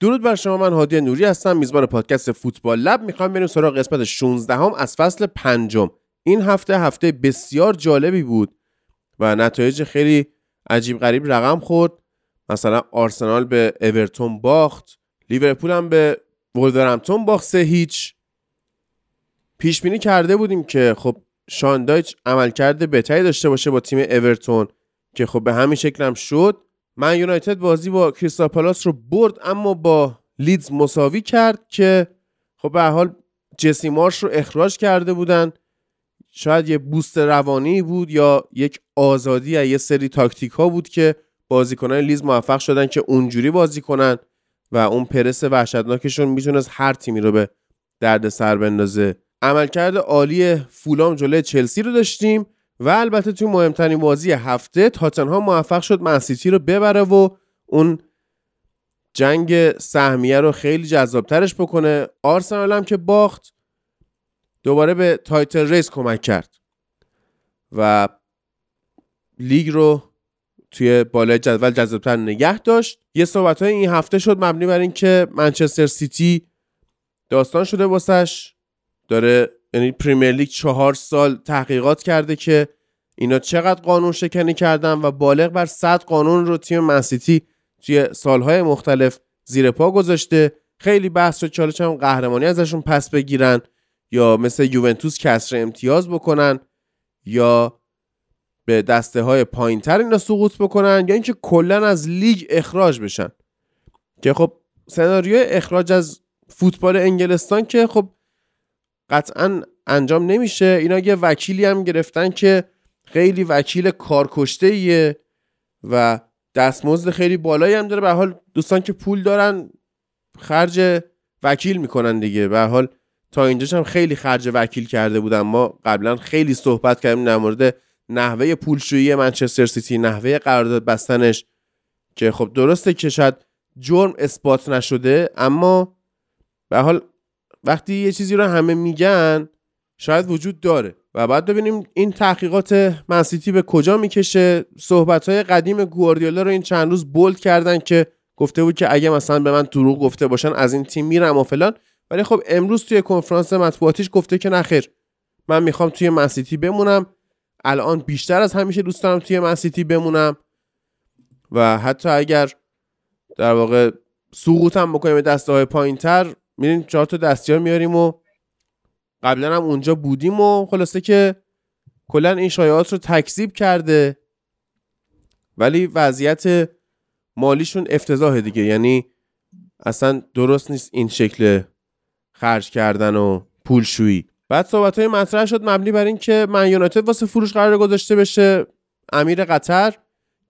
درود بر شما من هادی نوری هستم میزبان پادکست فوتبال لب. می‌خوام بریم سراغ قسمت 16 هم از فصل پنجم. این هفته هفته بسیار جالبی بود و نتایج خیلی عجیب غریب رقم خورد. مثلا آرسنال به اورتون باخت لیورپول هم به ولورهمپتون باخت سه هیچ. پیش بینی کرده بودیم که خب شاندایچ عملکرد بهتری داشته باشه با تیم اورتون که خب به همین شکل هم شد. من یونایتد بازی با کریستال پالاس رو برد اما با لیدز مساوی کرد که خب به حال جسی مارش رو اخراج کرده بودن. شاید یه بوست روانی بود یا یک آزادی یا یه سری تاکتیک ها بود که بازیکنان لیز موفق شدن که اونجوری بازی کنن و اون پرس وحشتناکشون می‌تونست هر تیمی رو به درد سر بندازه. عملکرد عالی فولام جلوی چلسی رو داشتیم. و البته توی مهمترین بازی هفته تاتنهام موفق شد منسیتی رو ببره و اون جنگ سهمیه رو خیلی جذابترش بکنه. آرسنال هم که باخت دوباره به title race کمک کرد و لیگ رو توی بالای جدول جذابتر نگه داشت. یه صحبت این هفته شد مبنی بر اینکه منچستر سیتی داستان شده واسش. داره یعنی پریمیر لیگ چهار سال تحقیقات کرده که اینا چقدر قانون شکنی کردن و بالغ بر 100 قانون رو تیم منسیتی توی سالهای مختلف زیر پا گذاشته. خیلی بحث شد چالش هم قهرمانی ازشون پس بگیرن یا مثل یوونتوس کسر امتیاز بکنن یا به دسته های پایین تر اینا سقوط بکنن یا اینکه کلا از لیگ اخراج بشن. که خب سناریوی اخراج از فوتبال انگلستان که خب قطعا انجام نمیشه. اینا یه وکیلی هم گرفتن که خیلی وکیل کارکشته ایه و دستمزد خیلی بالایی هم داره. به حال دوستان که پول دارن خرج وکیل می‌کنن دیگه. به حال تا اینجاش هم خیلی خرج وکیل کرده بودن ما قبلا خیلی صحبت کردیم در مورد نحوه پولشویی منچستر سیتی نحوه قرارداد بستنش که خب درسته که شاید جرم اثبات نشده اما به حال وقتی یه چیزی رو همه میگن شاید وجود داره. و بعد ببینیم این تحقیقات منسیتی به کجا می‌کشه. صحبت های قدیم گواردیولا رو این چند روز بولد کردن که گفته بود که اگه مثلا به من دروغ گفته باشن از این تیم میرم و فلان. ولی خب امروز توی کنفرانس مطبوعاتیش گفته که نخیر من می‌خوام توی منسیتی بمونم. الان بیشتر از همیشه دوست دارم توی منسیتی بمونم. و حتی اگر در واقع سقوطم بکنیم دسته های پایین تر میریم چهار تا دستیار میاریم و قبلا هم اونجا بودیم و خلاصه که کلا این شایعات رو تکذیب کرده ولی وضعیت مالیشون افتضاحه دیگه. یعنی اصلا درست نیست این شکل خرج کردن و پولشویی. بعد صحبت های مطرح شد مبنی بر اینکه من یونایتد واسه فروش قرار گذاشته بشه امیر قطر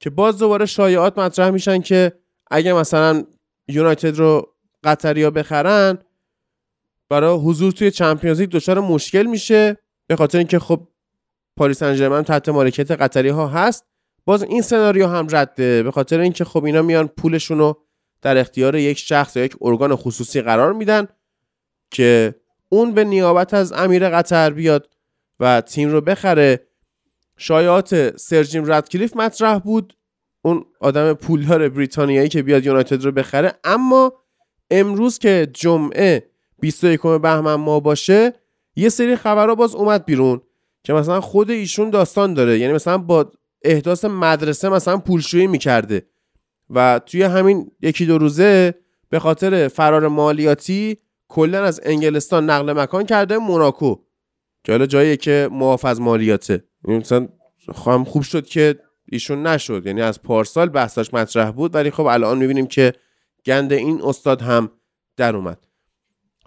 که باز دوباره شایعات مطرح میشن که اگه مثلا یونایتد رو قطریا بخرن برای حضور توی چمپیونز لیگ دچار مشکل میشه. به خاطر اینکه خب پاریس سن تحت مالکیت قطری ها هست. باز این سناریو هم رده. به خاطر اینکه خب اینا میان پولشون رو در اختیار یک شخص یا یک ارگان خصوصی قرار میدن که اون به نیابت از امیر قطر بیاد و تیم رو بخره. شایعات سرجیم ردکلیف مطرح بود. اون آدم پولدار بریتانیایی که بیاد یونایتد رو بخره. اما امروز که جمعه 21 بهمن ما باشه یه سری خبرها باز اومد بیرون که مثلا خود ایشون داستان داره. یعنی مثلا با احداث مدرسه مثلا پولشویی می‌کرده و توی همین یکی دو روزه به خاطر فرار مالیاتی کلا از انگلستان نقل مکان کرده موناکو که حالا جاییه که معاف از مالیاته. یعنی مثلا خواهم خوب شد که ایشون نشد. یعنی از پارسال بحثاش مطرح بود ولی خب الان می‌بینیم که گند این استاد هم در اومد.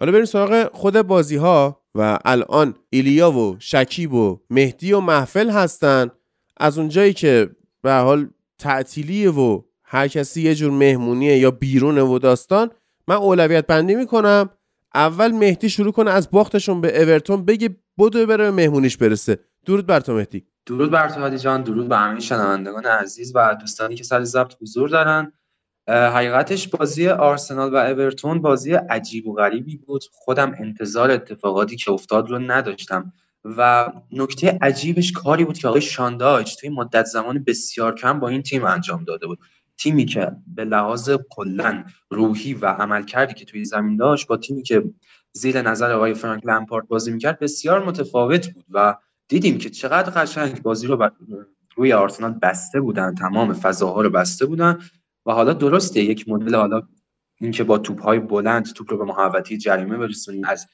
حالا بریم سراغ خود بازی ها و الان ایلیا و شکیب و مهدی و محفل هستن. از اونجایی که به حال تعطیلیه و هر کسی یه جور مهمونیه یا بیرونه و داستان من اولویت بندی می‌کنم. اول مهدی شروع کنه از باختشون به اورتون بگه بدو بره مهمونیش برسه. درود بر تو مهدی. درود بر تو هادی جان. درود به همه شنوندگان عزیز و دوستانی که سر ضبط حضور دارن. حقیقتش بازی آرسنال و اورتون بازی عجیب و غریبی بود. خودم انتظار اتفاقاتی که افتاد رو نداشتم. و نکته عجیبش کاری بود که آقای شانداج توی مدت زمان بسیار کم با این تیم انجام داده بود. تیمی که به لحاظ کلا روحی و عملکردی که توی زمین داشت با تیمی که زیر نظر آقای فرانک لمپارد بازی می‌کرد بسیار متفاوت بود و دیدیم که چقدر قشنگ بازی رو روی آرسنال بسته بودن تمام فضاها رو بسته بودن. و حالا درسته یک مدل حالا اینکه با توپ های بلند توپ رو به محوطه جریمه برسونیم از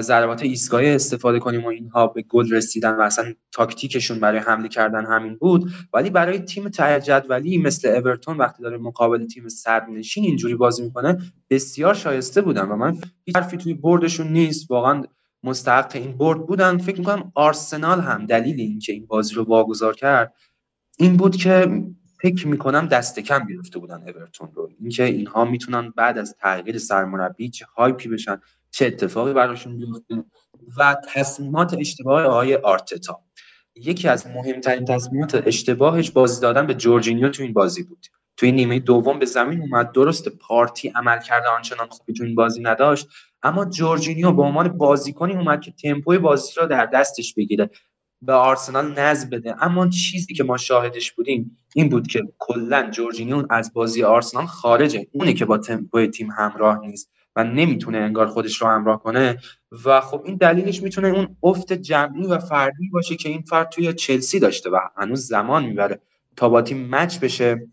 ضربات ایستگاهی استفاده کنیم و اینها به گل رسیدن و اصلا تاکتیکشون برای حمله کردن همین بود. ولی برای تیم ته جدولی مثل اورتون وقتی داره مقابل تیم نشین اینجوری بازی می‌کنه بسیار شایسته بودن و من هیچ حرفی توی بردشون نیست. واقعا مستحق این برد بودن. فکر می‌کنم آرسنال هم دلیل اینکه این بازی رو واگذار کرد این بود که فکر می‌کنم دست کم گرفته بودن اورتون رو. اینکه اینها می‌تونن بعد از تغییر سرمربی چه هایپی بشن چه اتفاقی براشون بیفته و تصمیمات اشتباه آقای آرتتا. یکی از مهمترین تصمیمات اشتباهش بازی دادن به جورجینیو تو این بازی بود. توی نیمه دوم به زمین اومد درست پارتی عمل کرده آنچنان خوبی تو این بازی نداشت. اما جورجینیو به عنوان بازیکنی اومد که تمپوی بازی را در دستش بگیره. به آرسنال نظم بده. اما چیزی که ما شاهدش بودیم این بود که کلا جورجینیو از بازی آرسنال خارجه. اونه که با تمپوی تیم همراه نیست و نمی‌تونه انگار خودش رو همراه کنه. و خب این دلیلش می‌تونه اون افت جمعی و فردی باشه که این فرد توی چلسی داشته و هنوز زمان می‌بره تا با تیم مچ بشه.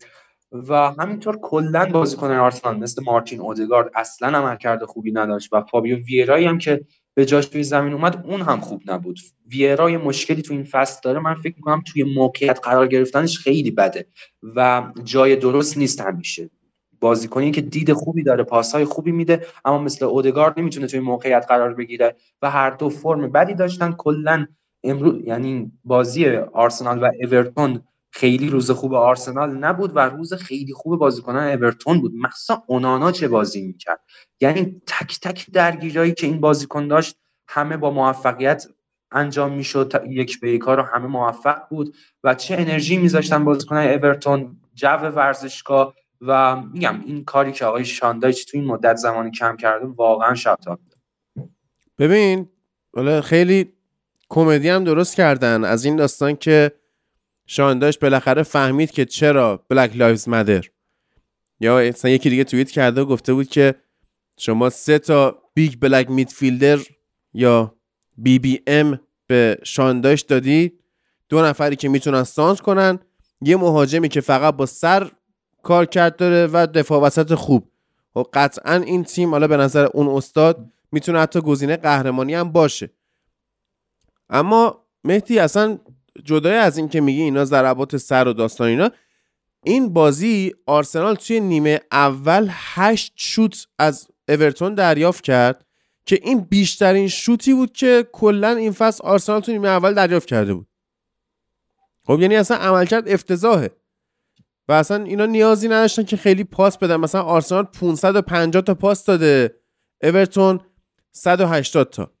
و همینطور کلا بازیکن آرسنال مثل مارتین اودگارد اصلا عملکرد خوبی نداشت و فابیو ویرایی هم که به جاش توی زمین اومد اون هم خوب نبود. ویرا مشکلی تو این فصل داره. من فکر می‌کنم توی موقعیت قرار گرفتنش خیلی بده و جای درست نیست همیشه. بازیکنی که دید خوبی داره پاسهای خوبی میده اما مثل اودگارد نمی‌تونه توی موقعیت قرار بگیره و هر دو فرم بدی داشتن. کلا امروز یعنی بازی آرسنال و اورتون خیلی روز خوب آرسنال نبود و روز خیلی خوب بازیکنان اورتون بود. مخصوصا اونانا چه بازی می‌کرد؟ یعنی تک تک درگیرایی که این بازیکن داشت همه با موفقیت انجام می‌شد. یک به یک رو همه موفق بود و چه انرژی میذاشتن بازیکنان اورتون جو ورزشگاه و میگم این کاری که آقای شاندایچ تو این مدت زمانی کم کرده واقعا شبتاب ببین خیلی کمدی هم درست کردن. از این داستان که شان دایش بالاخره فهمید که چرا Black Lives Matter یا اصلا یکی دیگه توییت کرده و گفته بود که شما سه تا big black midfielder یا BBM به شان دایش دادید دو نفری که می‌تونن سانتر کنن یه مهاجمی که فقط با سر کارکرد داره و دفاع وسط خوب. و خب قطعا این تیم حالا به نظر اون استاد می‌تونه حتی گزینه قهرمانی هم باشه. اما مهدی اصلا جدای از این که میگی اینا ضربات سر و داستان اینا این بازی آرسنال توی نیمه اول هشت شوت از اورتون دریافت کرد که این بیشترین شوتی بود که کلا این فصل آرسنال تو نیمه اول دریافت کرده بود. خب یعنی اصلا عملکرد افتضاحه. و اصلا اینا نیازی نداشتن که خیلی پاس بدن. مثلا آرسنال 550 تا پاس داده. اورتون 180 تا.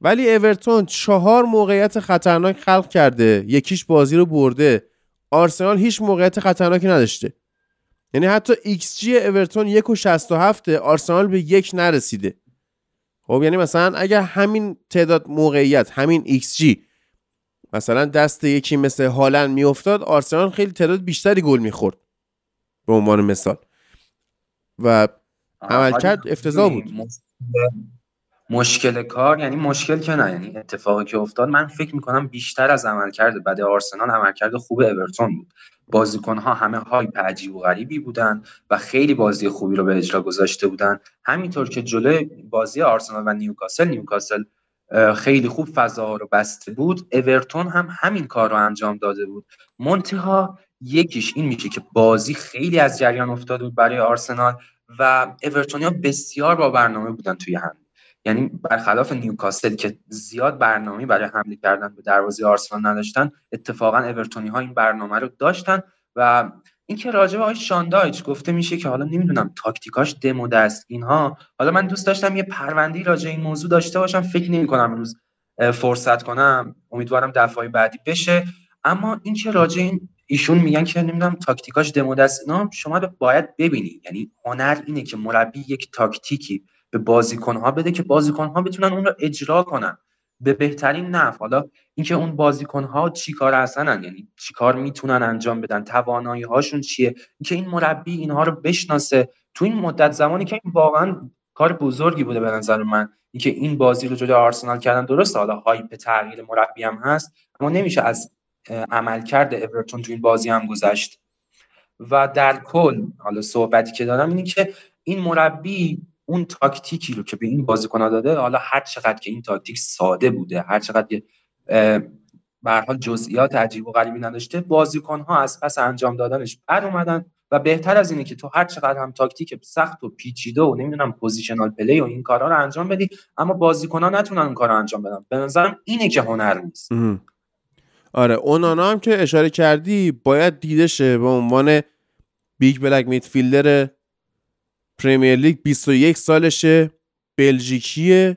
ولی اورتون چهار موقعیت خطرناک خلق کرده. یکیش بازی رو برده. آرسنال هیچ موقعیت خطرناکی نداشته. یعنی حتی XG اورتون یک و هفته آرسنال به یک نرسیده. خب یعنی مثلا اگر همین تعداد موقعیت همین XG مثلا دست یکی مثل هالند میافتاد آرسنال خیلی تعداد بیشتری گل می‌خورد. به عنوان مثال. و عملکرد افتضاح بود. مشکل کار یعنی مشکل که نه یعنی اتفاقی که افتاد من فکر می‌کنم بیشتر از عملکرد بعد آرسنال عملکرد خوب اورتون بود. بازیکن ها همه هایپ عجیب و غریبی بودن و خیلی بازی خوبی رو به اجرا گذاشته بودن. همینطور که جلوی بازی آرسنال و نیوکاسل نیوکاسل خیلی خوب فضا رو بسته بود اورتون هم همین کار رو انجام داده بود. منتها یکیش این میشه که بازی خیلی از جریان افتاده بود برای آرسنال و اورتونیا بسیار با برنامه بودن توی هم یعنی برخلاف نیوکاسل که زیاد برنامه برای حمله کردن به دروازه آرسنال نداشتن اتفاقا اورتونی ها این برنامه رو داشتن و اینکه راجع به شاندایچ گفته میشه که حالا نمی‌دونم تاکتیکاش دمو است اینها. حالا من دوست داشتم یه پروندی راجع این موضوع داشته باشم فکر نمی کنم امروز فرصت کنم. امیدوارم دفعه بعدی بشه. اما اینکه راجع این ایشون میگن که نمی‌دونم تاکتیکاش دمو است اینا شما باید ببینید. یعنی هنر اینه که مربی یک تاکتیکی. به بازیکنها بده که بازیکنها بتونن اون رو اجرا کنن. به بهترین نحو حالا اینکه اون بازیکن ها چیکار هستن یعنی چیکار می‌تونن انجام بدن توانایی هاشون چیه؟ اینکه این مربی اینها رو بشناسه. تو این مدت زمانی که این واقعا کار بزرگی بوده به نظر من اینکه این بازی رو جلوی آرسنال کردن درست حالا هایپ تغییر مربی هم هست اما نمیشه از عملکرد اورتون تو این بازی هم گذشت. و در کل حالا صحبتی که دارم اینه که این مربی اون تاکتیکی رو که به این بازیکن‌ها داده حالا هر چقدر که این تاکتیک ساده بوده هر چقدر که به حال جزئیات عجیب و غریبی نداشته بازیکن‌ها از پس انجام دادنش بر اومدن و بهتر از اینه که تو هر چقدر هم تاکتیک سخت و پیچیده و نمی‌دونم positional play و این کارا رو انجام بدی اما بازیکن‌ها نتونن اون کار رو انجام بدن. به نظرم اینه که هنر نیست. آره اونانا هم که اشاره کردی باید دیده شه به عنوان big black midfielder پریمیر لیگ 21 سالشه بلژیکیه.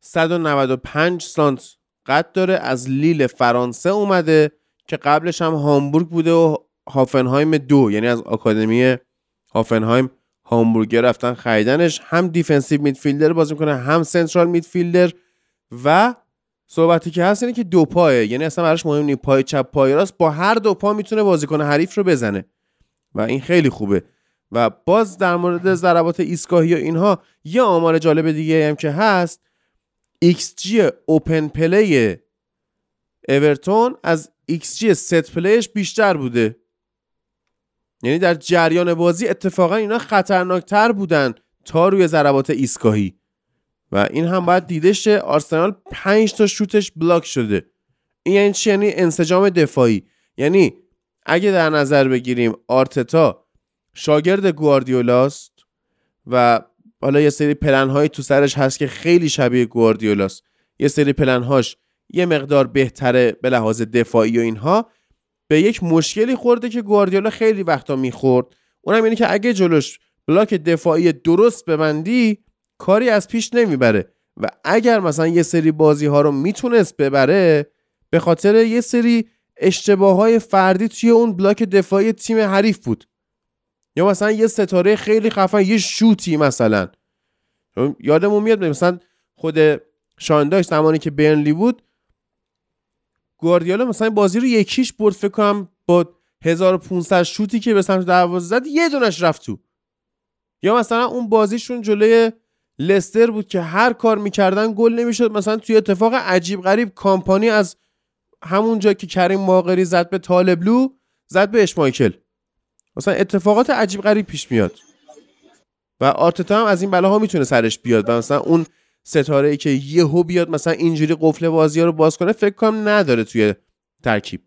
195 سانت قد داره از لیل فرانسه اومده که قبلش هم هامبورگ بوده و هافنهایم دو یعنی از آکادمی هافنهایم هامبورگر رفتن خریدنش. هم defensive midfielder بازی می‌کنه هم central midfielder و صحبتی که هست اینه که دو پایه یعنی اصلا براش مهم نیست پای چپ پای راست. با هر دو پا می‌تونه بازیکن حریف رو بزنه و این خیلی خوبه. و باز در مورد ضربات ایستگاهی و اینها یه آمار جالب دیگه هم که هست. XG open play اورتون از XG set play ش بیشتر بوده. یعنی در جریان بازی اتفاقا اینا خطرناکتر بودن تا روی ضربات ایستگاهی. و این هم باید دیده شه آرسنال 5 تا شوتش بلاک شده. این یعنی یعنی انسجام دفاعی. یعنی اگه در نظر بگیریم آرتتا شاگرد گواردیولاست و حالا یه سری پلن تو سرش هست که خیلی شبیه گواردیولاست یه سری پلن یه مقدار بهتره به لحاظ دفاعی و اینها. به یک مشکلی خورده که گواردیولا خیلی وقتا می‌خورد. اونم اینه که اگه جلوش بلاک دفاعی درست ببندی کاری از پیش نمی‌بره. و اگر مثلا یه سری بازی ها رو می‌تونست ببره به خاطر یه سری اشتباه های فردی توی اون بلاک دفاعی تیم حریف بود. یا مثلا یه ستاره خیلی خفن یه شوتی مثلا. یادمون میاد مثلا خود شانداش زمانی که برنلی بود گواردیولا مثلا بازی رو یکیش برد فکر کنم با 1500 شوتی که به سمت دروازه زد یه دونش رفت تو. یا مثلا اون بازیشون جلوی لستر بود که هر کار می‌کردن گل نمی‌شد. مثلا توی اتفاق عجیب غریب کامپانی از همون جا که کریم ماغری زد به طالبلو زد به اشمایکل. مثلا اتفاقات عجیب غریب پیش میاد. و آرتتا هم از این بلاها می‌تونه سرش بیاد و مثلا اون ستاره ای که یهو بیاد مثلا اینجوری قفل بازی ها رو باز کنه فکر کنم نداره توی ترکیب.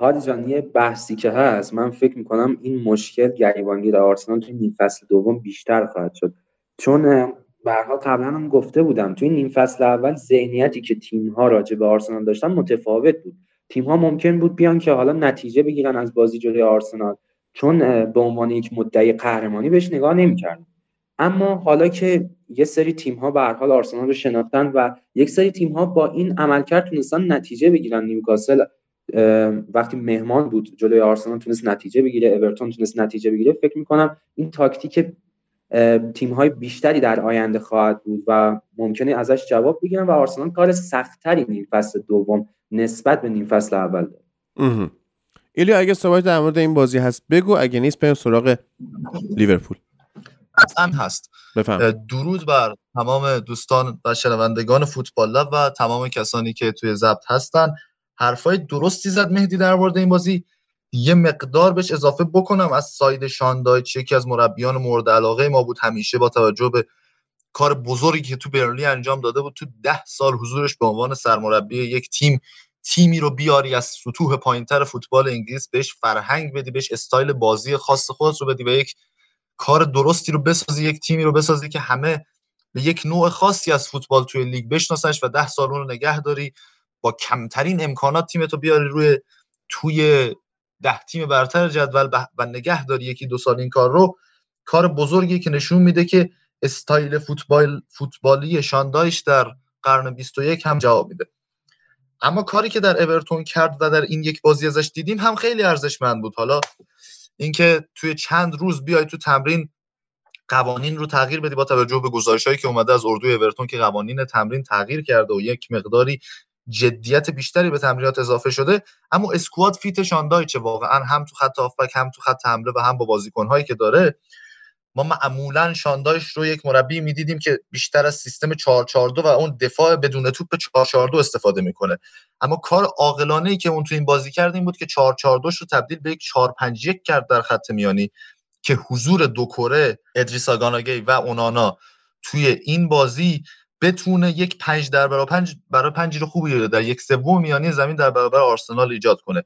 هادی جان یه بحثی که هست من فکر می‌کنم این مشکل گریبانگی در آرسنال توی نیم فصل دوم بیشتر خواهد شد. چون برها قبلا هم گفته بودم توی نیم فصل اول ذهنیتی که تیم ها راجع به آرسنال داشتن متفاوت بود. تیم ها ممکن بود بیان که حالا نتیجه بگیرن از بازی جلوی آرسنال. چون به عنوان یک مدعی قهرمانی بهش نگاه نمی‌کردن اما حالا که یه سری تیم ها به هر حال آرسنال رو شناختن و یک سری تیم ها با این عملکرد تونستن نتیجه بگیرن. نیوکاسل وقتی مهمان بود جلوی آرسنال تونست نتیجه بگیره اورتون تونست نتیجه بگیره فکر می‌کنم این تاکتیک تیم های بیشتری در آینده خواهد بود و ممکنه ازش جواب بگیرن و آرسنال کار سختتری نیم فصل دوم نسبت به نیم فصل اول داره. ایلی اگه صحبت در مورد این بازی هست بگو. اگه نیست بریم سراغ لیورپول. قطعا هست. بفهم. درود بر تمام دوستان و شنوندگان فوتبال لب و تمام کسانی که توی ضبط هستن. حرفای درستی زد مهدی در مورد این بازی. یه مقدار بهش اضافه بکنم. از ساید شاندایچ یکی از مربیان مورد علاقه ما بود. همیشه با توجه به کار بزرگی که تو برلی انجام داده بود. تو ده سال حضورش به عنوان سرمربی یک تیم تیمی رو بیاری از سطوح پایینتر فوتبال انگلیس بهش فرهنگ بدی بهش استایل بازی خاص خودت رو بدی و یک کار درستی رو بسازی یک تیمی رو بسازی که همه به یک نوع خاصی از فوتبال توی لیگ بشناسنش و ده سال اون رو نگه داری. با کمترین امکانات تیمتو بیاری روی توی ده تیم برتر جدول و نگه داری یکی دو سال این کار رو. کار بزرگی که نشون میده که استایل فوتبال فوتبالی شان دایش در قرن 21 هم جواب میده. اما کاری که در اورتون کرد و در این یک بازی ازش دیدیم هم خیلی ارزشمند بود. حالا اینکه توی چند روز بیای تو تمرین قوانین رو تغییر بدی با توجه به گزارشهایی که اومده از اردوی اورتون که قوانین تمرین تغییر کرده و یک مقداری جدیت بیشتری به تمرینات اضافه شده اما اسکواد فیت شاندایچه. واقعا هم تو خط آفبک هم تو خط حمله و هم با بازیکنهایی که داره ما معمولا شاندایش رو یک مربی می‌دیدیم که بیشتر از سیستم 442 و اون دفاع بدون توپ 442 استفاده می‌کنه. اما کار عاقلانه ای که اون تو این بازی کرد این بود که 442 رو تبدیل به یک 451 کرد در خط میانی که حضور دو کره ادریسا گاناگی و اونانا توی این بازی بتونه یک پنج در برابر پنج برای پنج رو خوبی در یک سوم میانی زمین در برابر آرسنال ایجاد کنه.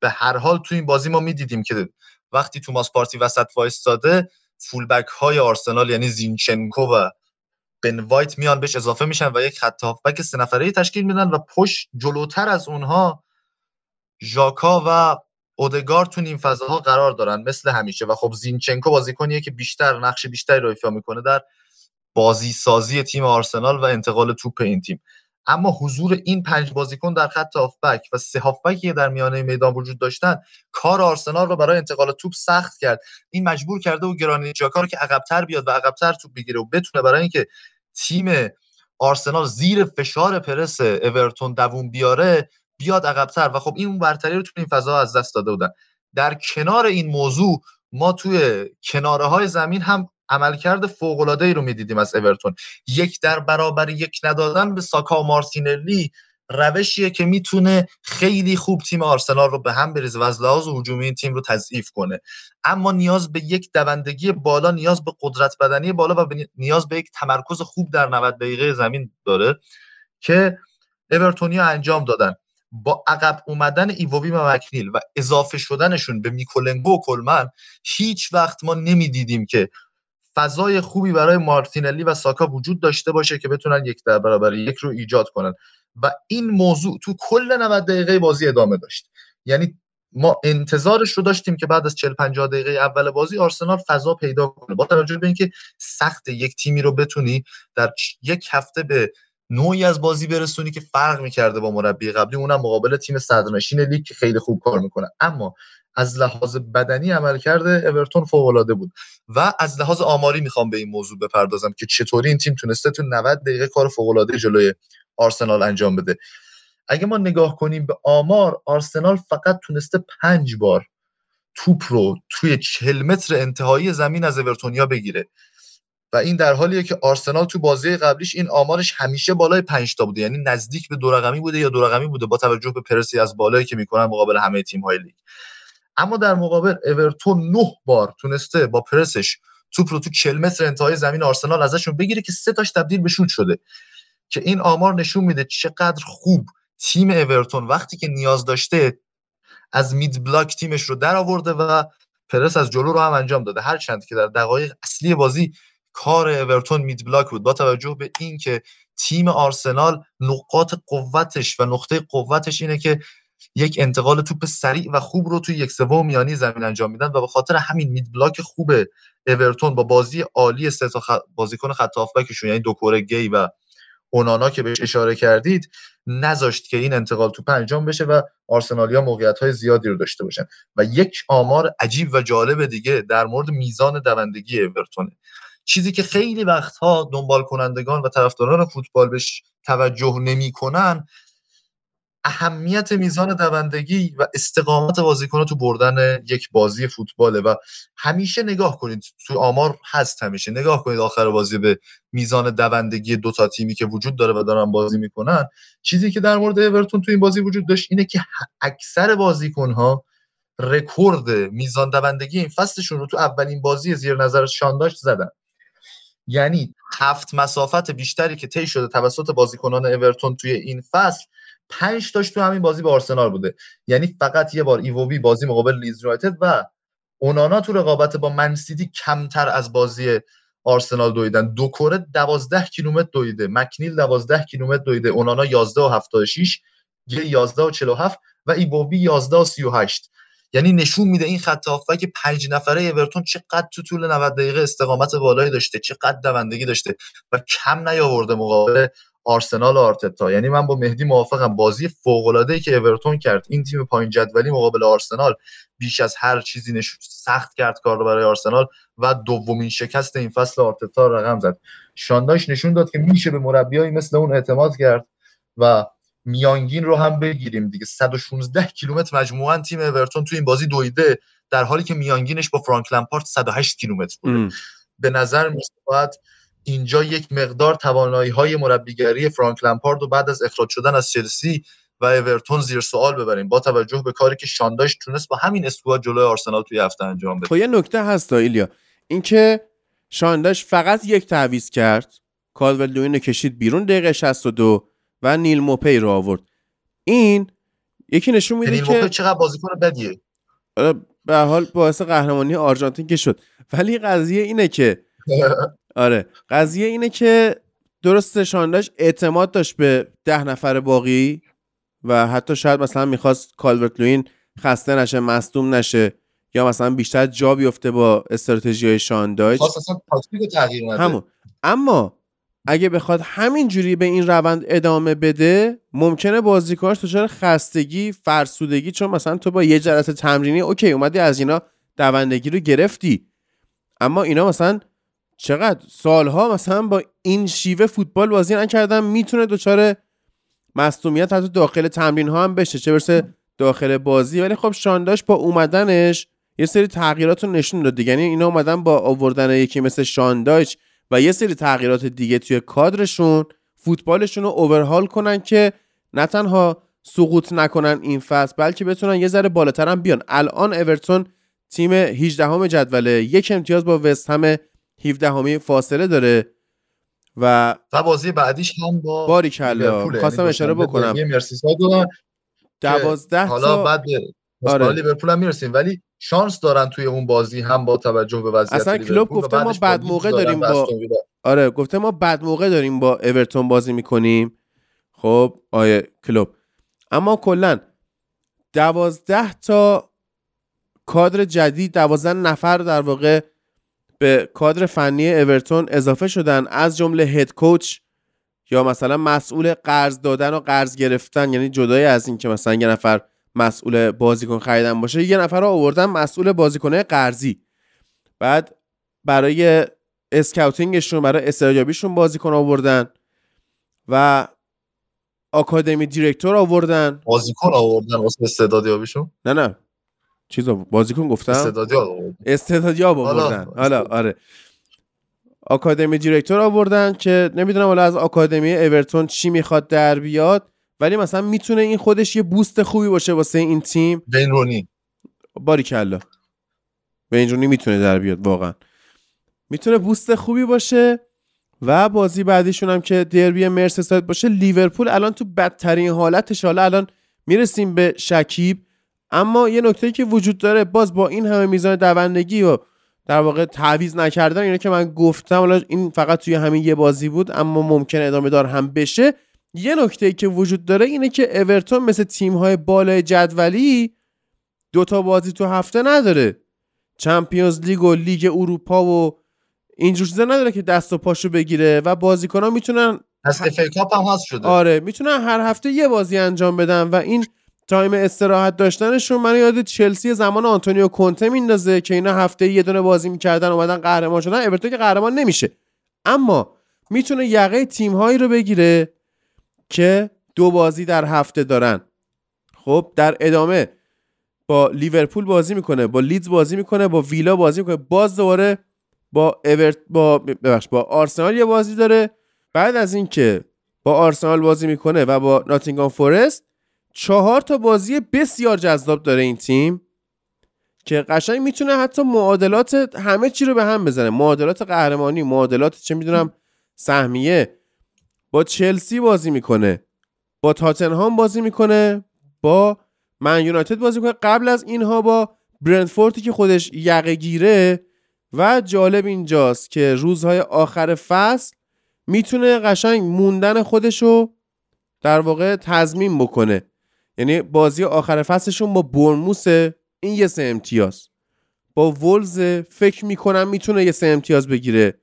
به هر حال تو این بازی ما می‌دیدیم که وقتی توماس پارتی وسط وایستاده فولبک های آرسنال یعنی زینچنکو و بن وایت میان بهش اضافه میشن و یک خط هافبک سه نفره تشکیل میدن و پشت جلوتر از اونها ژاکا و اودگار تو این فضاها قرار دارن مثل همیشه. و خب زینچنکو بازیکنیه که بیشتر نقش بیشتری رو ایفا می‌کنه در بازی سازی تیم آرسنال و انتقال توپ این تیم. اما حضور این پنج بازیکن در خط هافبک و سه هافبکی در میانه میدان وجود داشتن کار آرسنال رو برای انتقال توپ سخت کرد. این مجبور کرده و گرانیت جاکا رو که عقبتر بیاد و عقبتر توپ بگیره و بتونه برای اینکه تیم آرسنال زیر فشار پرس اورتون دووم بیاره بیاد عقبتر. و خب این برتری رو تو این فضا از دست داده بودن. در کنار این موضوع ما توی کناره های زمین هم عملکرد ای رو می‌دیدیم از اورتون. یک در برابر یک ندادن به ساکا و مارتینلی روشیه که می‌تونه خیلی خوب تیم آرسنال رو به هم بریزه و از لحاظ هجومی این تیم رو تضعیف کنه. اما نیاز به یک دوندگی بالا نیاز به قدرت بدنی بالا و نیاز به یک تمرکز خوب در 90 دقیقه زمین داره که اورتونیا انجام دادن. با عقب اومدن ایووی و مکنیل و اضافه شدنشون به میکولنگو و کلمن هیچ وقت ما نمی‌دیدیم که فضای خوبی برای مارتینلی و ساکا وجود داشته باشه که بتونن یک در برابر یک رو ایجاد کنن. و این موضوع تو کل 90 دقیقه بازی ادامه داشت. یعنی ما انتظارش رو داشتیم که بعد از 40 50 دقیقه اول بازی آرسنال فضا پیدا کنه. با توجه به اینکه سخت یک تیمی رو بتونی در یک هفته به نوعی از بازی برسونی که فرق می‌کرده با مربی قبلی اونم مقابل تیم صدرنشین لیگ که خیلی خوب کار می‌کنه. اما از لحاظ بدنی عمل کرده اورتون فوق العاده بود. و از لحاظ آماری می‌خوام به این موضوع بپردازم که چطوری این تیم تونسته تو 90 دقیقه کار فوق العاده جلوی آرسنال انجام بده. اگه ما نگاه کنیم به آمار آرسنال فقط تونسته پنج بار توپ رو توی 40 متر انتهایی زمین از اورتونیا بگیره. و این در حالیه که آرسنال تو بازی قبلیش این آمارش همیشه بالای 5 تا بوده. یعنی نزدیک به دو رقمی بوده یا دو رقمی بوده با توجه به پرسی از بالایی که می‌کنن مقابل همه تیم های لیگ. اما در مقابل اورتون نه بار تونسته با پرسش توپ رو تو 40 متر انتهای زمین آرسنال ازشون بگیره که سه تاش تبدیل به شوت شده. که این آمار نشون میده چقدر خوب تیم اورتون وقتی که نیاز داشته از مید بلاک تیمش رو در آورده و پرس از جلو رو هم انجام داده. هرچند که در دقایق اصلی بازی کار اورتون مید بلاک بود با توجه به اینکه تیم آرسنال نقاط قوتش و نقطه قوتش اینه که یک انتقال توپ سریع و خوب رو توی یک سوم میانی زمین انجام میدن و به خاطر همین مید بلاک خوب اورتون با بازی عالی سه تا. بازیکن خط هافبکشون یعنی دوکوره گی و اونانا که بهش اشاره کردید نذاشت که این انتقال توپ انجام بشه و آرسنالیا موقعیت های زیادی رو داشته باشن و یک آمار عجیب و جالب دیگه در مورد میزان دوندگی اورتونه چیزی که خیلی وقتها دنبال کنندگان و طرفداران فوتبال بهش توجه نمی‌کنن اهمیت میزان دوندگی و استقامت بازیکن تو بردن یک بازی فوتباله و همیشه نگاه کنید تو آمار هست همیشه. نگاه کنید آخر بازی به میزان دوندگی دو تا تیمی که وجود داره و دارن بازی می‌کنن. چیزی که در مورد اورتون تو این بازی وجود داشت اینه که اکثر بازیکنها رکورد میزان دوندگی این فصلشون رو تو اولین بازی زیر نظر شان دایش زدن. یعنی هفت مسافت بیشتری که طی شده توسط بازیکنان اورتون توی این فصل پنج تاش تو همین بازی با آرسنال بوده. یعنی فقط یه بار ایووبی بازی مقابل لیدز یونایتد و اونانا تو رقابت با منسیتی کمتر از بازی آرسنال دویدن. دو کره 12 کیلومتر دویده. مکنیل 12 کیلومتر دویده. اونانا 11 و 76 یه 11 و 47 و ایووی 11 و 38 یعنی نشون میده این خط که پنج نفره اورتون چقدر تو طول 90 دقیقه استقامت بالایی داشته چقدر دوندگی داشته و کم نیاورده مقابل آرسنال و آرتتا. یعنی من با مهدی موافقم. بازی فوق العاده ای که اورتون کرد این تیم پایین جدولی مقابل آرسنال بیش از هر چیزی نش... سخت کرد کار رو برای آرسنال و دومین شکست این فصل آرتتا رقم زد. شانداش نشون داد که میشه به مربیایی مثل اون اعتماد کرد و میانگین رو هم بگیریم دیگه. 116 کیلومتر مجموعا تیم اورتون تو این بازی دویده در حالی که میانگینش با فرانک لمپارت 108 کیلومتر بوده. به نظر میاد اینجا یک مقدار توانایی های مربیگری فرانک لمپارد و بعد از اخراج شدن از چلسی و اورتون زیر سوال ببریم. با توجه به کاری که شانداش تونست با همین اسکواد جلوی آرسنال توی هفته انجام بده. خب یه نکته هست ایلیا. اینکه شانداش فقط یک تعویض کرد. کالول کشید بیرون دقیقه 62 و نیل موپی رو آورد. این یکی نشون میده که نیل چقدر بازیکن بدیه. آره، به حال باعث قهرمانی آرژانتین که شد. ولی قضیه اینه که آره قضیه اینه که درست شانداش اعتماد داشت به ده نفر باقی و حتی شاید مثلا می‌خواست کالورت لوین خسته نشه مصدوم نشه یا مثلا بیشتر جا بیفته با استراتژی های شانداش همون. اما اگه بخواد همین جوری به این روند ادامه بده ممکنه بازیکناش دچار خستگی فرسودگی چون مثلا تو با یه جلسه تمرینی اوکی اومدی از اینا دوندگی رو گرفتی. اما اینا مثلا چقدر سالها مثلا با این شیوه فوتبال بازی نکردن می‌تونه دچار مصدومیت حتی داخل تمرین ها هم بشه چه برسه داخل بازی. ولی خب شانداش با اومدنش یه سری تغییرات رو نشون داد یعنی اینا اومدن با آوردن یکی مثل شانداش و یه سری تغییرات دیگه توی کادرشون فوتبالشون رو اوورهال کنن که نه تنها سقوط نکنن این فصل بلکه بتونن یه ذره بالاتر هم بیان. الان اورتون تیم 18 همه جدوله یک امتیاز با وست هم 17 همه فاصله داره و و بازی بعدیش هم با باری کلا یعنی خواستم اشاره بکنم. 12 حالا بعد آره. لیورپول هم می‌رسیم. ولی شانس دارن توی اون بازی هم با توجه به وضعیت اصلا کلوب گفته ما بعد موقع داریم با آره گفته ما بعد موقع داریم با اورتون بازی می‌کنیم. خب آیه کلوب. اما کلا دوازده تا کادر جدید دوازده نفر در واقع به کادر فنی اورتون اضافه شدن از جمله هد کوچ یا مثلا مسئول قرض دادن و قرض گرفتن. یعنی جدای از این که مثلا یه نفر مسئول بازیکن خریدن باشه یه نفر رو آوردن مسئول بازیکنه قرضی. بعد برای اسکاوتینگشون برای استعدادیابیشون بازیکن آوردن و آکادمی دیرکتور آوردن. بازیکن آوردن واسه استعدادیابیشون؟ نه نه. چیزا بازیکن گفتم. استعدادی آوردن. حالا آره. آکادمی دیرکتور آوردن که نمی‌دونم حالا از آکادمی اورتون چی می‌خواد در بیاد. ولی مثلا می‌تونه این خودش یه بوست خوبی باشه واسه این تیم. بین رونی باری کلا بین رونی می‌تونه در بیاد واقعا. می‌تونه بوست خوبی باشه و بازی بعدیشون هم که دربی مرسساید باشه لیورپول الان تو بدترین حالتش. حالا الان می‌رسیم به شکیب. اما یه نکته که وجود داره باز با این همه میزان دوندگی و در واقع تعویض نکردن اینه که من گفتم حالا این فقط توی همین یه بازی بود اما ممکن ادامه دار هم بشه. یه نکته که وجود داره اینه که اورتون مثل تیم های بالای جدولی دوتا بازی تو هفته نداره. Champions League و لیگ اروپا و اینجور چیزا نداره که دست و پاشو بگیره و بازیکن ها می‌تونن از کاپ هم هست شده. آره می‌تونن هر هفته یه بازی انجام بدن و این time استراحت داشتنشون من یاد چلسی زمان آنتونیو کونته میندازه که اینا هفته یه دونه بازی می‌کردن اومدن قهرمان شدن. اورتون که قهرمان نمیشه. اما می‌تونه یقه تیم هایی رو بگیره که دو بازی در هفته دارن. خب در ادامه با لیورپول بازی می‌کنه با لیدز بازی می‌کنه با ویلا بازی می‌کنه. باز دوباره با اورت با ببخش با آرسنال یه بازی داره. بعد از اینکه با آرسنال بازی می‌کنه و با ناتینگهام فورست چهار تا بازی بسیار جذاب داره این تیم که قشنگ می‌تونه حتی معادلات همه چی رو به هم بزنه. معادلات قهرمانی معادلات چه می‌دونم سهمیه. با چلسی بازی می‌کنه. با تاتنهام بازی می‌کنه. با من یونایتد بازی می‌کنه. قبل از اینها با برندفورتی که خودش یقه گیره و جالب اینجاست که روزهای آخر فصل می‌تونه قشنگ موندن خودشو در واقع تضمین بکنه. یعنی بازی آخر فصلشون با برموس این یه سه امتیاز. با ولز فکر می‌کنم می‌تونه یه سه امتیاز بگیره.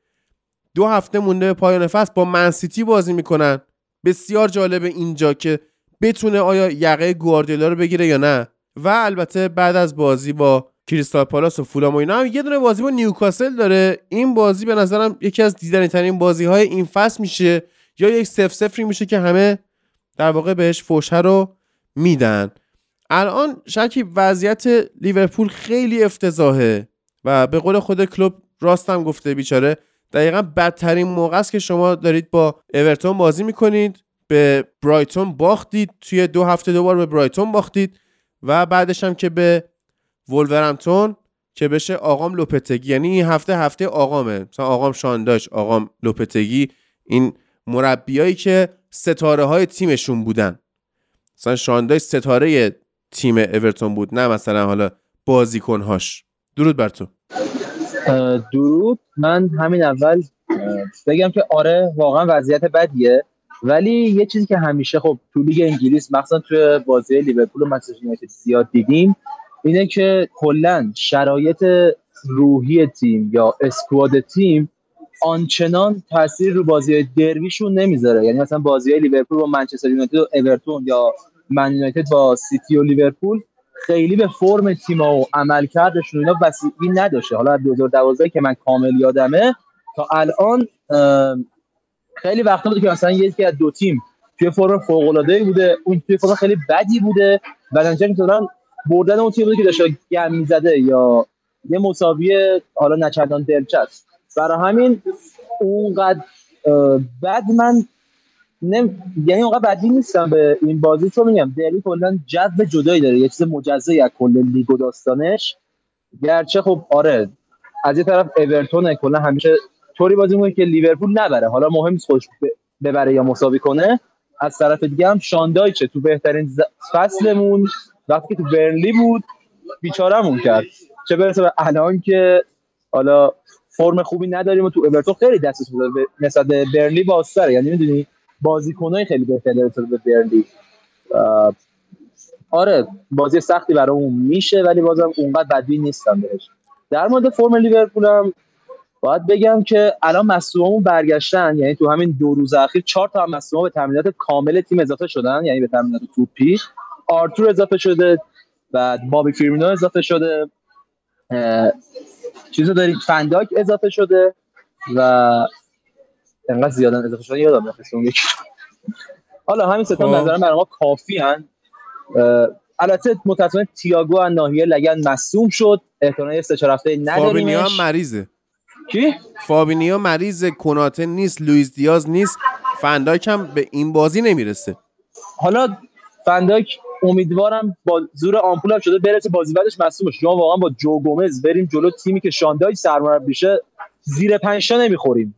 دو هفته مونده به پایان فصل با منسیتی بازی می‌کنن. بسیار جالب اینجا که بتونه آیا یقه گواردیولا رو بگیره یا نه. و البته بعد از بازی با کریستال پالاس و فولام و اینا هم یه دونه بازی با نیوکاسل داره. این بازی به نظرم یکی از دیدنی ترین بازی های این فصل میشه یا یک سف سفری میشه که همه در واقع بهش فوشه رو میدن. الان شکی وضعیت لیورپول خیلی افتضاحه و به قول خود کلوب راستم گفته بیچاره. دقیقا بدترین موقع است که شما دارید با اورتون بازی می‌کنید به برایتون باختید توی دو هفته دوبار به برایتون باختید و بعدش هم که به ولورمتون که بشه آقام لوپتگی. یعنی این هفته هفته آقامه. مثلا آقام شانداش آقام لوپتگی این مربیایی که ستاره های تیمشون بودن. مثلا شانداش ستاره تیم اورتون بود نه مثلا حالا بازیکنهاش. درود بر تو. درود. من همین اول بگم که آره واقعا وضعیت بدیه. ولی یه چیزی که همیشه خب تو لیگ انگلیس مخصوصا تو بازی لیورپول و منچستر یونایتد زیاد دیدیم اینه که کلا شرایط روحی تیم یا اسکواد تیم آنچنان تاثیر رو بازی دربیشون نمی‌ذاره. یعنی مثلا بازی لیورپول با منچستر یونایتد و اورتون یا من یونایتد با سیتی و لیورپول خیلی به فرم تیم و عملکردشون اینا بسیاری نداشته. حالا 2012 که من کامل یادمه تا الان خیلی وقتا بوده که مثلا یکی از دو تیم توی فرم فوق بوده اون توی فرم خیلی بدی بوده و نتیجه مثلا بردن اون تیم بوده که داشته گم می‌زده یا یه مساوی حالا نچندان دلچسب. برای همین اونقدر بد من نم... یعنی اونقدر بدی نیستم به این بازی. چون میگم دری کلا جو جدایی داره یه چیز مجزایی از کل لیگ و داستانش. گرچه خب آره از یه طرف اورتون کلا همیشه طوری بازی می‌کنه که لیورپول نبره. حالا مهم نیست خودش ببره یا مساوی کنه. از طرف دیگه هم شاندایچه. تو بهترین فصلمون وقتی که تو برنلی بود بیچارمون کرد. چه برسه به الان که حالا فرم خوبی نداریم و تو اورتون خیلی دستش نسبت به برنلی باستره یعنی می‌دونی؟ بازیکنای خیلی بهتر داره به برنلی آره بازی سختی برای اون میشه ولی بازم اونقدر بدی نیستم بهش. در مورد فرم لیورپول هم باید بگم که الان مصدومون برگشتن یعنی تو همین دو روز اخیر چهار تا مصدوم به تمرینات کامل تیم اضافه شدن یعنی به تمرینات توپی. آرتور اضافه شده و بابی فیرمینو اضافه شده. چیزو داریم فن دایک اضافه شده و انقدر زیادا اضافه شده یادم نمیاد اون یکی. حالا همین سه تا خب. نظر برای ما کافی هن. البته متأسفانه تییاگو از ناحیه لگن مصدوم شد. احتمالاً یه سه چهار هفته نداریمش. فابینیو هم مریضه. کی؟ فابینیو مریض کوناته نیست لوئیس دیاز نیست. فن دایک هم به این بازی نمی‌رسه. حالا فنداک امیدوارم با زور آمپول هم شده برسه بازی بعدش مصوم شما واقعا با جو گومز بریم جلو تیمی که شاندای سرمربی بشه زیر پنج نمی‌خوریم.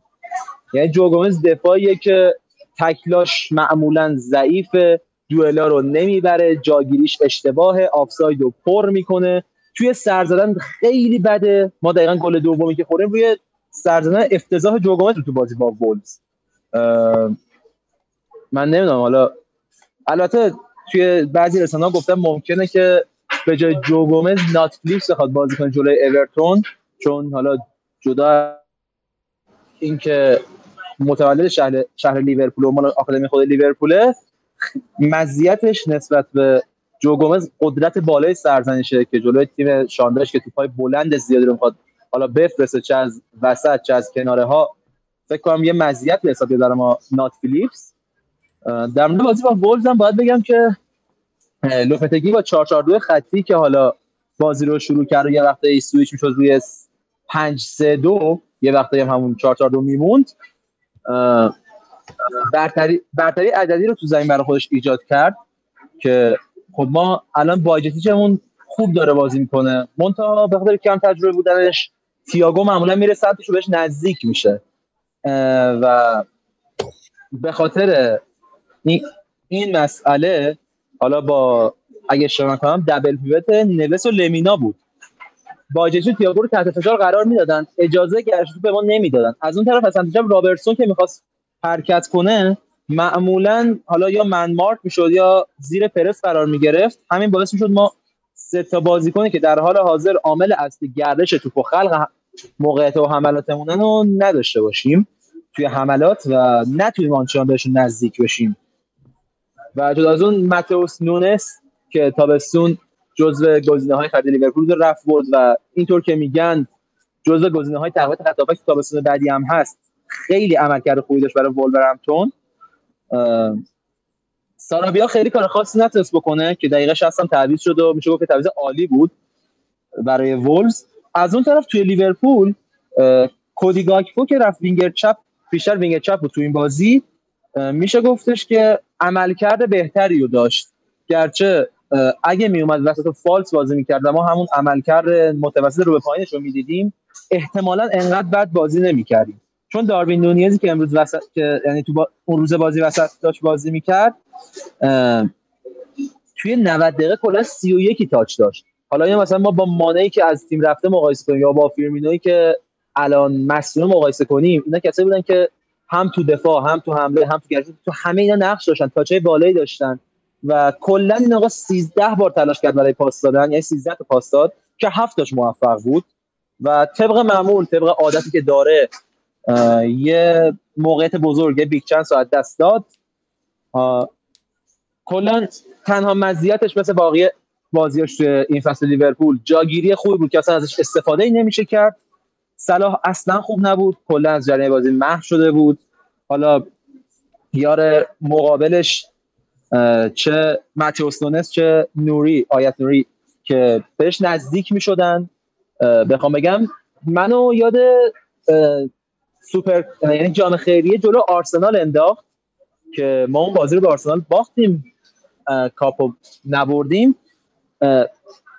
یعنی جو گومز دفاعیه که تکلاش معمولا ضعیف دوئلا رو نمی‌بره جاگیریش اشتباه آفساید رو پر می‌کنه. توی سرزدن خیلی بده. ما دقیقا گل دومی که خوریم روی سرزدن افتضاح جو گومز رو تو بازی با وولز. من نمی‌دونم حالا البته توی بعضی رسانه‌ها گفتن ممکنه که به جای جو گومز نات فلیپس بخواد بازی کنه جلوی اورتون چون حالا جدا اینکه متولد شهر شهر لیورپول و مال آکادمی خود لیورپوله. مزیتش نسبت به جو گومز قدرت بالای سرزنشه که جلوی تیم شانداش که توپای بلند زیادی رو می‌خواد حالا بفرسته چه از وسط چه از کناره ها فکر کنم یه مزیت به حساب ما نات فیلیپس. در مورد بازی با وولز هم باید بگم که لوپتگی با 442 خطی که حالا بازی رو شروع کرد و یه وقته سویچ می‌شد روی 5 3 2 یه وقته هم همون 4 4 2 میموند. برتری برتری عددی رو تو زمین برای خودش ایجاد کرد که خب ما الان باجتیچمون خوب داره بازی می‌کنه. منتها به خاطر کم تجربه بودنش تییاگو معمولا میره سمتش بهش نزدیک میشه. و به خاطر این مسئله حالا با اگه شما کنم دبل پیوت نوس و لمینا بود. با تییاگو رو تحت فشار قرار می‌دادن. اجازه گرش به ما نمی‌دادن. از اون طرف اصلا رابرتسون که می‌خواست حرکت کنه معمولا حالا یا من مارک می‌شد یا زیر پرس قرار می‌گرفت. همین باعث می‌شد ما سه تا بازیکنی که در حال حاضر عامل اصلی گردش توپ و خلق موقعیت و حملاتمون رو نداشته باشیم توی حملات و نتونیم آنچنان بهشون نزدیک بشیم. و جدا از اون ماتئوس نونس که تابستون جزو گزینه های خرید لیورپول رفت بود و اینطور که میگن جزو گزینه های تقویت که تابستون بعدی هم هست. خیلی عملکرد خوبی داشت برای وولورهمپتون. سارابیا خیلی کار خاصی نتونست بکنه که دقیقه 60 هم تعویض شد و میشه گفت که تعویض عالی بود برای ولوز. از اون طرف توی لیورپول کودی گاکپو که رفت وینگر چپ بیشتر وینگر چپ بود تو این بازی میشه گفتش که عملکرد بهتری رو داشت. گرچه اگه میومد وسط false بازی می‌کرد ما همون عملکرد متوسط رو به پایینش رو می‌دیدیم احتمالا انقدر بد بازی نمی‌کردیم. چون داروین نونیزی که امروز وسط که یعنی تو اون روز بازی وسط داشت بازی می‌کرد توی 90 دقیقه کلا 31 touch داشت. حالا یا مثلا ما با مانه ای که از تیم رفته مقایسه کنیم یا با فیرمینوی که الان مصدومه مقایسه کنیم اینا کسایی بودن که هم تو دفاع هم تو حمله هم تو گردش تو همه اینا نقش داشتن touch ای بالایی داشتن. و کلا این آقا 13 بار تلاش کرد برای پاس دادن یعنی 13 تا پاس داد که هفتاش موفق بود. و طبق معمول طبق عادتی که داره یه موقعیت بزرگ big chance از دست داد. کلا تنها مزیتش مثل باقی بازیاش تو این فصل لیورپول جاگیری خوبی بود که اصلا ازش استفاده ای نمیشه کرد. صلاح اصلا خوب نبود کلا از جریان بازی محو شده بود. حالا یار مقابلش چه ماتیوس نونس چه نوری آیت نوری که بهش نزدیک می شدن بخوام بگم منو یاد سوپر یعنی جام خیریه جلو آرسنال انداخت که ما اون بازی رو به آرسنال باختیم. کاپو نبردیم.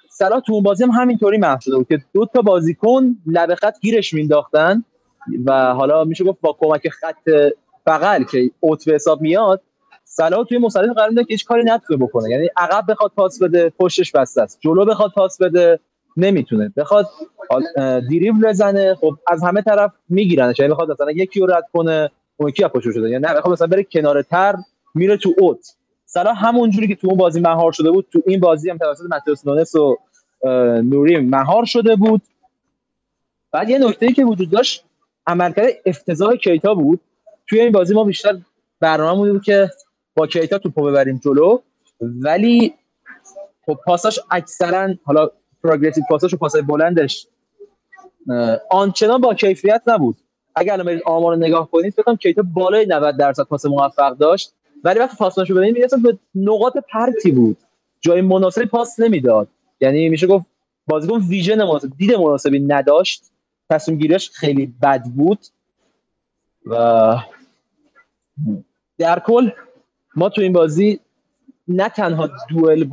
سلا تو اون بازی هم همینطوری محو بود که دو تا بازیکن لب خط گیرش مینداختن و حالا میشه گفت با کمک خط بغل که اوت به حساب میاد صلاح توی مسابقه قرار میده که هیچ کاری نتونه بکنه. یعنی عقب بخواد پاس بده پشتش بسته است. جلو بخواد پاس بده نمی‌تونه. بخواد دیریبل بزنه خب از همه طرف میگیرنش. یعنی بخواد مثلا یکی رو رد کنه اون یکی پشت شده یعنی نه بخواد مثلا بره کنار تر میره تو اوت. صلاح همون جوری که تو اون بازی مهار شده بود تو این بازی هم توسط ماتئوس نونس و نوری مهار شده بود. بعد یه نکته ای که وجود داشت عملکرد افتضاح کیتا بود. توی این بازی ما بیشتر برنامه بود که با کیتا توپو ببریم جلو. ولی خب پاساش اکثرا حالا پروگرسیو پاساش و پاسای بلندش آنچنان با کیفیت نبود. اگر الان آمار رو نگاه کنید فکر کیتا بالای 90 درصد پاس موفق داشت. ولی وقتی پاساشو ببینید می‌رسه به نقاط پرتی بود. جای مناسبی پاس نمی‌داد. یعنی میشه گفت بازیکن ویژن مناسب دید مناسبی نداشت. تصمیم گیریش خیلی بد بود. و در کل ما تو این بازی نه تنها دوئل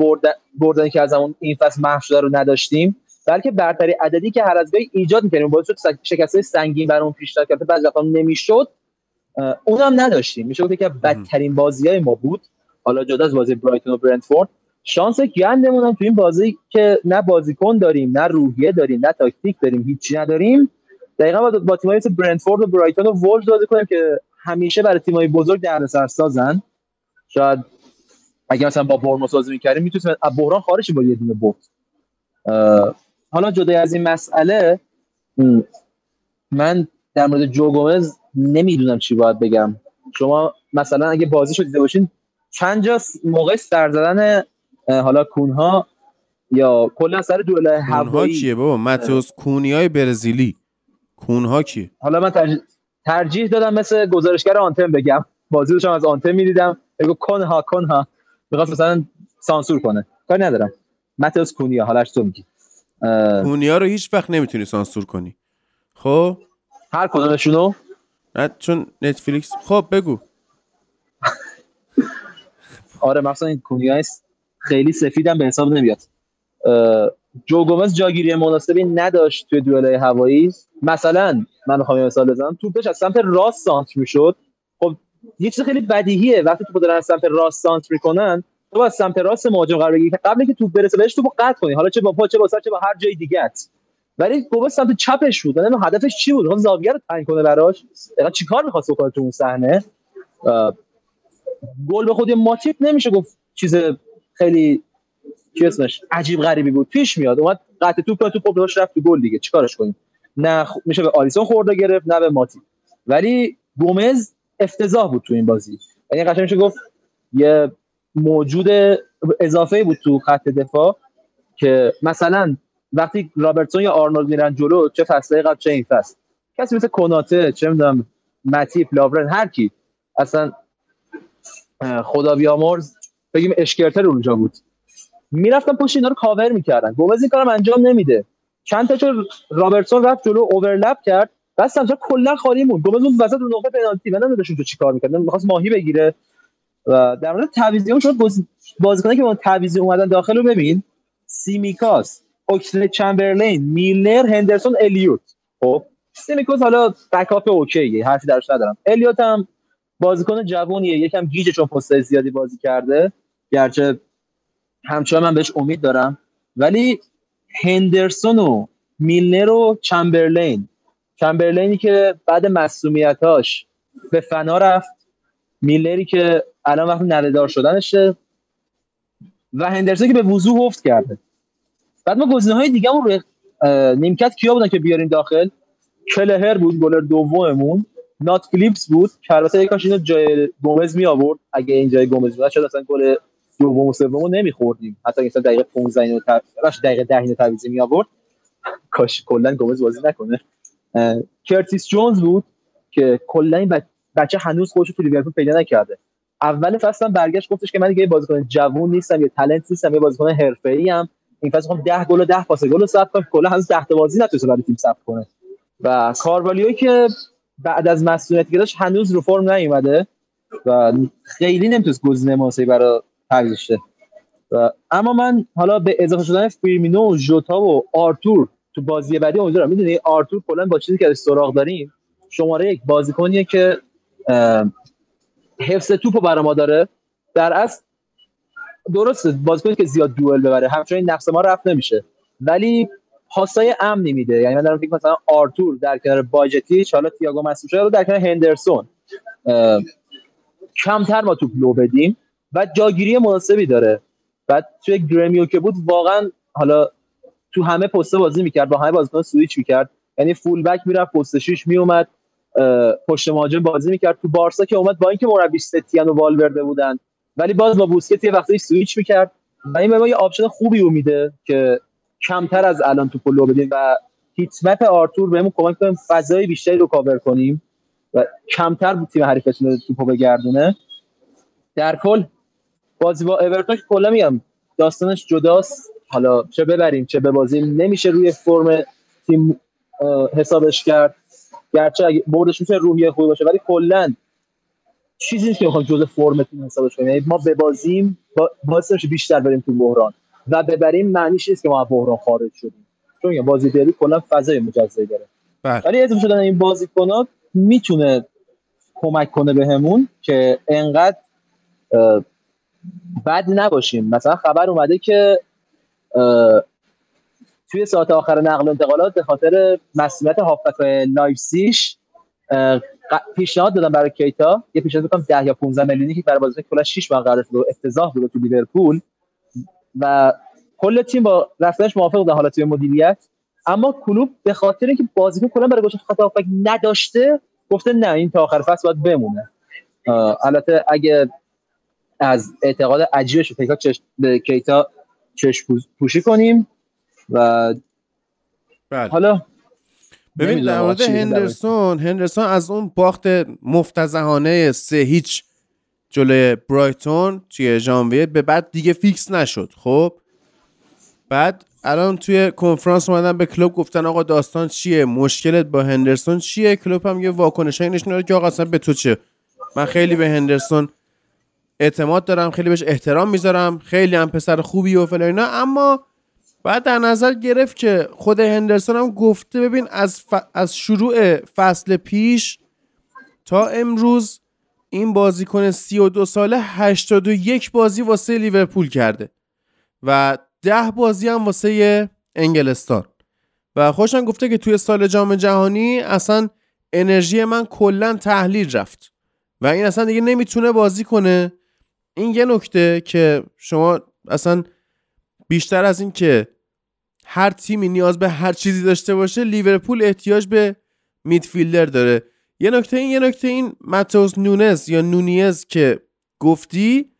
بردن, که از همون این فصل محو شده رو نداشتیم بلکه برتری عددی که هر از گاهی ایجاد می‌کردیم. باعث شد شکست سنگین برامون پیش کرد که بعضی وقتا نمی‌شد اونم نداشتیم. میشه گفت که بدترین بازیای ما بود. حالا جدا از بازی برایتون و برنتفورد شانس گندمون هم تو این بازی که نه بازیکن داریم نه روحیه داریم نه تاکتیک داریم هیچی نداریم. دقیقا با, با تیمایی مثل برنتفورد و برایتون و وولز بازی کنیم که همیشه برای تیمای بزرگ دردسر سازن شاید اگه مثلا با برموس بازی می‌کردیم می‌تونیم از بحران خارج با یه دونه برد حالا جدا از این مسئله من در مورد جو گومز نمی‌دونم چی باید بگم. شما مثلا اگه بازی شو دیده باشین چند جا موقع سر زدن حالا کونها یا کلا سر دوئل هوایی. کیه بابا؟ ماتوس کونیای برزیلی. کونها کیه؟ حالا من ترجیح دادم مثل گزارشگر آنتن بگم. بازی داشتم از آنتن می‌دیدم. بگو کنها کنها. می‌خواست مثلا سانسور کنه. کاری ندارم. ماتوس کونیا حالاش تو میگی. کونیا رو هیچ وقت نمی‌تونی سانسور کنی. خب؟ هر کدومشونو؟ نه چون نتفلیکس. خب بگو. آره مثلا این کونیا خیلی سفیدم به حساب نمیاد. جو گومز جاگیری مناسبی نداشت توی دوئل هوایی. مثلا من می‌خوام مثال بزنم. توپش از سمت راست سانت می‌شد. خب یه چیز خیلی بدیهیه. وقتی توپ دارن از سمت راست سانت می‌کنن تو از سمت راست مهاجم قرار بگیری. که قبل که توپ برسه بهش توپو قطع کنی. حالا چه با پا چه با سر چه با هر جای دیگه ولی گومز سمت چپش بود. نه هدفش چی بود؟ اون زاویه رو تعیین کنه براش. دقیقاً چیکار می‌خواست بکنه تو اون صحنه؟ گل به خود ماتیپ نمیشه گفت چیز خیلی چی اسمش؟ عجیب غریبی بود. پیش میاد. اومد قطع توپ تو پاپ رفت تو گل دیگه. چیکارش کنیم؟ نه میشه به آلیسون خورده گرفت نه به ماتی. ولی گومز افتضاح بود تو این بازی. یعنی قشنگ میشه گفت یه موجود اضافه بود تو خط دفاع که مثلا وقتی رابرتسون یا آرنولد میرن جلو چه فصله قبل چه این فصل. کسی مثل کناته چه می‌دونم متیپ لاورن هر کی. اصلا خدا بیامرز بگیم اشکرتل اونجا بود. می‌رفتن پشت اینا رو کاور می‌کردن. گومز این کارم انجام نمیده. چند تا رابرتسون رفت جلو overlap کرد. بعد سمت کلا خالی موند. گومز اون وسط نقطه پنالتی من نمی‌دونم تو چیکار می‌کرد. می‌خواست ماهی بگیره و در مورد تعویضی شد بازیکنایی که با تعویضی اومدن داخل رو ببین. سیمیکاس اوکسل چمبرلین میلنر هندرسون الیوت. خب سیمیکاس حالا backup okay ه حرفی درش ندارم. الیوت هم بازیکن جوونیه یکم گیجه چون پست زیادی بازی کرده. گرچه همچنان من بهش امید دارم. ولی هندرسون و میلنر و چمبرلین چمبرلینی که بعد مصدومیتاش به فنا رفت میلنری که الان وقت ندهدار شدنشه و هندرسون که به وضوح افت کرده. بعد ما گزینه های دیگه روی نیمکت کیا بودن که بیاریم داخل؟ کلهر بود گلر دوممون. نات فلیپس بود. که البته یکاش اینو جای گومز می آورد اگه این جای گومز بود شاید اصلا گل دوم و سومو نمیخوردیم؟ حتی مثلا دقیقه 15 اینو باش دقیقه 10 اینو تعویضی می آورد کاش کلا گومز بازی نکنه. کرتیس جونز بود که کلا این بچه هنوز خودش تو لیورپول پیدا نکرده. اول فصل هم برگشت گفتش که من دیگه بازیکن جوون نیستم یه talent نیستم یه بازیکن حرفه‌ای ام این فصل می‌خوام 10 گل و 10 پاس گل ثبت کنم کلا هنوز 10 تا بازی نتونسته برای تیم ثبت کنه. و کاروالیو که بعد از مصدومیتی که هنوز رو فرم نیومده و خیلی نمی‌تونست گزینه مناسبی برای تعویض و اما من حالا به اضافه شدن فیرمینو و ژوتا و آرتور تو بازی بعدی امیدوارم می‌دونی آرتور کلا با چیزی که از سراغ داریم شماره یک بازیکنیه که حفظ توپو برای ما داره. در اصل درسته بازیکنی که زیاد دوئل ببره همچنین نفس ما رفت نمیشه. ولی پاسای امنی میده. یعنی من دارم فکر مثلا آرتور در کنار باجتیچ حالا تییاگو مسئول در کنار هندرسون. کمتر ما توپ لو بدیم و جاگیری مناسبی داره. بعد توی گرمیو که بود واقعا حالا تو همه پست بازی می‌کرد با همه بازیکن سویچ می‌کرد. یعنی fullback می‌رفت پست 6 میومد پشت مهاجم بازی می‌کرد. تو بارسا که اومد با اینکه مربی ستیان و والورده بودن ولی باز با بوسکتس یه وقتی سویچ می‌کرد. و این به ما یه option خوبی میده که کمتر از الان توپ لو بدیم و heat map آرتور بهمون کمک کنیم فضای بیشتری رو کاور کنیم و کمتر بود تیم حریفتون رو توپو بگردونه. در کل بازی با اورتون کلا میگم داستانش جداست. حالا چه ببریم چه ببازیم نمیشه روی فرم تیم حسابش کرد. گرچه بردش می‌تونه روحیه خوبی باشه ولی کلا چیزی نیست که بخوام جزء فرم تیم حسابش کنیم. یعنی ما ببازیم با باعث میشه بیشتر بریم تو بحران. و ببریم معنیش نیست که ما بحران خارج شدیم. چون بازی دری کلا فضای مجزایی داره. بله. ولی اضافه شدن این بازیکنات می‌تونه کمک کنه بهمون که انقدر بد نباشیم. مثلا خبر اومده که توی ساعت آخر نقل و انتقالات به خاطر مصدومیت هافبک لایپزیگ پیشنهاد دادم برای کیتا. یه پیشنهاد بکنم 10 یا 15 میلیونی که برای بازیکن کلا 6 ماه قرار شده افتضاح بود تو لیورپول. و کل تیم با رفتنش موافق بودن حالا توی مدیریت. اما کلوب به خاطر اینکه بازیکن کلا برای گوشه خط هافبک نداشته گفته نه این تا آخر فصل باید بمونه. البته اگه از اعتقاد عجیبش. به کیتا چش پوشی کنیم و بله. حالا ببین در مورد هندرسون هندرسون از اون باخت مفتزهانه سه هیچ جلوی برایتون توی ژانویه به بعد دیگه فیکس نشد خب؟ بعد الان توی کنفرانس اومدن به کلوب گفتن آقا داستان چیه؟ مشکلت با هندرسون چیه؟ کلوب هم یه واکنشایی نشون داد که آقا اصلا به تو چه؟ من خیلی به هندرسون اعتماد دارم خیلی بهش احترام می‌ذارم خیلی هم پسر خوبی و فلان اما بعد در نظر گرفت که خود هندرسون هم گفته ببین از, از شروع فصل پیش تا امروز این بازیکن 32 ساله 81 بازی واسه لیورپول کرده و 10 بازی هم واسه انگلستان. و خوشم گفته که توی سال جام جهانی اصلا انرژی من کلا تحلیل رفت و این اصلا دیگه نمی‌تونه بازی کنه. این یه نکته که شما اصلا بیشتر از این که هر تیمی نیاز به هر چیزی داشته باشه لیورپول احتیاج به میدفیلدر داره. یه نکته این یه نکته این ماتوس نونز یا نونیز که گفتی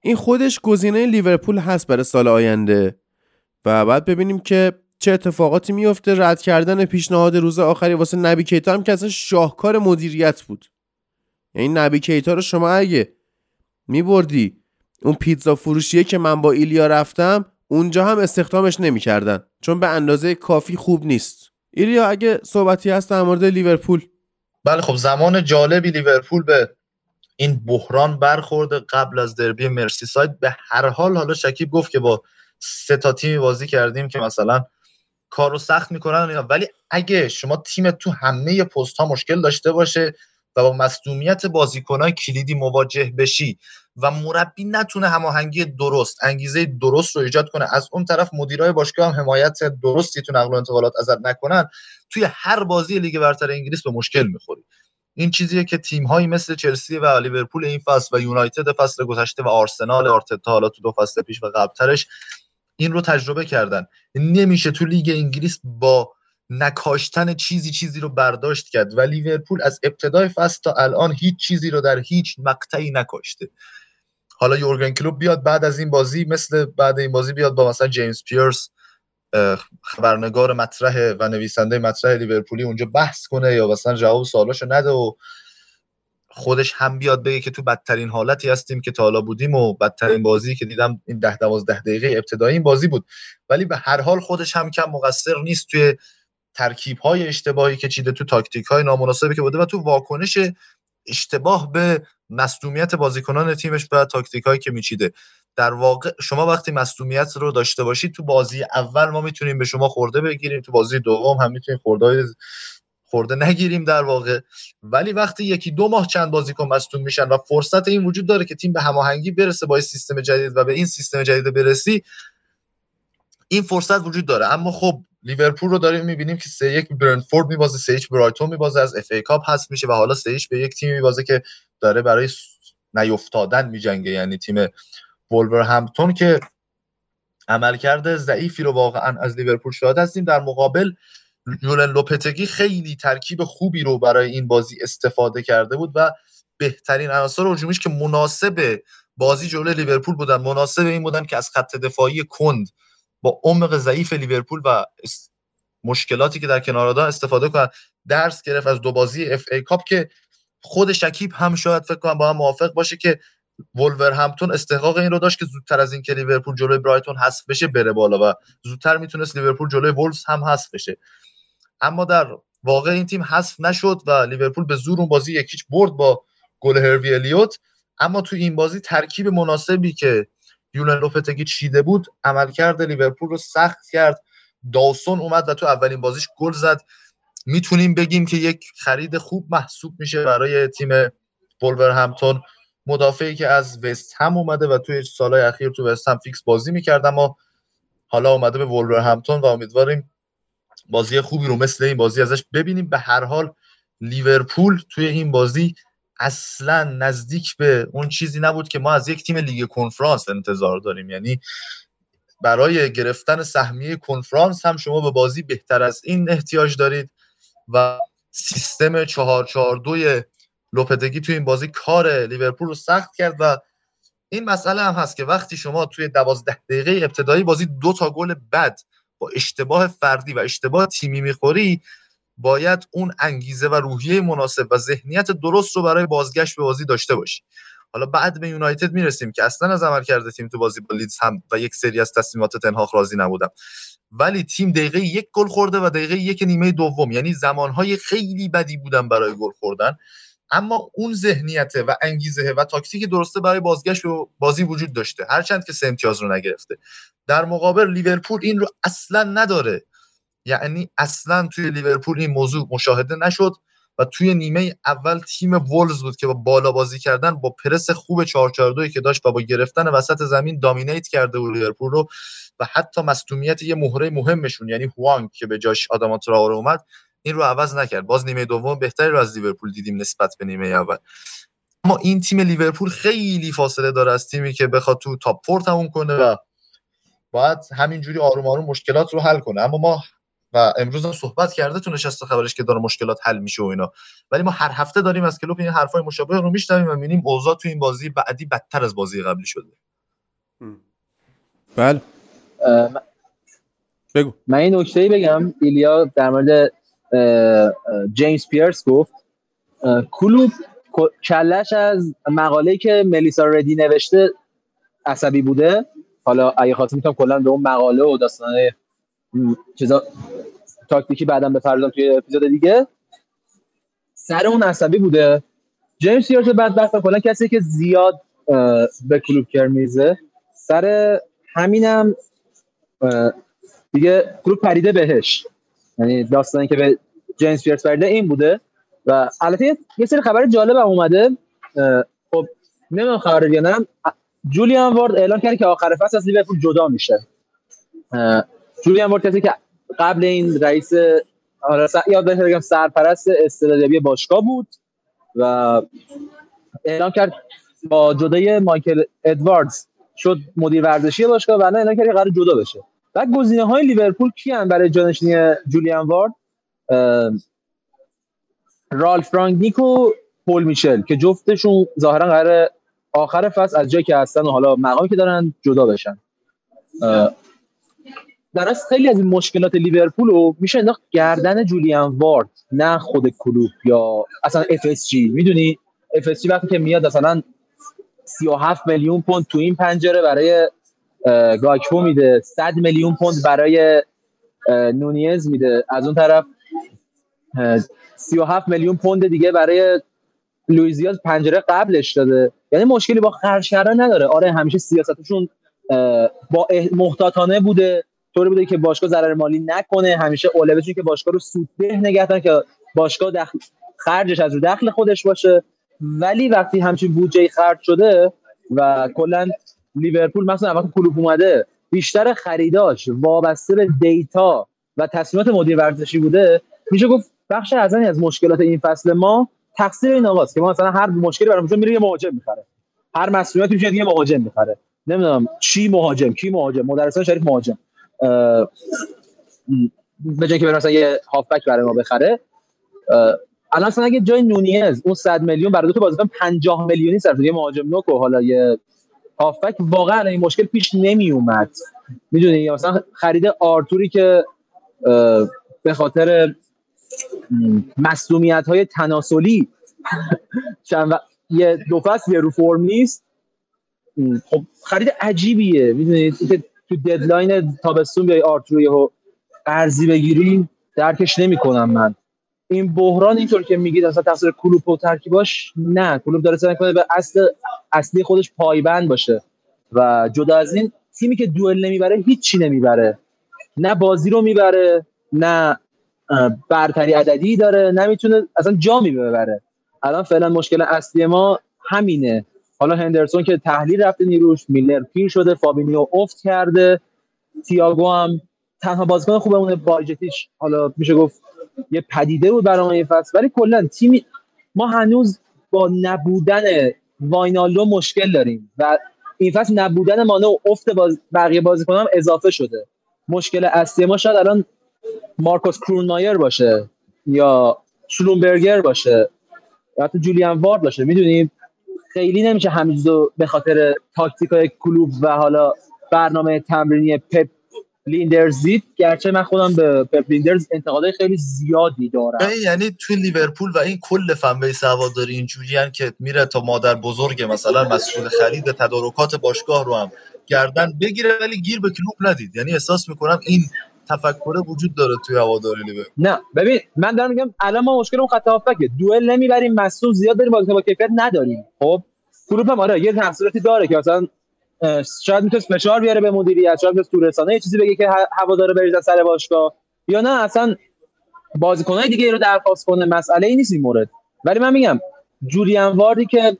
این خودش گزینه لیورپول هست برای سال آینده. و بعد ببینیم که چه اتفاقاتی میفته. رد کردن پیشنهاد روز آخری واسه نبی کیتا هم که اصلا شاهکار مدیریت بود. یعنی نبی کیتا رو شما اگه میبردی. اون پیتزا فروشیه که من با ایلیا رفتم اونجا هم استخدامش نمی‌کردن. چون به اندازه کافی خوب نیست. ایلیا اگه صحبتی هست در مورد لیورپول؟ بله خب زمان جالبی لیورپول به این بحران برخورده قبل از دربی مرسی ساید به هر حال حالا شکیب گفت که با سه تا تیمی بازی کردیم که مثلا کارو سخت می‌کنن ولی اگه شما تیم تو همه پست ها مشکل داشته باشه و با مصدومیت بازیکنهای کلیدی مواجه بشی و مربی نتونه هماهنگی درست انگیزه درست رو ایجاد کنه. از اون طرف مدیرای باشگاه هم حمایت درستی تو نقل و انتقالات ازت نکنن. توی هر بازی لیگ برتر انگلیس به مشکل می‌خوری. این چیزیه که تیم هایی مثل چلسی و لیورپول این فصل و یونایتد فصل گذشته و آرسنال آرتتا حالا تو دو فصل پیش و قبلترش این رو تجربه کردن. نمیشه تو لیگ انگلیس با نکاشتن چیزی چیزی رو برداشت کرد. و لیورپول از ابتدای فصل تا الان هیچ چیزی رو در هیچ مقطعی نکاشته. حالا یورگن کلوپ بیاد بعد از این بازی مثل بعد این بازی بیاد با مثلا جیمز پیرس خبرنگار مطرح و نویسنده مطرح لیورپولی اونجا بحث کنه یا مثلا جواب سوالاشو نده و خودش هم بیاد بگه که تو بدترین حالتی هستیم که تا حالا بودیم و بدترین بازی که دیدم این ده دوازده دقیقه ابتدایی این بازی بود. ولی به هر حال خودش هم کم مقصر نیست توی ترکیب های اشتباهی که چیده تو تاکتیک های نامناسبی که بوده و تو واکنش اشتباه به مصدومیت بازیکنان تیمش و تاکتیک هایی که میچیده. در واقع شما وقتی مصدومیت رو داشته باشید تو بازی اول ما می‌تونیم به شما خورده بگیریم تو بازی دوم هم می‌تونیم خورده خورده نگیریم در واقع. ولی وقتی یکی دو ماه چند بازیکن مصدوم میشن و فرصت این وجود داره که تیم به هماهنگی برسه با سیستم جدید و به این سیستم جدید برسی این فرصت وجود داره. اما خب لیورپول رو داریم می‌بینیم که سه یک برنفورد میبازه سه یک برایتون میبازه از اف ای کاپ هست میشه و حالا سه به یک تیم میبازه که داره برای نیفتادن میجنگه. یعنی تیم همتون که عملکرد ضعیفی رو واقعا از لیورپول شاهد هستیم. در مقابل یولن لوپتگی خیلی ترکیب خوبی رو برای این بازی استفاده کرده بود و بهترین عناصر هجومیش که مناسب بازی جلوی لیورپول بودن مناسب این بودن که از خط دفاعی کند با عمق ضعیف لیورپول و مشکلاتی که در کنار استفاده کنن. درس گرفت از دو بازی FA Cup که خود شکیب هم شاید فکر کنم با هم موافق باشه که همپتون استحقاق این رو داشت که زودتر از اینکه لیورپول جلوی برایتون حذف بشه بره بالا و زودتر می‌تونست لیورپول جلوی وولز هم حذف بشه. اما در واقع این تیم حذف نشد و لیورپول به زور اون بازی یک هیچ برد با گل هروی الیوت. اما تو این بازی ترکیب مناسبی که یولن لوپتگی چیده بود عملکرد لیورپول رو سخت کرد. داوسون اومد و تو اولین بازیش گل زد. می‌تونیم بگیم که یک خرید خوب محسوب میشه برای تیم همپتون مدافعی که از وست هم اومده و توی سالهای اخیر تو وست هم فیکس بازی می‌کرد اما حالا اومده به همپتون و امیدواریم بازی خوبی رو مثل این بازی ازش ببینیم. به هر حال لیورپول توی این بازی اصلا نزدیک به اون چیزی نبود که ما از یک تیم لیگ کنفرانس انتظار داریم. یعنی برای گرفتن سهمیه کنفرانس هم شما به بازی بهتر از این احتیاج دارید و سیستم 442 لوپتگی توی این بازی کار لیورپول رو سخت کرد و این مسئله هم هست که وقتی شما توی دوازده دقیقه ابتدایی بازی دو تا گل بد با اشتباه فردی و اشتباه تیمی می‌خوری باید اون انگیزه و روحیه مناسب و ذهنیت درست رو برای بازگشت به بازی داشته باشی. حالا بعد به یونایتد می‌رسیم که اصلا از عمل کرده تیم تو بازی با لیدز هم و یک سری از تصمیمات تنهاخ راضی نبودم. ولی تیم دقیقه یک گل خورده و دقیقه یک نیمه دوم یعنی زمانهای خیلی بدی بودن برای گل خوردن. اما اون ذهنیت و انگیزه و تاکتیک درسته برای بازگشت به بازی وجود داشته. هرچند که سه امتیاز رو نگرفته. در مقابل لیورپول این رو اصلا نداره. یعنی اصلا توی لیورپول این موضوع مشاهده نشد و توی نیمه اول تیم وولز بود که با بالا بازی کردن با پرس خوب 442 که داشت و با گرفتن وسط زمین دامینیت کرده بود لیورپول رو و حتی مصدومیت یه مهره مهمشون یعنی هوانگ که به جاش آدم تراوره اومد این رو عوض نکرد. باز نیمه دوم بهتری رو از لیورپول دیدیم نسبت به نیمه اول. اما این تیم لیورپول خیلی فاصله داره از تیمی که بخواد تو تاپ فور تموم کنه و باید همینجوری آروم آروم مشکلات رو حل کنه. اما ما و امروز هم صحبت کرده تو نشست خبرش که داره مشکلات حل میشه و اینا. ولی ما هر هفته داریم از کلوب این حرفای مشابه رو میشنویم و می‌بینیم اوضاع تو این بازی بعدی بدتر از بازی قبلی شده. بله. بگو. من این نکته بگم. ایلیا در مورد جیمز پیرس گفت کلوب کلش از مقاله که ملیسا ردی نوشته عصبی بوده. حالا اگه خاطر می‌تونم کلا به اون مقاله و داستانه چیزا تاکتیکی بعدا بپردازم توی اپیزود دیگه. سر اون عصبی بوده. جیمز پیرس بدبخت کلا کسی که زیاد به کلوب کرمیزه سر همینم دیگه کلوب پریده بهش. یعنی داستانی که به جیمز پیرس پریده این بوده. و البته یه سری خبر جالب هم اومده. خب نمی‌دونم خبر یا نه. جولیان وارد اعلام کرد که آخر فصل از لیورپول جدا میشه. جولیان وارد کسی که قبل این رئیس یاد بگم سرپرست استعدادیابی باشگاه بود و اعلام کرد با جدای مایکل ادواردز شد مدیر ورزشی باشگاه و الان اعلام کرد قرار جدا بشه. بعد گزینه های لیورپول کیان برای جانشینی جولیان وارد؟ رالف رانگنیک و پول میچل که جفتشون ظاهرا قرار آخر فصل از جایی که هستن و حالا مقامی که دارن جدا بشن. در از خیلی از این مشکلات لیورپول رو میشه انداخت گردن جولیان وارد نه خود کلوپ یا اصلا FSG می‌دونی؟ FSG وقتی که میاد مثلا 37 میلیون پوند تو این پنجره برای گاکپو میده 100 میلیون پوند برای نونیز میده. از اون طرف 37 میلیون پوند دیگه برای لویزیاز پنجره قبلش داده. یعنی مشکلی با خرج نداره. آره همیشه سیاستشون با محتاطانه بوده. طوری بوده که باشگاه ضرر مالی نکنه. همیشه اولویتشون که باشگاه رو سودده نگه که باشگاه دخل خرجش از رو دخل خودش باشه. ولی وقتی همچین بودجه خرج شده و کلا لیورپول مثلا وقتی کلوب اومده بیشتر خریداش وابسته به دیتا و تصمیمات مدیر ورزشی بوده میشه گفت بخش اعظمی از مشکلات این فصل ما تقصیر این آقاست که ما مثلا هر مشکلی برامون میره یه مهاجم می‌خره. هر مسئولیتی میشه یه مهاجم می‌خره. نمی‌دونم چی مهاجم کی مهاجم؟ مدرسان شریف مهاجم. به جای که مثلا یه هافبک برای ما بخره الان مثلا اگه جای نونیز اون 100 میلیون برای دو تا بازیکن 50 میلیونی صرف یه مهاجم نوک و حالا یه هافبک واقعا این مشکل پیش نمی اومد می‌دونی مثلا خرید آرتوری که به خاطر مسئولیت های تناسلی چند و... یه دو فصل رو فرم نیست. خب خرید عجیبیه. می‌دونید تو ددلاین تابستون بیای آرتوری رو قرضی بگیری درکش نمی‌کنم من. این بحران اینطور که میگید اصلا تقصیر کلوب و ترکیباش نه. کلوب داره سعی کنه به اصل اصلی خودش پایبند باشه. و جدا از این تیمی که دوئل نمی‌بره هیچی نمی‌بره. نه بازی رو می‌بره نه برتری عددی داره نمی‌تونه اصلا جامی ببره الان فعلا مشکل اصلی ما همینه. حالا هندرسون که تحلیل رفته نیروش میلر پیر شده فابینیو افت کرده تییاگو هم تنها بازیکن خوبمونه باجتیش حالا میشه گفت یه پدیده بود برای این فصل. ولی کلا تیم ما هنوز با نبودن واینالدو مشکل داریم و این فصل نبودن مانه و افت باز بقیه بازیکنان اضافه شده. مشکل اصلی ما شاید الان مارکوس کرونمایر باشه یا شلومبرگر باشه یا حتی جولیان وارد باشه. می‌دونیم؟ خیلی نمیشه همینجور به خاطر تاکتیک های کلوپ و حالا برنامه تمرینی پپ لیندرز دید. گرچه من خودم به پپ لیندرز انتقادهای خیلی زیادی دارم. یعنی توی لیورپول و این کل فنبه سواداری اینجوری که میره تا مادر بزرگ مثلا مسئول خرید تدارکات باشگاه رو هم گردن بگیره ولی گیر به کلوب ندید. یعنی احساس می‌کنم این تفکر وجود داره توی هواداری لیورپول نه ببین من دارم میگم الان ما مشکل اون خط هافبکه. دوئل نمی‌بریم مسئول زیاد داریم بازیکن با کیفیت نداریم. خب کلوب هم آره یه تحصیلاتی داره که مثلا شاید می‌تونه فشار بیاره به مدیریت شاید تو رسانه یه چیزی بگه که هواداره بریزن سر باشگاه. یا نه اصلا بازیکنای دیگه رو درخواست کنه مسئله ای نیست این مورد. ولی من میگم جولیان واردی که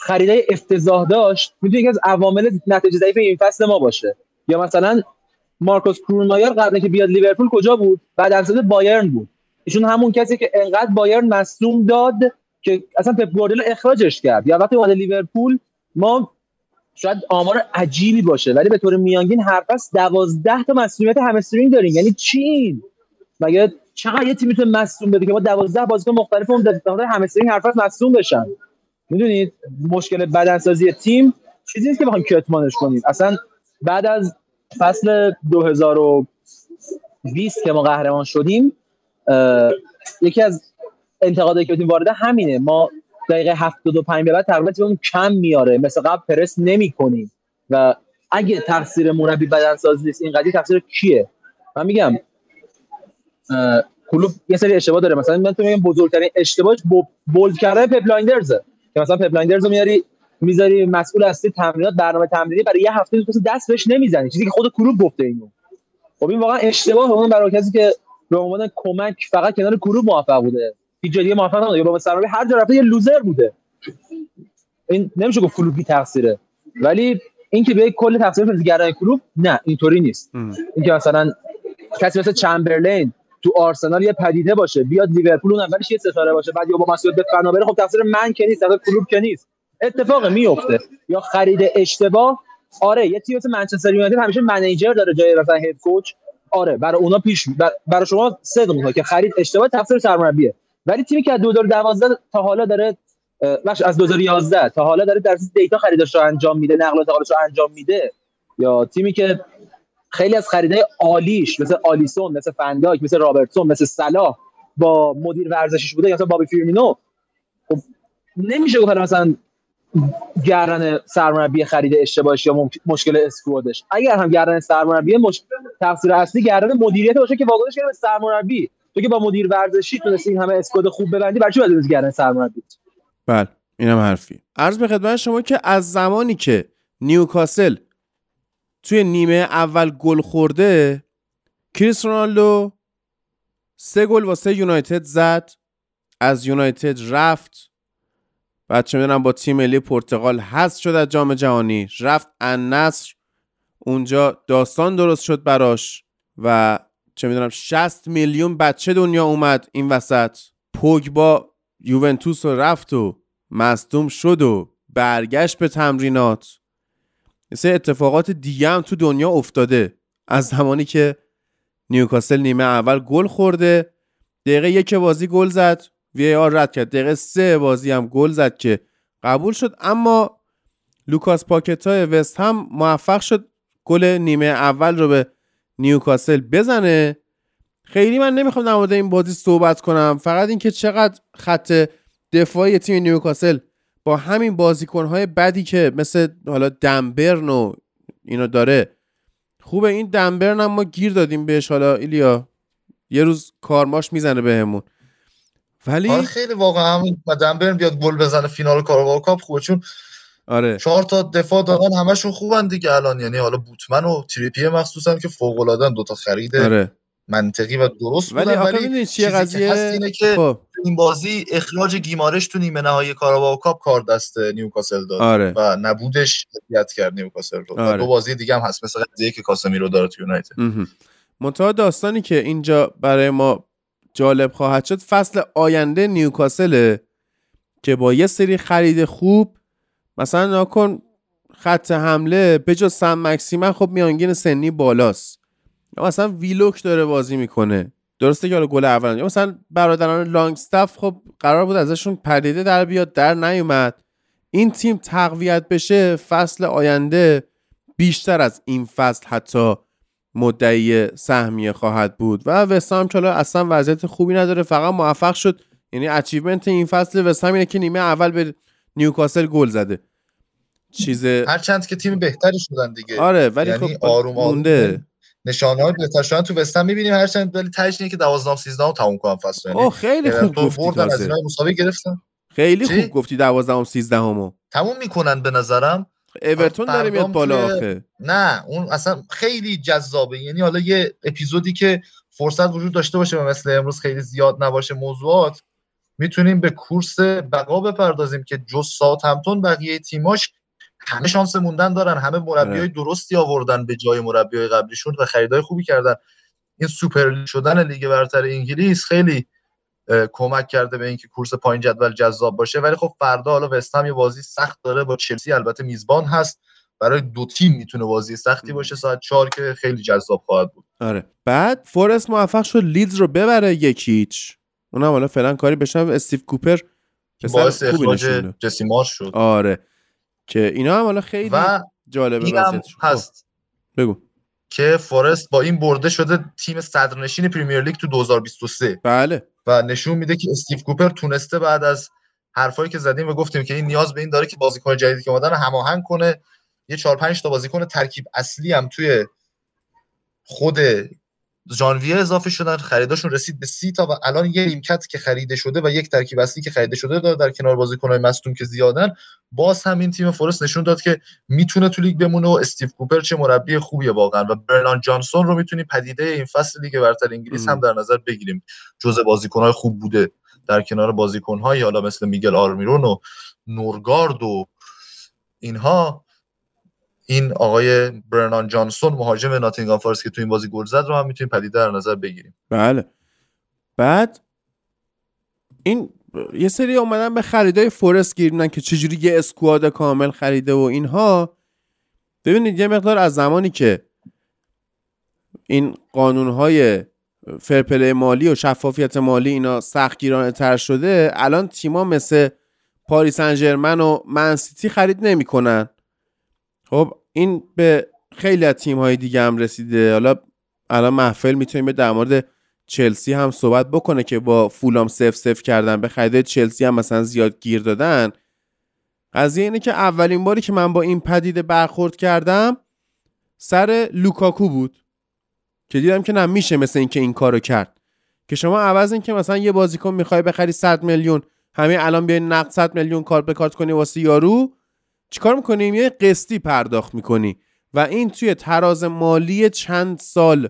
خریدای افتضاح داشت می‌تونه یکی از عوامل نتیجه ضعیف این فصل ما باشه. یا مثلا مارکوس کرونمایر قبل که بیاد لیورپول کجا بود؟ بعد از بایرن بود. ایشون همون کسی که انقدر بایرن مصدوم داد که اصلا پپ اخراجش کرد. یا وقتی اومد لیورپول ما شاید آمار عجیبی باشه ولی به طور میانگین هر پس 12 تا مسئولیت همسترینگ داریم. یعنی چی؟ مگه چقدر یه تیم می‌تونه مصدوم بده که ما 12 بازیکن مختلف اون همسترینگ هر فصل مصدوم بشن؟ می‌دونید؟ مشکل بدنسازی تیم چیزی نیست که بخوایم کتمانش کنیم. اصلا بعد از فصل 2020 که ما قهرمان شدیم یکی از انتقادایی که تیم وارده همینه. ما دقیقه 75 به بعد تقریبا تیممون کم میاره. مثل قبل پرس نمی کنیم و اگه تقصیر مربی بدنسازی نیست این قضیه تقصیر کیه؟ من میگم کلوپ یه سری اشتباه داره. مثلا من تو میگم بزرگترین اشتباهش bold کردن پپ لایندرز که مثلا پپ لایندرز رو میاری می‌ذاری مسئول اصلی تمرینات برنامه تمرینی برای یه هفته تو دست بهش نمی‌زنی. چیزی که خود کلوپ گفته اینو. خب این واقعا اشتباه اون برای کسی که به عنوان کمک فقط کنار کلوپ موفق بوده. هیچ جای موفق نبوده. با سرمربی هر جا رفته یه لوزر بوده. این نمیشه گفت کلوبی تقصیره. ولی اینکه به کل تقصیر بازیگران کلوب نه اینطوری نیست. اینکه مثلا کسی مثل چمبرلین تو آرسنال یه پدیده باشه بیاد لیورپول اون اولش یه ستاره باشه بعد یا با مسئولیت به فنا بره خب تقصیر من که نیست تقصیر کلوب که نیست. اتفاق میفته. یا خرید اشتباه. آره یه تیم مثل منچستر یونایتد همیشه منیجر داره جای مثلا هد کوچ آره برای اونا پیش برای شما صدق می‌کنه که خرید اشتباه تقصیر سرمربیه. ولی تیمی که از 2012 تا حالا داره بخش از 2011 تا حالا داره در data خریدش رو انجام میده نقل و انتقالش رو انجام میده. یا تیمی که خیلی از خریدای عالیش مثل آلیسون مثل فن‌دایک مثل رابرتسون مثل صلاح با مدیر ورزشیش بوده یا مثلا بابی فیرمینو خب نمیشه گفت مثلا گردن سرمربی خرید اشتباهش یا مشکل squad ش. اگر هم گردن سرمربی مش... تقصیر اصلی گردن مدیریت باشه که واگذارش کرده سرمربی. تو که با مدیر ورزشی تونستی این همه اسکواد خوب ببندی برای چی باید گردن سرمربی؟ بله اینم حرفی. عرض به خدمت شما که از زمانی که نیوکاسل توی نیمه اول گل خورده کریس رونالدو سه گل واسه یونایتد زد از یونایتد رفت. بعد چه می‌دونم با تیم ملی پرتغال حذف شد از جام جهانی رفت النصر اونجا داستان درست شد براش و چه می‌دونم 60 میلیون بچه دنیا اومد این وسط. با یوونتوس رو رفت و مصدوم شد و برگشت به تمرینات. سه اتفاقات دیگه هم تو دنیا افتاده. از زمانی که نیوکاسل نیمه اول گل خورده دقیقه یک بازی گل زد. وی آر رد کرد. دقیقه سه بازی هم گل زد که قبول شد. اما لوکاس پاکتا وستهم موفق شد گل نیمه اول رو به نیوکاسل بزنه. خیلی من نمی‌خوام در مورد این بازی صحبت کنم. فقط اینکه چقدر خط دفاعی تیم نیوکاسل با همین بازیکنهای بدی که مثل حالا دن برن و اینو داره. خوبه این دن برن هم ما گیر دادیم بهش. حالا ایلیا یه روز karma ش می‌زنه بهمون. ولی آره خیلی واقعا همین دن برن بیاد گل بزنه فینال کاراباو کاپ خوبه چون آره چهار تا دفاع دادن همشون خوبن دیگه الان یعنی حالا بوتمن و تریپیه مخصوصا که فوق العاده دو تا خرید آره. منطقی و درست ولی بودن ولی چیه قضیه اینه که خب. این بازی اخراج گیمارش تو نیمه نهایی کاراباو کاپ کار دست نیوکاسل داد آره. و نبودش اذیت کرد نیوکاسل رو آره. دو بازی دیگه هم هست مثل قضیه که کاسمیرو داره تو یونایتد منتها داستانی که اینجا برای ما جالب خواهد شد فصل آینده نیوکاسل که با یه سری خرید خوب مثلا ناکن خط حمله به جز سم مکسیمن خب میانگین سنی بالاست. یا مثلا ویلوک داره بازی می‌کنه. درسته که حالا گل اول یا مثلا برادران لانگستاف خب قرار بود ازشون پدیده در بیاد در نیومد. این تیم تقویت بشه فصل آینده بیشتر از این فصل حتی مدعی سهمیه خواهد بود. و وستهم که اصلا وضعیت خوبی نداره فقط موفق شد. یعنی achievement این فصل وستهم اینه که نیمه اول به نیوکاسل گل زده. چیز هرچند که تیم بهتری شدن دیگه. آره ولی یعنی خب آروم مونده نشانه های بهتر شدن تو وستهم می‌بینیم. هرچند ولی تهش که 12 13 تموم کنن فصل. یعنی خیلی خوب گفتی اینا مساوی گرفتن. خیلی خوب گفتی 12 13 همو تموم می‌کنن به نظرم. اورتون داره میاد بالا آخه. نه اون اصلا خیلی جذابه. یعنی حالا یه اپیزودی که فرصت وجود داشته باشه مثل امروز خیلی زیاد نباشه موضوعات می‌تونیم به کورس بقا بپردازیم که جز ساعت همتون بقیه تیماش همه شانس موندن دارن همه مربیای آره. درستی آوردن به جای مربیای قبلیشون و خریدای خوبی کردن. این سوپر شدن لیگ برتر انگلیس خیلی کمک کرده به اینکه کورس پایین جدول جذاب باشه. ولی خب فردا حالا وستهم یه بازی سخت داره با چلسی. البته میزبان هست. برای دو تیم می‌تونه بازی سختی باشه. ساعت 4 که خیلی جذاب خواهد بود. آره. بعد فورست موفق شد لیدز رو ببره یک هیچ. اونم حالا فعلا کاری بشم استیو کوپر باعث اخراج جسی مارش شد. آره. که اینا هم حالا خیلی و جالبه هست خب، بگو. که فورست با این برده شده تیم صدرنشین پریمیر لیگ تو 2023 بله. و نشون میده که استیو کوپر تونسته بعد از حرفایی که زدیم و گفتیم که این نیاز به این داره که بازیکن جدیدی که اومدن هماهنگ کنه یه 4 5 تا بازیکن ترکیب اصلی هم توی خود ژانویه اضافه شدن خریداشون رسید به سی تا و الان یه نیمکت که خریده شده و یک ترکیب اصلی که خریده شده داره در کنار بازیکن‌های مصدوم که زیادن. باز هم این تیم فورست نشون داد که می‌تونه تو لیگ بمونه و استیو کوپر چه مربی خوبیه واقعا و برنان جانسون رو می‌تونیم پدیده این فصل لیگ برتر انگلیس هم در نظر بگیریم. جزء بازیکن‌های خوب بوده در کنار بازیکن‌های حالا مثل میگل آرمیرون و نورگارد و اینها. این آقای برنان جانسون مهاجم ناتینگهام فارست که تو این بازی گل زد رو هم می‌تونیم پدیده در نظر بگیریم. بله. بعد این یه سری اومدن به خریدای فورست گیرنن که چجوری یه اسکواد کامل خریده و اینها. ببینید یه مقدار از زمانی که این قانونهای فرپله مالی و شفافیت مالی اینا سختگیرانه تر شده الان تیما مثل پاریس انجرمن و منسیتی خرید نمی‌کنن. خب این به خیلی از تیم های دیگه هم رسیده. حالا الان محفل می‌تونیم در مورد چلسی هم صحبت بکنه که با فولام سف سف کردن به خرید چلسی هم مثلا زیاد گیر دادن. قضیه اینه که اولین باری که من با این پدیده برخورد کردم سر لوکاکو بود که دیدم که نه میشه مثل اینکه این کارو کرد. که شما عوض این که مثلا یه بازیکن می‌خوای بخری 100 میلیون همه الان بیاین نقد 100 میلیون کار به کارت کنی واسه یارو چیکار می‌کنیم؟ یه قسطی پرداخت می‌کنی و این توی تراز مالی چند سال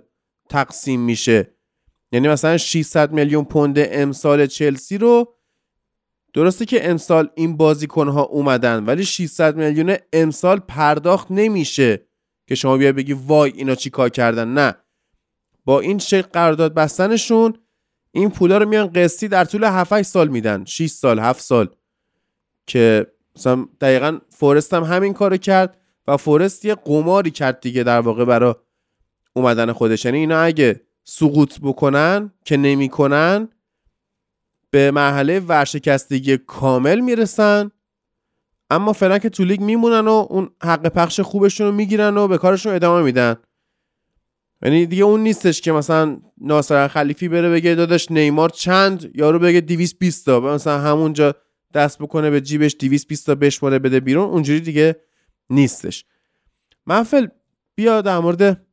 تقسیم میشه. یعنی مثلا 600 میلیون پوند امسال چلسی رو درسته که امسال این بازیکنها اومدن ولی 600 میلیون امسال پرداخت نمیشه که شما بیا بگی وای اینا چی کار کردن. نه. با این شکل قرارداد بستنشون این پولا رو میان قسطی در طول 7 سال میدن. 6 سال 7 سال که مثلا دقیقا فورست هم همین کارو کرد و فورست یه قماری کرد دیگه در واقع برای اومدن خودش. یعنی اینا اگه سقوط بکنن که نمی‌کنن به مرحله ورشکستگی کامل می‌رسن اما فعلا که تو لیگ میمونن و اون حق پخش خوبشون رو می‌گیرن و به کارشون ادامه میدن. یعنی دیگه اون نیستش که مثلا ناصر خلیفی بره بگه داداش نیمار چند؟ یارو بگه 220 تا. مثلا همونجا دست بکنه به جیبش 220 تا بشماره بده بیرون اونجوری دیگه نیستش. محفل بیا در مورد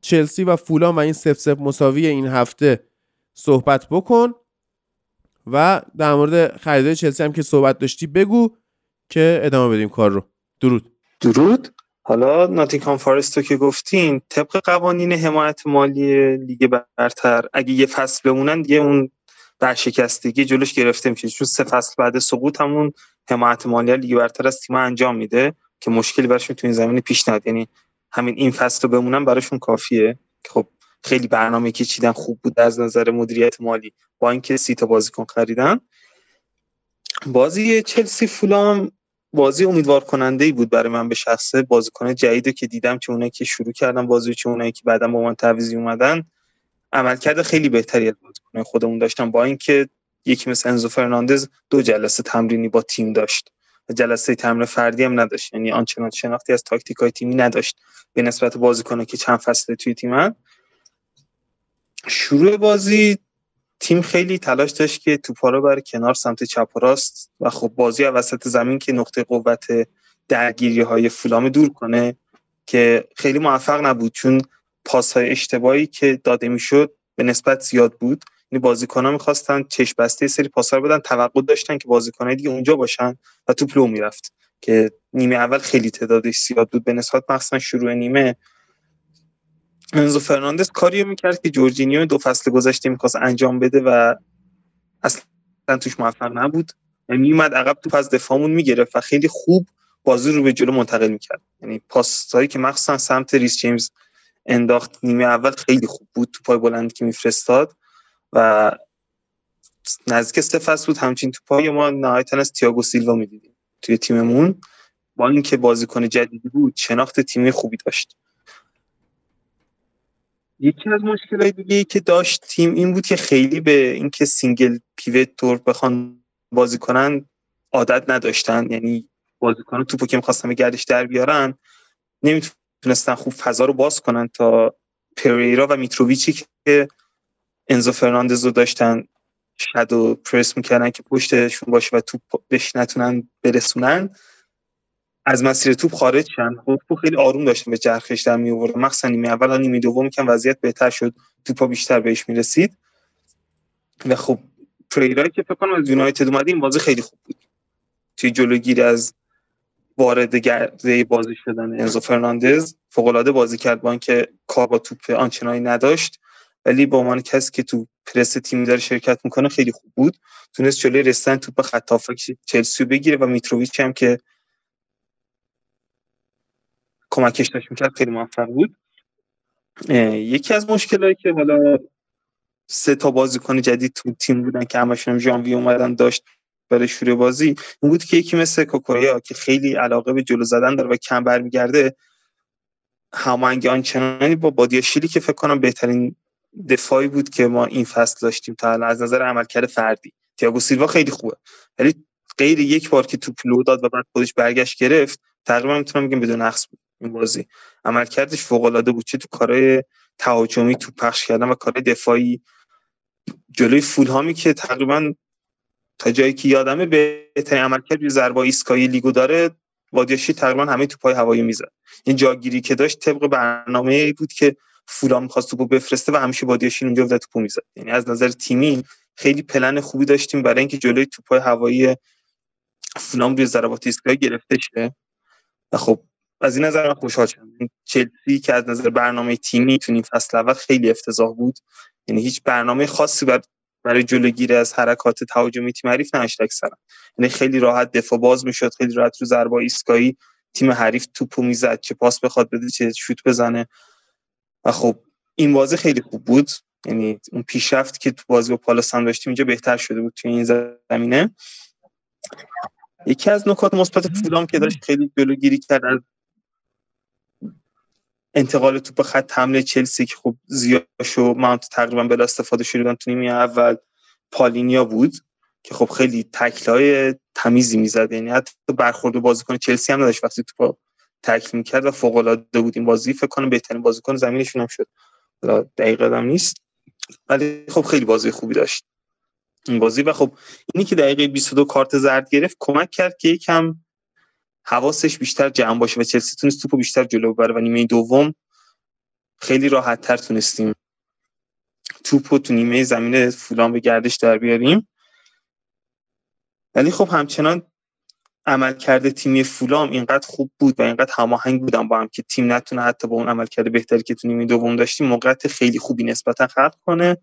چلسی و فولان و این سف سف مساوی این هفته صحبت بکن و در مورد خریدای چلسی هم که صحبت داشتی بگو که ادامه بدیم کار رو. درود. درود. حالا ناتینگهام فارستو که گفتین طبق قوانین حمایت مالی لیگ برتر اگه یه فصل بمونن دیگه اون شکستگی جلوش گرفته میشه. چون سه فصل بعد سقوط همون حمایت مالی لیگ برتر از تیم انجام میده که مشکلی براشون تو این زمینه پیش نیاد یعنی همین این فصل رو بمونن براشون کافیه. خب خیلی برنامه که چیدن خوب بود از نظر مدیریت مالی. با اینکه سی تا بازیکن خریدن. بازی چلسی فولام بازی امیدوار کننده ای بود برای من به شخصه. بازیکن جدیدی که دیدم چه اونایی که شروع کردن بازی چه اونایی که بعدا با من تعویضی اومدن. عملکرد خیلی بهتری از بازیکن خودمون داشتن با اینکه یکی مثل انزو فرناندز دو جلسه تمرینی با تیم داشت و جلسه تمرین فردی هم نداشت. یعنی آنچنان شناختی از تاکتیک های تیمی نداشت به نسبت بازیکنه که چند فصله توی تیمن شروع بازی تیم خیلی تلاش داشت که توپا رو بر کنار سمت چپ و راست و خب بازی وسط زمین که نقطه قوت درگیری های فلام دور کنه که خیلی موفق نبود چون پاس های اشتباهی که داده می‌شد به نسبت زیاد بود. یعنی بازیکن‌ها می‌خواستن چش بسته سری پاس رو بدن توقع داشتن که بازیکن‌های دیگه اونجا باشن و توپ لو می‌رفت. که نیمه اول خیلی تعدادش زیاد بود. به نسبت مخصوصا شروع نیمه انزو فرناندز کاری می‌کرد که جورجینیو دو فصل گذشته می‌خواست انجام بده و اصلا توش موفق نبود. یعنی میومد عقب توپ از دفاعمون می‌گرفت و خیلی خوب بازی رو به جلو منتقل می‌کرد. یعنی پاسایی که مخصوصا سمت ریس جیمز انداخت نیمه اول خیلی خوب بود توپای بلند که میفرستاد و نزدیک سه بود. همچین توپای ما نهایتا از تییاگو سیلوا می‌دیدیم توی تیممون. با اینکه بازیکن جدیدی بود شناخت تیمی خوبی داشت. یکی از مشکلات دیگه ای که داشت تیم این بود که خیلی به اینکه single pivot طور بخوان بازی کنن عادت نداشتن. یعنی بازیکن توپو که می‌خواستن به گردش در بیارن نمی‌تونستن خوب فضا رو باز کنن تا پریرا و میتروویچی که انزو فرناندز رو داشتن shadow press می‌کردن که پشتشون باشه و توپ بهش نتونن برسونن از مسیر توپ خارج شدن. خب خیلی آروم داشتن به چرخش در می آورد مخصوصا نیمه اول و نیمه دوم که وضعیت بهتر شد. توپا بیشتر بهش می‌رسید. و خب پریرا که فکر کنم از یونایتد اومده این بازی خیلی خوب بود. توی جلوگیری از وارد گردونه بازی شدن انزو فرناندز. فوق بازی کرد با اینکه کار با توپ آنچنانی نداشت. ولی با عنوان کسی که تو پرس تیمی داره شرکت می‌کنه خیلی خوب بود. تونست جلوی رسیدن توپ خط چلسی بگیره و میتروویچ هم که کمکش داشت می‌کرد خیلی موفق بود. یکی از مشکلایی که حالا سه تا بازیکن جدید تو تیم بودن که همشون ژانویه اومدن داشت برای شروع بازی. این بود که یکی مثل کوکویا که خیلی علاقه به جلو زدن داره و کم برمیگرده هماهنگ آنچنانی با بادیاشیلی که فکر کنم بهترین دفاعی بود که ما این فصل داشتیم تا از نظر عملکرد فردی. تییاگو سیلوا خیلی خوبه ولی غیر یک بار که توپ لو داد و بعد خودش برگشت گرفت تقریبا می‌تونم بگم بدون نقص بود این بازی. عملکردش فوق العاده بود. چه تو کارهای تهاجمی تو پخش کردن و کارهای دفاعی جلوی فولهامی که تقریبا تا جایی که یادمه بهترین عملکرد روی ضربه ایستگاهی لیگو داره وادیاشی تقریبا همه تو پای هوایی می‌زد. این جاگیری که داشت طبق برنامه ای بود که فولام می‌خواست توپو بفرسته و همیشه بادیاشی اونجا و توپو می‌زد. یعنی از نظر تیمی خیلی پلن خوبی داشتیم برای اینکه جلوی توپای هوایی فولام روی ضربات ایستگاهی گرفته شه. و خب از این نظر من خوشحال شدم. چلسی که از نظر برنامه تیمی تو این فصل اول خیلی افتضاح بود. یعنی هیچ برنامه خاصی بر برای جلوگیری از حرکات تهاجمی تیم حریف نداشت اکثرا یعنی خیلی راحت دفاع باز می‌شد خیلی راحت رو ضربه ایستگاهی تیم حریف توپو می‌زد چه پاس بخواد بده چه شوت بزنه. و خب این بازی خیلی خوب بود. یعنی اون پیشرفت که تو بازی با پالاس هم داشتیم اینجا بهتر شده بود توی این زمینه. یکی از نکات مثبت فولام که داشت خیلی جلوگیری کرد از انتقال توپ خط حمله چلسی که خب زیاش و مانت تقریبا بلا استفاده شدن تو نیمه اول پالینیا بود که خب خیلی تکلای تمیزی می‌زد. یعنی حتی برخورد بازیکن چلسی هم نداشت وقتی توپ تکل می‌کرد و فوق العاده بود. این بازی فکر کنم بهترین بازیکن زمینشون هم شد. دقیقه هم نیست. ولی خب خیلی بازی خوبی داشت. این بازی و خب اینی که دقیقه 22 کارت زرد گرفت کمک کرد که یکم حواسش بیشتر جمع باشه و چلسی تونست توپو بیشتر جلو ببره و نیمه دوم خیلی راحت تر تونستیم توپو تو نیمه زمین فولان به گردش در بیاریم. ولی خب همچنان عمل کرده تیمی فولام اینقدر خوب بود و اینقدر هماهنگ بودن با هم که تیم نتونه حتی با اون عمل کرده بهتری که تو نیمه دوم داشتیم موقعیت خیلی خوبی نسبتا خلق کنه.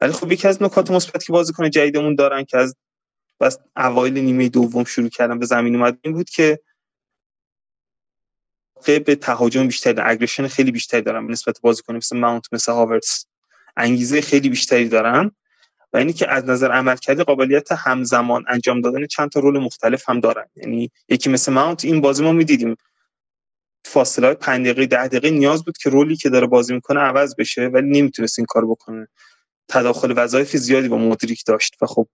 ولی خب یکی از نکات مثبت که بازیکن جدیدمون دارن که از بس اوایل نیمه دوم شروع کردن به زمین اومد. این بود که به تهاجم بیشتری دارن اگریشن خیلی بیشتری دارن به نسبت بازیکن مثل ماونت مثل هاورتس انگیزه خیلی بیشتری دارن و اینی که از نظر عملکرد قابلیت همزمان انجام دادن چند تا رول مختلف هم دارن. یعنی یکی مثل ماونت این بازی ما می‌دیدیم. فاصله های 5 دقیقه 10 دقیقه نیاز بود که رولی که داره بازی می‌کنه عوض بشه ولی نمی‌تونست این کار بکنه. تداخل وظایف زیادی با مدریک داشت و خب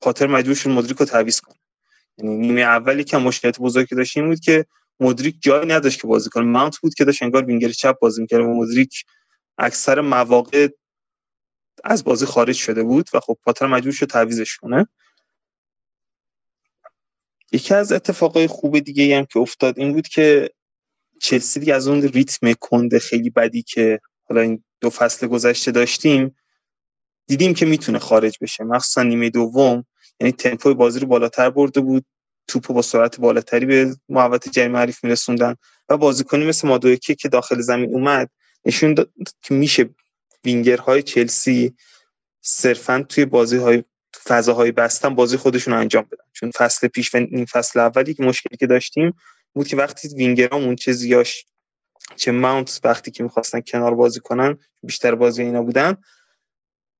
پاتر مجبور شد مدریک رو تعویض کنه. یعنی نیمه اولی که مشکلات بزرگی داشت بود که مدریک جایی نداشت که بازی کنه. ماونت بود که داشت انگار وینگر چپ بازی می‌کرد و مدریک اکثر مواقع از بازی خارج شده بود و خب پاتر مجبور شد تعویزش کنه. یکی از اتفاقای خوب دیگه هم که افتاد این بود که چلسی دیگه از اون ریتم کنده خیلی بدی که حالا این دو فصل گذشته داشتیم دیدیم که می‌تونه خارج بشه. مخصوصا نیمه دوم یعنی تمپوی بازی رو بالاتر برده بود. توپو با سرعت بالاتری به محوطه جریمه حریف میرسوندن و بازیکنی مثل مادویکی که داخل زمین اومد نشون داد که میشه وینگرهای چلسی صرفا توی بازی های فضاهای بستن بازی خودشون انجام بدن. چون فصل پیش و این فصل اولی که مشکلی که داشتیم بود که وقتی وینگرامون چه زیاش چه ماونت وقتی که می‌خواستن کنار بازی کنن بیشتر بازی اینا بودن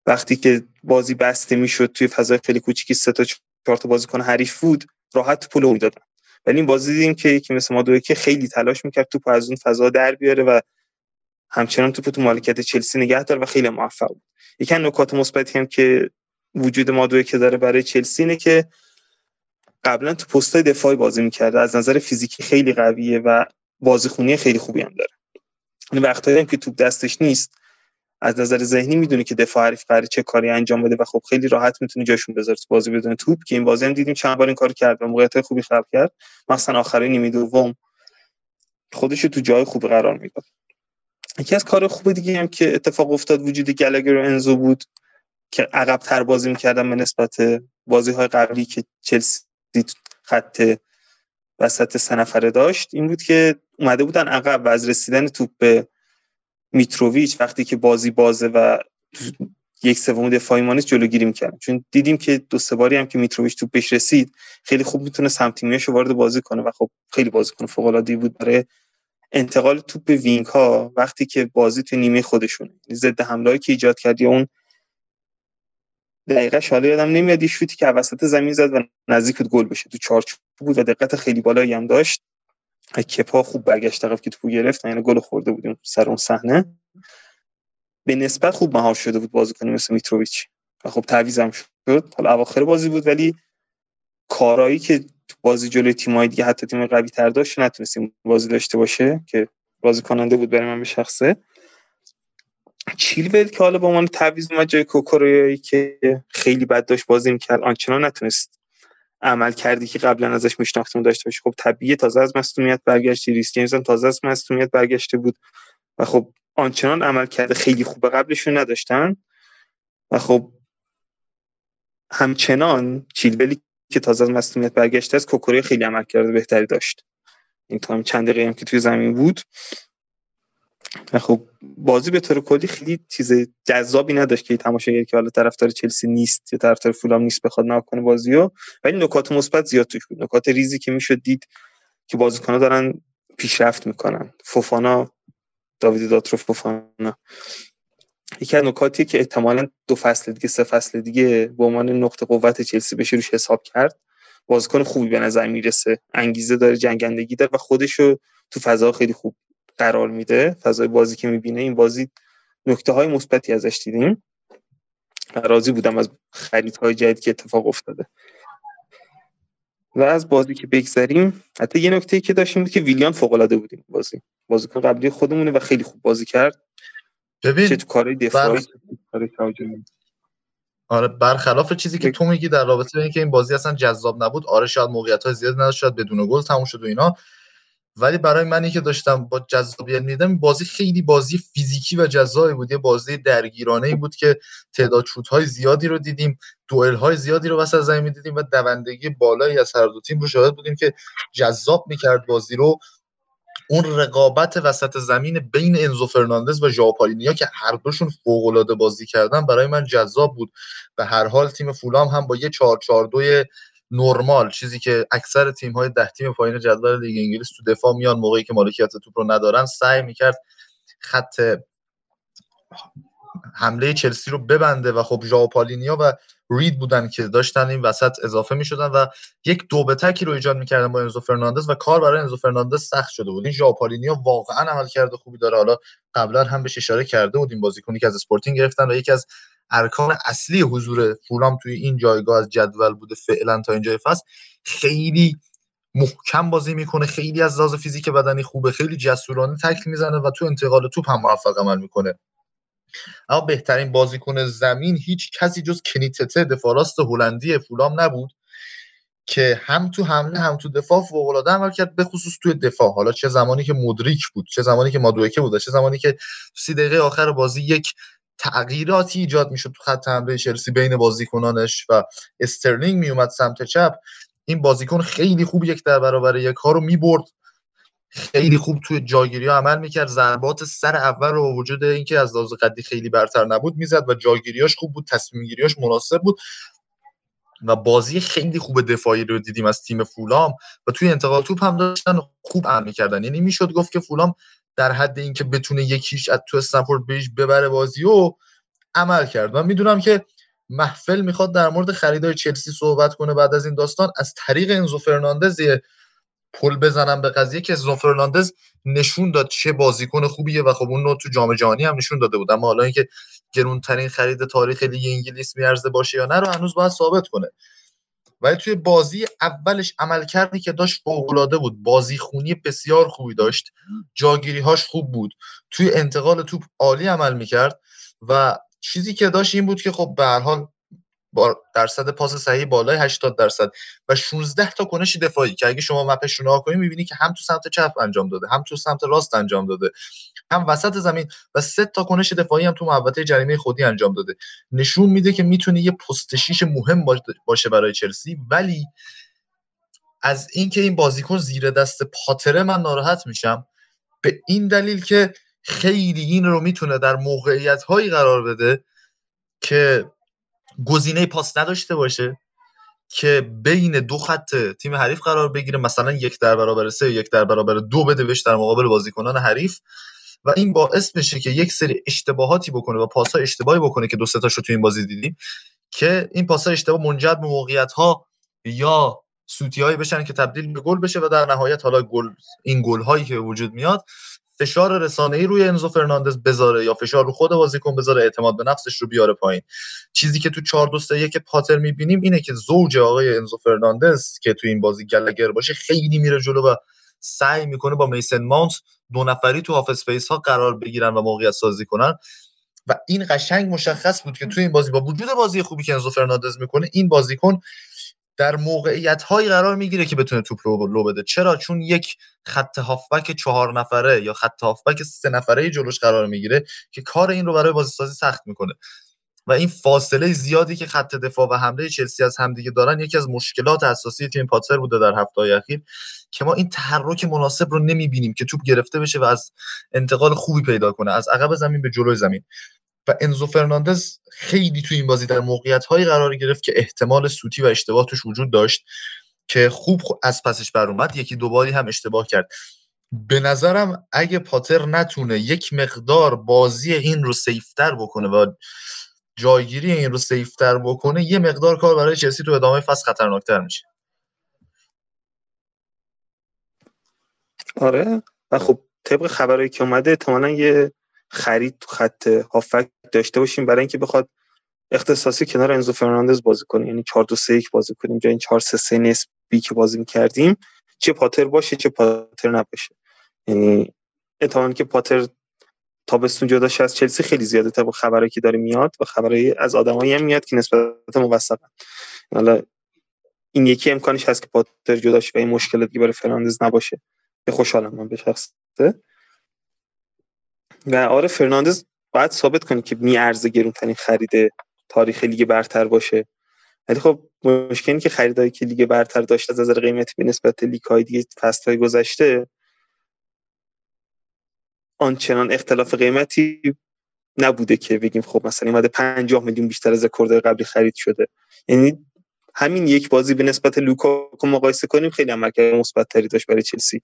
وقتی که بازی بسته می‌شد توی فضای خیلی کوچیکی سه تا چهار تا بازیکن حریف بود راحت پول می‌دادن. ولی این بازی دیدیم که یکی مثل مادوی که خیلی تلاش می‌کرد توپ از اون فضا در بیاره و همچنان توپ تو مالکیت چلسی نگه داره و خیلی موفق بود. یکی از نکات مثبتی هم که وجود مادوی که داره برای چلسی اینه که قبلا تو پستای دفاعی بازی می‌کرده از نظر فیزیکی خیلی قویه و بازیخونی خیلی خوبی هم داره. این وقتایی هم که توپ دستش نیست از نظر ذهنی می‌دونه که دفاع حریف قراره چه کاری انجام بده و خب خیلی راحت می‌تونه جاشون بذاره تو بازی بدون توپ که این بازی هم دیدیم چند بار این کار کرد و موقعیت خوبی خلق کرد. مثلا آخرین نیمه دوم خودش تو جای خوبی قرار می‌داد. یکی از کار خوب دیگه هم که اتفاق افتاد وجود گلگر و انزو بود که عقب تر بازی می‌کردن به نسبت بازی های قبلی که چلسی خط وسط سه نفره داشت. این بود که اومده بودن عقب و از رسیدن توپ به میتروویچ وقتی که بازی بازه و یک سوم دفاعی ما نیست جلوگیری می‌کردن چون دیدیم که دو سه باری هم که میتروویچ توپ بهش رسید خیلی خوب می‌تونه سمت وارد بازی کنه و خب خیلی بازیکن فوق العاده بود برای انتقال توپ به wing ها وقتی که بازی تو نیمه خودشونه. یعنی ضد حمله که ایجاد کرد یا اون دقیقه حالا یادم نمیاد شوتی که وسط زمین زد و نزدیک بود گل بشه. تو چارچوب بود و دقت خیلی بالایی هم داشت. کپا خوب برگشت عقب که توپو گرفت یعنی گل خورده بودیم سر اون صحنه. به نسبت خوب مهار شده بود بازیکن مثل میتروویچ. و خب تعویضم شد. حالا اواخر بازی بود ولی کارایی که بازی جلوی تیم‌های دیگه حتی تیم قوی تر داشت نتونستیم بازی داشته باشه که بازی کننده بود برای من به شخصه. چیلول که حالا با عنوان تعویض اومد جای کوکورویایی که خیلی بد داشت بازی می‌کرد آنچنان نتونست عمل کردی که قبلا ازش میشناختیم داشته باشه خب طبیعیه تازه از مصونیت برگشتی. ریس جیمز هم تازه از مصونیت برگشته بود و خب آنچنان عمل کرده. خیلی خوب قبلشون نداشتن. و خب همچنان چیلولی که تازه از مصونیت برگشته از کوکوری خیلی عمل کرده بهتری داشت. این تا چند دقیقه هم که توی زمین بود. خب بازی به طور کلی خیلی چیز جذابی نداشت که تماشاگر که حالا طرفدار چلسی نیست یا طرفدار فولام نیست بخواد نگاه کنه بازیو. ولی نکات مثبت زیاد توش بود. نکات ریزی که می‌شد دید که بازیکن‌ها دارن پیشرفت می‌کنن. فوفانا داوید داترو فوفانا. یکی از نکاتی که احتمالا دو فصل دیگه سه فصل دیگه به عنوان نقطه قوت چلسی بشه روش حساب کرد. بازیکن خوبی به نظر می‌رسه. انگیزه داره جنگندگی داره و خودشو تو فضا خیلی خوب قرار میده فضای بازی که می‌بینه این بازی نکته های مثبتی ازش دیدیم. راضی بودم از خریدهای جدید که اتفاق افتاده. و از بازی که بگذریم حتی یه نکته که داشتیم بود که ویلیان فوق العاده بودیم بازی. بازیکن قبلی خودمونه و خیلی خوب بازی کرد. ببین چه تو کارهای دفاعی آره برخلاف چیزی که تو میگی در رابطه با اینکه این بازی اصلا جذاب نبود آره شاید موقعیت های زیاد نداشت شاید بدون گل تموم شد و اینا. ولی برای منی که داشتم با جذابیت میدم بازی خیلی بازی فیزیکی و جذابی بود. یه بازی درگیرانه ای بود که تعداد شوت های زیادی رو دیدیم دوئل های زیادی رو وسط زمین دیدیم و دوندگی بالایی از هر دو تیم رو شاهد بودیم که جذاب می‌کرد بازی رو. اون رقابت وسط زمین بین انزو فرناندز و ژاپالینیا که هر دوشون فوق العاده بازی کردن برای من جذاب بود. به هر حال تیم فولام هم با یه 4 4 2 نرمال چیزی که اکثر تیم های ده تیم پایین جدول لیگ انگلیس تو دفاع میان موقعی که مالکیت توپ رو ندارن سعی می‌کرد خط حمله چلسی رو ببنده و خب ژائو پالینیا و رید بودن که داشتن این وسط اضافه می‌شدن و یک دو به تکی رو ایجاد می‌کردن با انزو فرناندز و کار برای انزو فرناندز سخت شده بود. این ژائو پالینیا واقعا عملکرد خوبی داره. حالا قبلا هم بهش اشاره کرده بودیم بازیکنی که از اسپورتینگ گرفتن و یکی از ارکان اصلی حضور فولام توی این جایگاه از جدول بوده فعلا تا اینجای فصل. خیلی محکم بازی می‌کنه خیلی از لحاظ فیزیک بدنی خوبه خیلی جسورانه تکل می‌زنه و تو انتقال توپ هم موفق عمل می‌کنه. اما بهترین بازیکن زمین هیچ کسی جز کنیتته دفاع راست هلندی فولام نبود که هم تو حمله هم تو دفاع فوق العاده عمل کرد به خصوص توی دفاع. حالا چه زمانی که مدریک بود چه زمانی که مادوکه بود چه زمانی که سی دقیقه آخر بازی یک تغییراتی ایجاد می‌شد تو خط حمله چلسی بین بازیکنانش و استرلینگ میومد سمت چپ. این بازیکن خیلی خوب یک در برابر یک ها رو می‌برد. خیلی خوب توی جاگیری ها عمل می‌کرد. ضربات سر اول رو وجود اینکه از لحاظ قدی خیلی برتر نبود می‌زد و جاگیریاش خوب بود تصمیم گیریاش مناسب بود و بازی خیلی خوب دفاعی رو دیدیم از تیم فولام و توی انتقال توپ هم داشتن خوب عمل می‌کردن. یعنی می‌شد گفت که فولام در حد اینکه بتونه یکیش از تو استنفورد بریج ببره بازی و عمل کرد. من می‌دونم که محفل می‌خواد در مورد خریدای چلسی صحبت کنه بعد از این داستان. از طریق انزو فرناندز پل بزنم به قضیه که انزو فرناندز نشون داد چه بازیکن خوبیه و خب اون رو تو جام جهانی هم نشون داده بود. اما حالا اینکه گرونترین خرید تاریخ لیگ انگلیس میارزه باشه یا نه رو هنوز باید ثابت کنه. ولی توی بازی اولش عملکردی که داشت فوق‌العاده بود. بازی خونی بسیار خوبی داشت. جاگیری هاش خوب بود. توی انتقال توپ عالی عمل می‌کرد و چیزی که داشت این بود که خب به هر حال درصد پاس صحیح بالای 80 درصد و 16 تا کنش دفاعی که اگه شما مپش رو نگاه کنید می‌بینی که هم تو سمت چپ انجام داده هم تو سمت راست انجام داده هم وسط زمین و سه تا کنش دفاعی هم تو محوطه جریمه خودی انجام داده. نشون میده که می‌تونه یه پست مهم باشه برای چلسی ولی از اینکه این بازیکن زیر دست پاتره من ناراحت میشم. به این دلیل که خیلی این رو می‌تونه در موقعیت هایی قرار بده که گزینه پاس نداشته باشه که بین دو خط تیم حریف قرار بگیره مثلا یک در برابر سه یک در برابر دو بده بهش در مقابل بازیکنان حریف. و این باعث بشه که یک سری اشتباهاتی بکنه و پاسها اشتباهی بکنه که دو سه تاشو تو این بازی دیدیم که این پاسها اشتباه منجر به موقعیت ها یا سوتی بشن که تبدیل به گل بشه و در نهایت حالا گل این گل هایی که وجود میاد فشار رسانه‌ای روی انزو فرناندز بذاره یا فشار رو خود بازیکن بذاره اعتماد به نفسش رو بیاره پایین. چیزی که تو 4 2 3 1 پاتر می‌بینیم اینه که زوج آقای انزو فرناندز که تو این بازی گالاگر باشه خیلی میره جلو و سعی می‌کنه با میسن ماونت دو نفری تو half space ها قرار بگیرن و موقعیت سازی کنن. و این قشنگ مشخص بود که تو این بازی با وجود بازی خوبی که انزو فرناندز می‌کنه این بازیکن در موقعیت هایی قرار می‌گیره که بتونه توپ رو لو بده. چرا؟ چون یک خط هافبک چهار نفره یا خط هافبک سه نفره جلوش قرار می‌گیره که کار این رو برای بازی سازی سخت می‌کنه. و این فاصله زیادی که خط دفاع و حمله چلسی از همدیگه دارن یکی از مشکلات اساسی تیم پاتر بوده در هفته اخیر که ما این تحرک مناسب رو نمی‌بینیم که توپ گرفته بشه و از انتقال خوبی پیدا کنه از عقب زمین به جلوی زمین. و انزو فرناندز خیلی تو این بازی در موقعیت هایی قرار گرفت که احتمال سوتی و اشتباه توش وجود داشت که خوب از پسش بر اومد. یکی دوباری هم اشتباه کرد. به نظرم اگه پاتر نتونه یک مقدار بازی این رو safe تر بکنه و جایگیری این رو safe تر بکنه یه مقدار کار برای چلسی تو ادامه فصل خطرناکتر میشه. آره. و خب طبق خبرایی که اومده احتمالا یه خرید تو خط هافک داشته باشیم برای اینکه بخواد اختصاصی کنار انزو فرناندز بازی کنه. یعنی 4 2 3 1 بازی کنیم. جای این 4 3 3 نسبی که بازی کردیم چه پاتر باشه چه پاتر نباشه. یعنی احتمالاً که پاتر تابستون جداش از چلسی خیلی زیاده تا خبرایی که داره میاد و خبرایی از آدمایی هم میاد که نسبت موثقن. حالا این یکی امکانش هست که پاتر جداش و این مشکلاتی برای فرناندز نباشه. به خوشحالم من به شخصه. و آره فرناندز باید ثابت کنه که میارزه گرونترین خرید تاریخ لیگ برتر باشه. ولی خب مشکلی که خریدایی که لیگ برتر داشته از نظر قیمتی به نسبت لیگ های دیگه فصل گذشته آنچنان اختلاف قیمتی نبوده که بگیم خب مثلا اومده 50 میلیون بیشتر از رکورد قبلی خرید شده. یعنی همین یک بازی به نسبت لوکاکو مقایسه کنیم خیلی عملکرد مثبتتری داشت برای چلسی.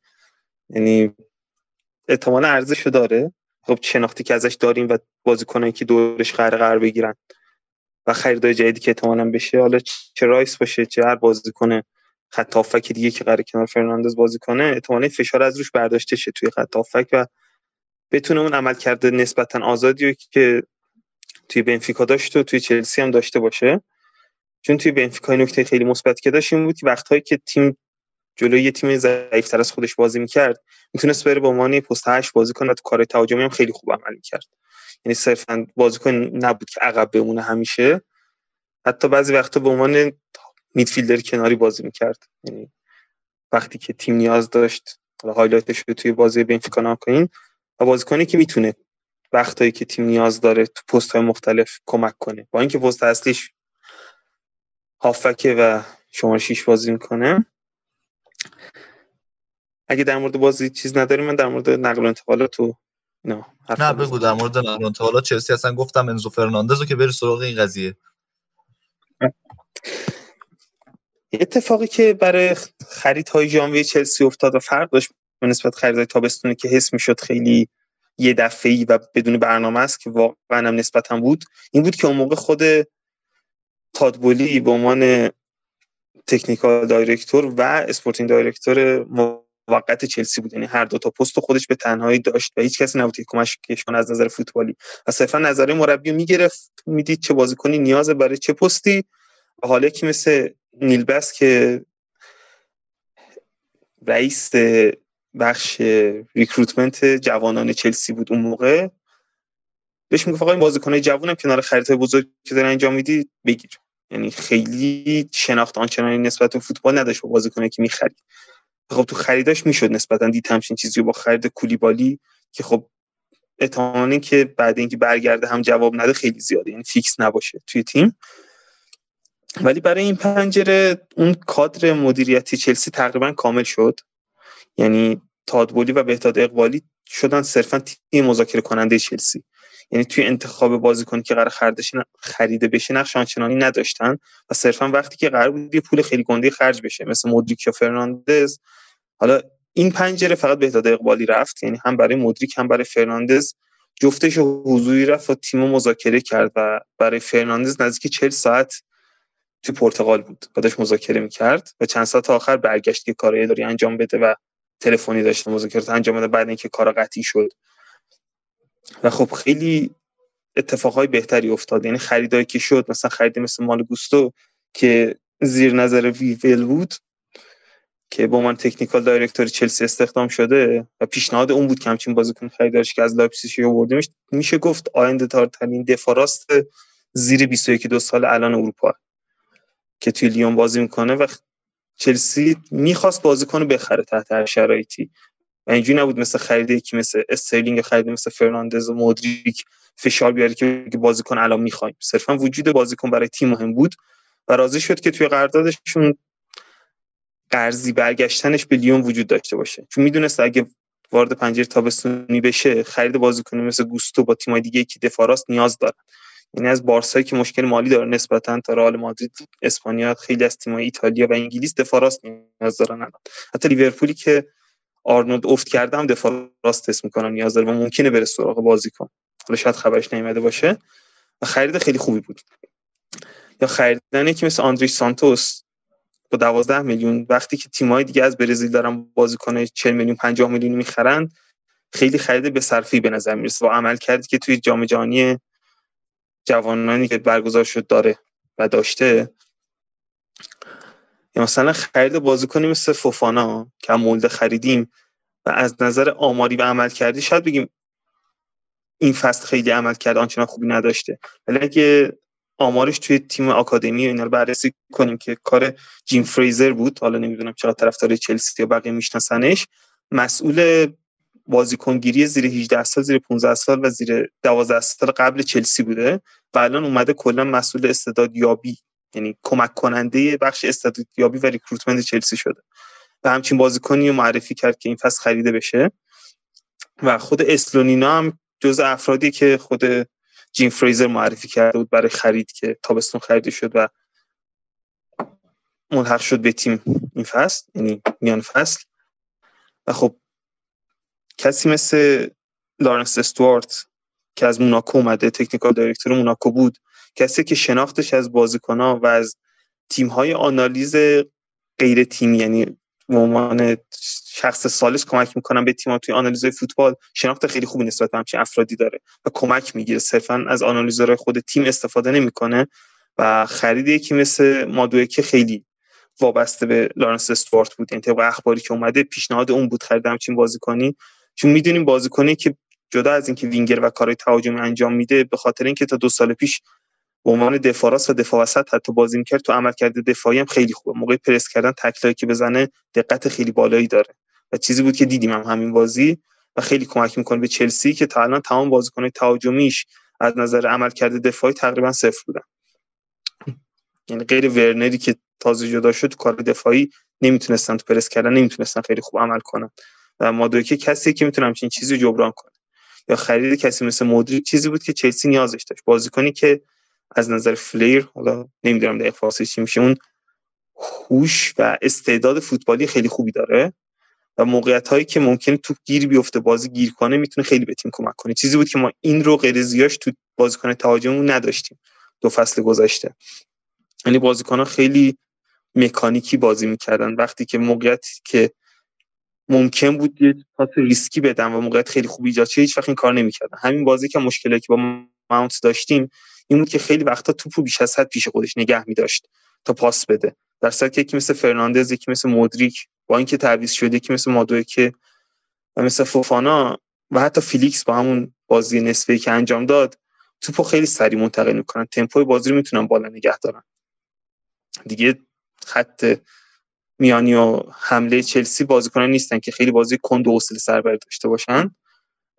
یعنی احتمال ارزش داره. خب شناختی که ازش داریم و بازیکنایی که دورش قرار قرار بگیرن و خریدای جدیدی که احتمالاً بشه حالا چه رایس باشه چه هر بازیکن خط هافک دیگه که قرار کنار فرناندز بازی کنه احتمالاً فشار از روش برداشته شه توی خط و بتونه اون عملکرد نسبتا آزادی که توی بنفیکا داشت و توی چلسی هم داشته باشه. چون توی بنفیکا نکته خیلی مثبت که داشت این بود که وقتهایی که تیم جلوی یه تیم ضعیفتر از خودش بازی می‌کرد می‌تونست بره به عنوان پست هشت بازی کنه. تو کار تهاجمی هم خیلی خوب عمل می‌کرد. یعنی صرفا بازیکن نبود که عقب بمونه همیشه. حتی بعضی وقتا به عنوان میدفیلدر کناری بازی می‌کرد. یعنی وقتی که تیم نیاز داشت حالا هایلایتش رو توی بازی بنفیکا نام کنین و بازیکنی که می‌تونه وقتایی که تیم نیاز داره تو پست های مختلف کمک کنه. با اینکه پست اصلیش هافکه و شما شیش بازی می‌کنه اگه در مورد بازی چیز نداری من در مورد نقل و انتقالات تو نه نه بگو در مورد نقل و انتقالات چلسی اصلا گفتم انزو فرناندز رو که بری سراغ این قضیه. اتفاقی که برای خریدهای ژانویه چلسی افتاد و فرق داشت به نسبت خریدهای تابستونی که حس می‌شد خیلی یه دفعه و بدون برنامه است که واقعا هم نسبتا بود این بود که اون موقع خود تاد بولی به عنوان technical director و sporting director موقت چلسی بود. یعنی هر دو تا پست خودش به تنهایی داشت و هیچ کسی نبود که کمکش کنه از نظر فوتبالی. و صرفا نظر مربی می‌گرفت. می‌دید چه بازیکنی نیاز برای چه پستی. و حالا که مثل نیل بث که رئیس بخش recruitment جوانان چلسی بود اون موقع بهش می‌گفت آقا این بازیکنای جوونم کنار خریدهای بزرگ که داره انجام میدی بگیر. یعنی خیلی شناخت آنچنانی نسبت به فوتبال نداشت با بازیکنایی که می‌خرید. خب تو خریداش می‌شد نسبتا دید همچین چیزی با خرید کولیبالی که خب احتمال که بعد اینکه برگرده هم جواب نده خیلی زیاده یعنی فیکس نباشه توی تیم. ولی برای این پنجره اون کادر مدیریتی چلسی تقریبا کامل شد. یعنی تاد بولی و بهداد اقبالی شدن صرفا تیم مذاکره کننده چلسی. یعنی توی انتخاب بازیکنی که قرار خریده بشه نقش آنچنانی نداشتن و صرفا وقتی که قرار بود یه پول خیلی گنده خرج بشه مثل مودریک یا فرناندز. حالا این پنجره فقط بهداد اقبالی رفت یعنی هم برای مودریک هم برای فرناندز. جفتش حضوری رفت و تیم مذاکره کرد و برای فرناندز نزدیک 40 ساعت تو پرتغال بود. بعدش مذاکره می‌کرد و چند ساعت آخر برگشت که کار اداری انجام بده و تلفنی داشته مذاکرات انجام بده بعد اینکه کار قطعی شد. و خب خیلی اتفاقای بهتری افتاد. یعنی خریدایی که شد مثلا خرید مثل مالو گوستو که زیر نظر ویول بود که به عنوان technical director چلسی استخدام شده و پیشنهاد اون بود که همچین بازیکن خریدارش که از لایپزیگ آوردیمش میشه گفت آینده دارترین دفاع راست زیر 21 دو سال الان اروپا که توی لیون بازی می‌کنه. و چلسی می‌خواست بازیکن بخره تحت هر شرایطی. اینجوری نبود مثل خرید که مثل استرلینگ خرید مثل فرناندز و مودریک فشار بیاره که بازیکن الان می‌خوایم. صرفا وجود بازیکن برای تیم مهم بود و راضی شد که توی قراردادشون قرضی برگشتنش به لیون وجود داشته باشه. چون می‌دونست اگه وارد پنجره تابستونی بشه خرید بازیکن مثل گوستو با تیمای دیگه که دفاع راست نیاز داره یعنی از بارسایی که مشکل مالی داره نسبتا تا رئال مادرید اسپانیا خیلی از تیمای ایتالیا و انگلیس دفاراست نیاز دارن حتی لیورپولی که آرنولد افت کرده هم دفاع راست اسم می‌کنن نیاز داره و ممکنه بره سراغ بازیکن حالا شاید خبرش نیومده باشه. و خرید خیلی خوبی بود. یا خریدن که مثل آندری سانتوس با 12 میلیون وقتی که تیم‌های دیگه از برزیل دارن بازیکن 40 میلیون 50 میلیون می‌خرن خیلی خرید به صرفی به نظر می‌رسه. و عمل کردی که توی جام جهانی جوانانی که برگزار شد داره و داشته. یا مثلا خرید بازیکنی مثل فوفانا که هم خریدیم و از نظر آماری و عمل کردی شاید بگیم این فصل خیلی عمل کرد آنچنان خوبی نداشته. ولی اگه آمارش توی تیم آکادمی اینا رو بررسی کنیم که کار جیم فریزر بود حالا نمی‌دونم چرا طرفدار چلسی یا بقیه میشناسنش مسئول بازیکنگیری زیر 18 سال زیر 15 سال و زیر 12 سال قبل چلسی بوده و الان اومده کلا مسئول استعداد یابی یعنی کمک کننده بخش استعدادیابی و ریکروتمنت چلسی شده. و همچین بازیکنی معرفی کرد که این فصل خریده بشه. و خود اسلونینا هم جز افرادی که خود جیم فریزر معرفی کرده بود برای خرید که تابستون خریده شد و ملحق شد به تیم این فصل یعنی میان فصل. و خب کسی مثل لارنس استوارت که از موناکو اومده technical director موناکو بود کسی که شناختش از بازیکنها و از تیم‌های آنالیز غیر تیمی یعنی به عنوان شخص ثالث کمک می‌کنم به تیم توی آنالیز فوتبال شناخت خیلی خوبی نسبت به همچین افرادی داره و کمک می‌گیره. صرفا از آنالیزورهای خود تیم استفاده نمی‌کنه و خرید یکی مثل مادوی که خیلی وابسته به لارنس استوارت بود. یعنی طبق اخباری که اومده پیشنهاد اون بود خرید همچین بازیکنی. چون می‌دونیم بازیکنی که جدا از اینکه وینگر و کارهای تهاجمی انجام میده به خاطر اینکه تا دو سال پیش به عنوان دفاع راست و دفاع وسط حتی بازی می‌کرد تو عمل کرده دفاعی هم خیلی خوبه. موقع پرس کردن تکلایی که بزنه دقت خیلی بالایی داره. و چیزی بود که دیدیم هم همین بازی و خیلی کمک می‌کنه به چلسی که تا الان تمام بازیکن‌های تهاجمیش از نظر عمل کرده دفاعی تقریبا صفر بودن. یعنی غیر ورنری که تازه جدا شد کار دفاعی نمی‌تونستن تو پرس کردن نمی‌تونستن خیلی خوب عمل کنن. و مادوکی کسی که می‌تونه همچین چیزی جبران کنه. یا خرید کسی مثل مودری چیزی بود که چلسی نیازش داشت. بازیکنی که از نظر فلیر حالا نمی‌دونم دقیق فارسی چی میشه اون هوش و استعداد فوتبالی خیلی خوبی داره و موقعیت هایی که ممکنه توپ گیر بیفته بازی گیر کنه می‌تونه خیلی به تیم کمک کنه. چیزی بود که ما این رو غیر زیاش تو بازیکن تهاجممون نداشتیم. دو فصل گذشته. یعنی بازیکن ها خیلی مکانیکی بازی می‌کردن. وقتی که موقعیتی که ممکن بود یه پاس ریسکی بدن و موقعیت خیلی خوبی ایجاد شه هیچ این کار نمی‌کردن همین بازی که مشکلی که با ماونت داشتیم این بود که خیلی وقتا توپو بیش از حد پیش خودش نگه میداشت تا پاس بده. در صورتی که یکی مثل فرناندز یکی مثل مودریک با اینکه تعویض شده یکی مثل مادوئکه مثل فوفانا و حتی فیلیکس با همون بازی نصفه که انجام داد توپو خیلی سریع منتقل می‌کنن. تمپوی بازی رو می‌تونن بالا نگه دارن. دیگه خط میانی و حمله چلسی بازیکنان نیستن که خیلی بازی کند و حوصله سربر داشته باشن.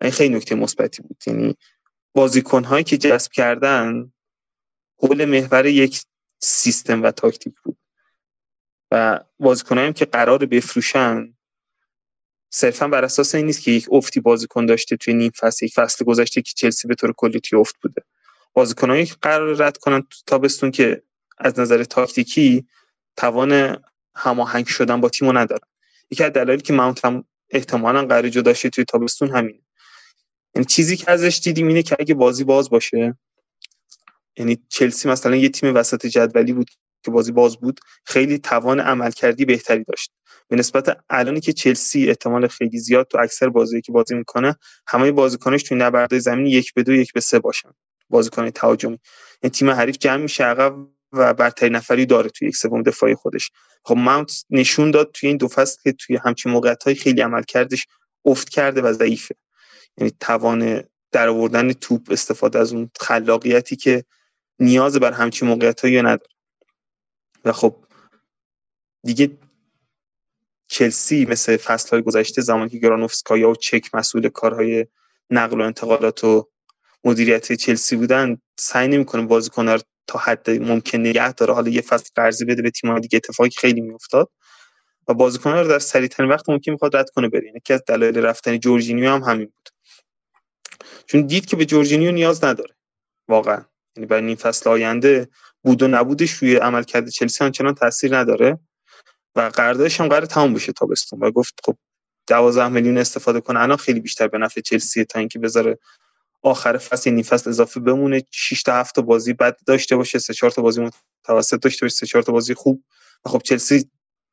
این خیلی نکته مثبتی بود. یعنی بازیکن هایی که جذب کردن حول محور یک سیستم و تاکتیک بود. و بازیکنایی که قرار بفروشن صرفا بر اساس این نیست که یک افتی بازیکن داشته توی نیم فصل یک فصل گذشته که چلسی به طور کلی توی افت بوده. بازیکنایی که قرار رد کنن تو تابستون که از نظر تاکتیکی توان هماهنگ شدن با تیمو ندارن. یکی از دلایلی که ماونت هم احتمالا قرار جدا توی تابستون همینه. یعنی چیزی که ازش دیدیم اینه که اگه بازی باز باشه یعنی چلسی مثلا یه تیم وسط جدولی بود که بازی باز بود خیلی توان عملکردی بهتری داشت. به نسبت الانی که چلسی احتمال خیلی زیاد تو اکثر بازی که بازی می‌کنه همه بازیکنش توی نبرد زمین یک به دو یک به سه باشن. بازیکن تهاجمی. یعنی تیم حریف جمع میشه عقب و برتری نفری داره توی یک سوم دفاعی خودش. خب ماونت نشون داد توی این دو فصل که توی همچین موقعیت های خیلی عمل کردش افت کرده و ضعیفه. یعنی توان در آوردن توپ استفاده از اون خلاقیتی که نیاز بر همچین موقعیت هایی نداره. و خب دیگه چلسی مثل فصل های گذشته زمانی که گرانوفسکایا و چک مسئول کارهای نقل و انتقالات و مدیریت چلسی بودن سعی نمی‌کنه بازیکن رو تا حد ممکن نگه داره. حالا یه فصل قرضی بده به تیم دیگه اتفاقی خیلی میافتاد. و بازیکن رو در سریع ترین وقت ممکن می‌خواد رد کنه بره. یکی از دلایل رفتن جورجینیو هم همین بود. چون دید که به جورجینیو نیاز نداره. واقعا. یعنی برای این فصل آینده بود و نبودش روی عملکرد چلسی آنچنان تاثیر نداره. و قراردادش هم قرار تموم بشه تابستون. و گفت خب 12 میلیون استفاده کنه. الان خیلی بیشتر به نفع چلسی تا اینکه بذاره آخر فصل نیم فصل اضافه بمونه 6 تا 7 بازی بد داشته باشه 3 4 تا بازی متوسط داشته باشه 3 4 تا بازی خوب. و خب چلسی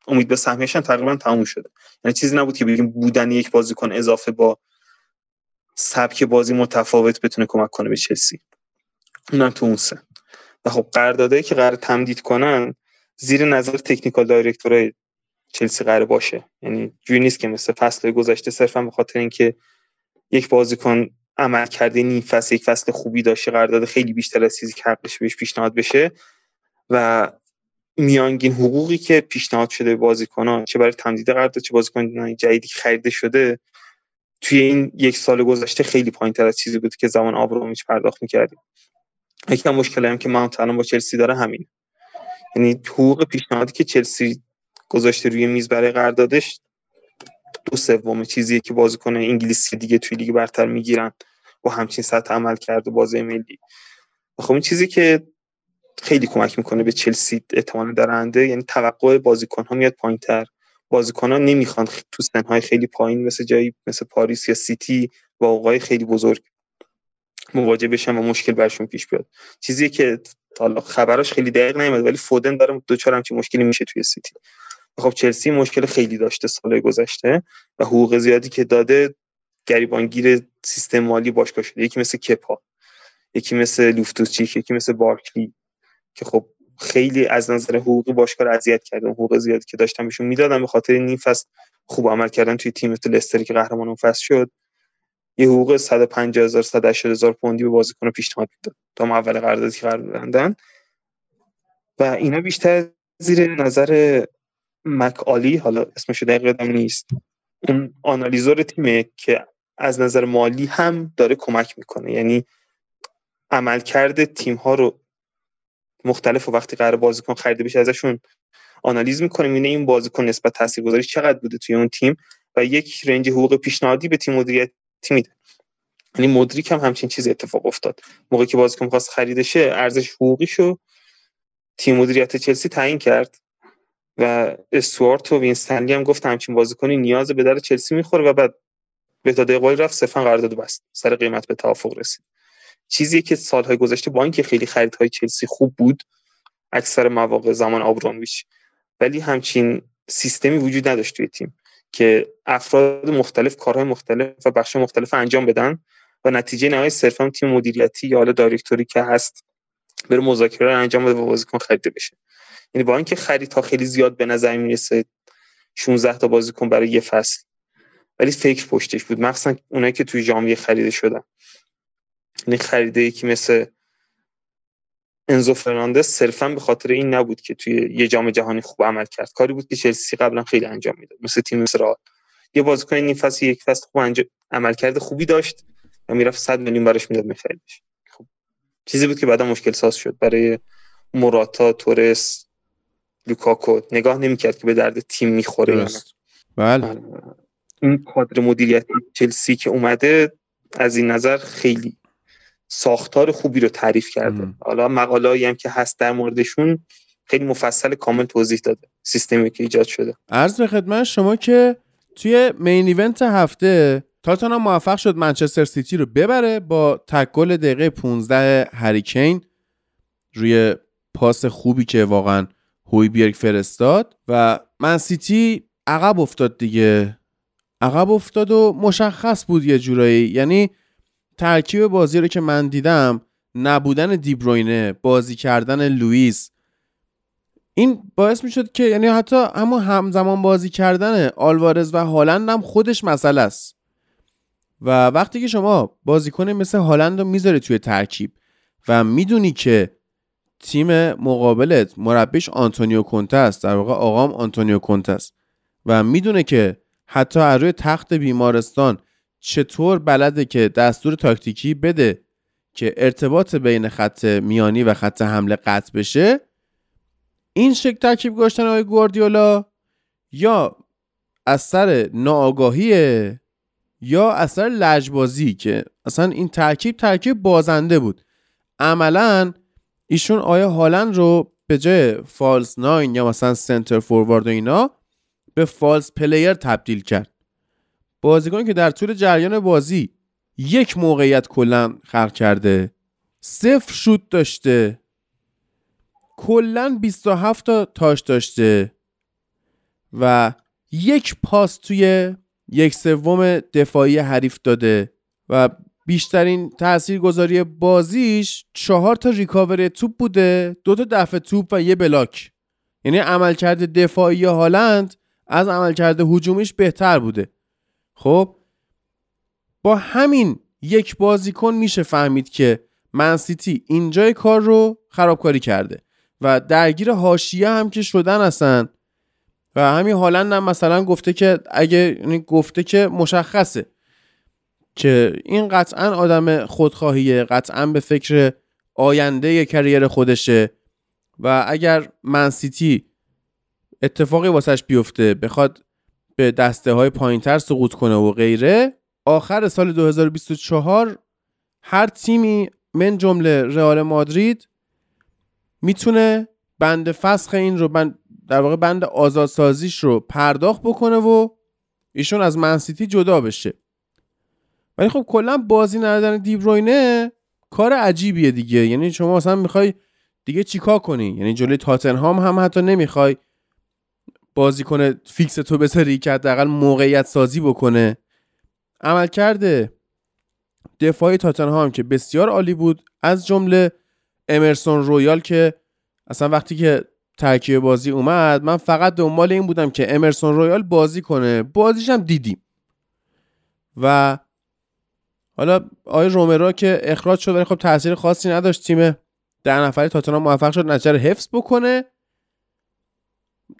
امید به سهمیش تقریبا تموم شده. یعنی چیزی نبود که بگیم بودن یک بازیکن اضافه با سبک بازی متفاوت بتونه کمک کنه به چلسی. اونم تو اون سه و خب قراردادایی که قرار تمدید کنن زیر نظر تکنیکال دایرکتورای چلسی قرار باشه. یعنی جوری نیست که مثل فصل گذشته صرفا به خاطر اینکه یک بازیکن عمل کرده نیم فصل یک فصل خوبی داشته قرارداد خیلی بیشتر از چیزی که حقش بهش پیشنهاد بشه. و میانگین حقوقی که پیشنهاد شده بازیکنان چه برای تمدید قرارداد چه بازیکن جدیدی که خریده شده توی این یک سال گذشته خیلی پایین تر از چیزی بود که زمان آبرومیچ پرداخت می‌کردیم. یکی از مشکلی هم که ماونت الان با چلسی داره همین یعنی حقوق پیشنهادی که چلسی گذاشته روی میز برای قراردادش دو سوم چیزیه که بازیکن انگلیسی دیگه توی لیگ برتر می‌گیرن. با همچین سطح عمل کرده بازی ملی. خب این چیزی که خیلی کمک می‌کنه به چلسی احتمال درنده یعنی توقع بازیکن ها میاد پایین تر بازیکن ها نمی‌خوان تو سنهای خیلی پایین مثل جایی مثل پاریس یا سیتی با اوقای خیلی بزرگ مواجه بشن و مشکل برشون پیش بیاد. چیزی که حالا خبراش خیلی دقیق نمیاد ولی فودن داره دوچار همچین مشکلی میشه توی سیتی. خب چلسی مشکل خیلی داشته سال گذشته و حقوق زیادی که داده گریبانگیر سیستم مالی باشگاه شده. یکی مثل کپا یکی مثل لوفتوچیک یکی مثل بارکلی که خب خیلی از نظر حقوقی باشگاه اذیت کرده. حقوق زیادی که داشتن بهشون می‌دادن به خاطر این فصل خوب عمل کردن توی تیم مثل لستری که قهرمان اون فصل شد. یه حقوق 150 هزار 180 هزار پوندی به بازیکن پیشنهاد می‌داد. تا اول قراردادی قرار بندن و اینا بیشتر زیر نظر مک آلی حالا اسمش دقیق نیست اون آنالیزور تیمه که از نظر مالی هم داره کمک می‌کنه. یعنی عملکرد تیم ها رو مختلف و وقتی قرار بازیکن خریده بشه ازشون آنالیز می‌کنه اینه این بازیکن نسبت تاثیرگذاری چقدر بوده توی اون تیم و یک رنج حقوق پیشنهادی به تیم مدیریت میده. یعنی مدریک هم همچین چیزی اتفاق افتاد. موقعی که بازیکن خواست خریدشه ارزش حقوقیشو تیم مدیریت چلسی تعیین کرد. و استوارت و وینستنلی هم گفت همچین بازیکنی نیاز به درد چلسی می‌خوره و بعد به دقیقه رفت صرفا قرارداد بست. سر قیمت به توافق رسید. چیزی که سالهای گذشته با اینکه خیلی خریدهای چلسی خوب بود اکثر مواقع زمان آبراموویچ. ولی همچین سیستمی وجود نداشت توی تیم که افراد مختلف کارهای مختلف و بخش مختلف انجام بدن و نتیجه نهایی صرفا تیم مدیریتی یا حالا director ی که هست بره مذاکره انجام بده و بازیکن خریده بشه. یعنی با اینکه خرید خیلی زیاد به نظر می‌رسه 16 تا بازیکن برای یه فصل. ولی فکر پشتش بود. مخصوصا اونایی که توی ژانویه خریده شدن. یعنی خریده یکی مثل انزو فرناندز صرفا به خاطر این نبود که توی یه جام جهانی خوب عمل کرد. کاری بود که چلسی قبلا خیلی انجام می‌داد. مثل تیم مثل یه بازیکن این فصل یک فصل خوب انجام عمل کرده خوبی داشت و می‌رفت 100 میلیون براش می‌داد میخریدش. خب. چیزی بود که بعدا مشکل ساز شد. برای موراتا تورس لوکاکو نگاه نمی‌کرد که به درد تیم می‌خوره یا بله. بله این کادر مدیریتی چلسی که اومده از این نظر خیلی ساختار خوبی رو تعریف کرده. حالا مقاله هم که هست در موردشون خیلی مفصل کامل توضیح داده. سیستمی که ایجاد شده. عرض به خدمت شما که توی main event هفته تاتنهام موفق شد منچستر سیتی رو ببره با تک گل دقیقه 15 هری کین روی پاس خوبی که واقعا هویبیرگ فرستاد و من سیتی عقب افتاد دیگه. عقب افتاد و مشخص بود یه جورایی. یعنی ترکیب بازی رو که من دیدم نبودن دیبروینه بازی کردن لوئیس این باعث می شد که یعنی حتی همون همزمان بازی کردن آلوارز و هالند هم خودش مسئله است. و وقتی که شما بازیکن مثل هالند رو می‌ذاری توی ترکیب و می‌دونی که تیم مقابلت مربیش آنتونیو کونته است. در واقع آقام آنتونیو کونته است. و می‌دونه که حتی از روی تخت بیمارستان چطور بلده که دستور تاکتیکی بده که ارتباط بین خط میانی و خط حمله قطع بشه. این شکل ترکیب گذاشتن آقای گواردیولا یا از سر ناآگاهیه یا از سر لجبازی که اصلا این ترکیب ترکیب بازنده بود. عملا ایشون آیا هالند رو به جای false nine یا مثلا سنتر فوروارد و اینا به false player تبدیل کرد؟ بازیکن که در طول جریان بازی یک موقعیت کلا خلق کرده صفر شوت داشته کلا 27 تا تاش داشته و یک پاس توی یک سوم دفاعی حریف داده و بیشترین تاثیرگذاری بازیش چهار تا ریکاوری توپ بوده دو تا دفع توپ و یه بلاک. یعنی عملکرد دفاعی هالند از عملکرد هجومیش بهتر بوده. خب با همین یک بازیکن میشه فهمید که منسیتی اینجای کار رو خرابکاری کرده و درگیر حاشیه هم که شدن هستن. و همین هالند هم مثلا گفته که اگه یعنی گفته که مشخصه. که این قطعا آدم خودخواهیه قطعا به فکر آینده کریر خودشه و اگر منسیتی اتفاقی واسش بیفته بخواد به دسته های پایین تر سقوط کنه و غیره آخر سال 2024 هر تیمی من جمله رئال مادرید می‌تونه بند فسخ این رو بند در واقع بند آزادسازیش رو پرداخت بکنه و ایشون از منسیتی جدا بشه. ولی خب کلا بازی ندادن دیبروینه کار عجیبیه دیگه. یعنی شما مثلا می‌خوای دیگه چیکار کنی؟ یعنی جلوی تاتنهام هم حتی نمی‌خوای بازی کنه فیکس تو بذاری که حداقل موقعیت سازی بکنه. عملکرد دفاعی تاتنهام که بسیار عالی بود. از جمله امرسون رویال که اصلا وقتی که ترکیب بازی اومد من فقط دنبال این بودم که امرسون رویال بازی کنه. بازیش هم دیدیم. و حالا آقای رومرو که اخراج شد ولی خب تاثیر خاصی نداشت. تیم ده نفری تاتنهام موفق شد نتیجه حفظ بکنه.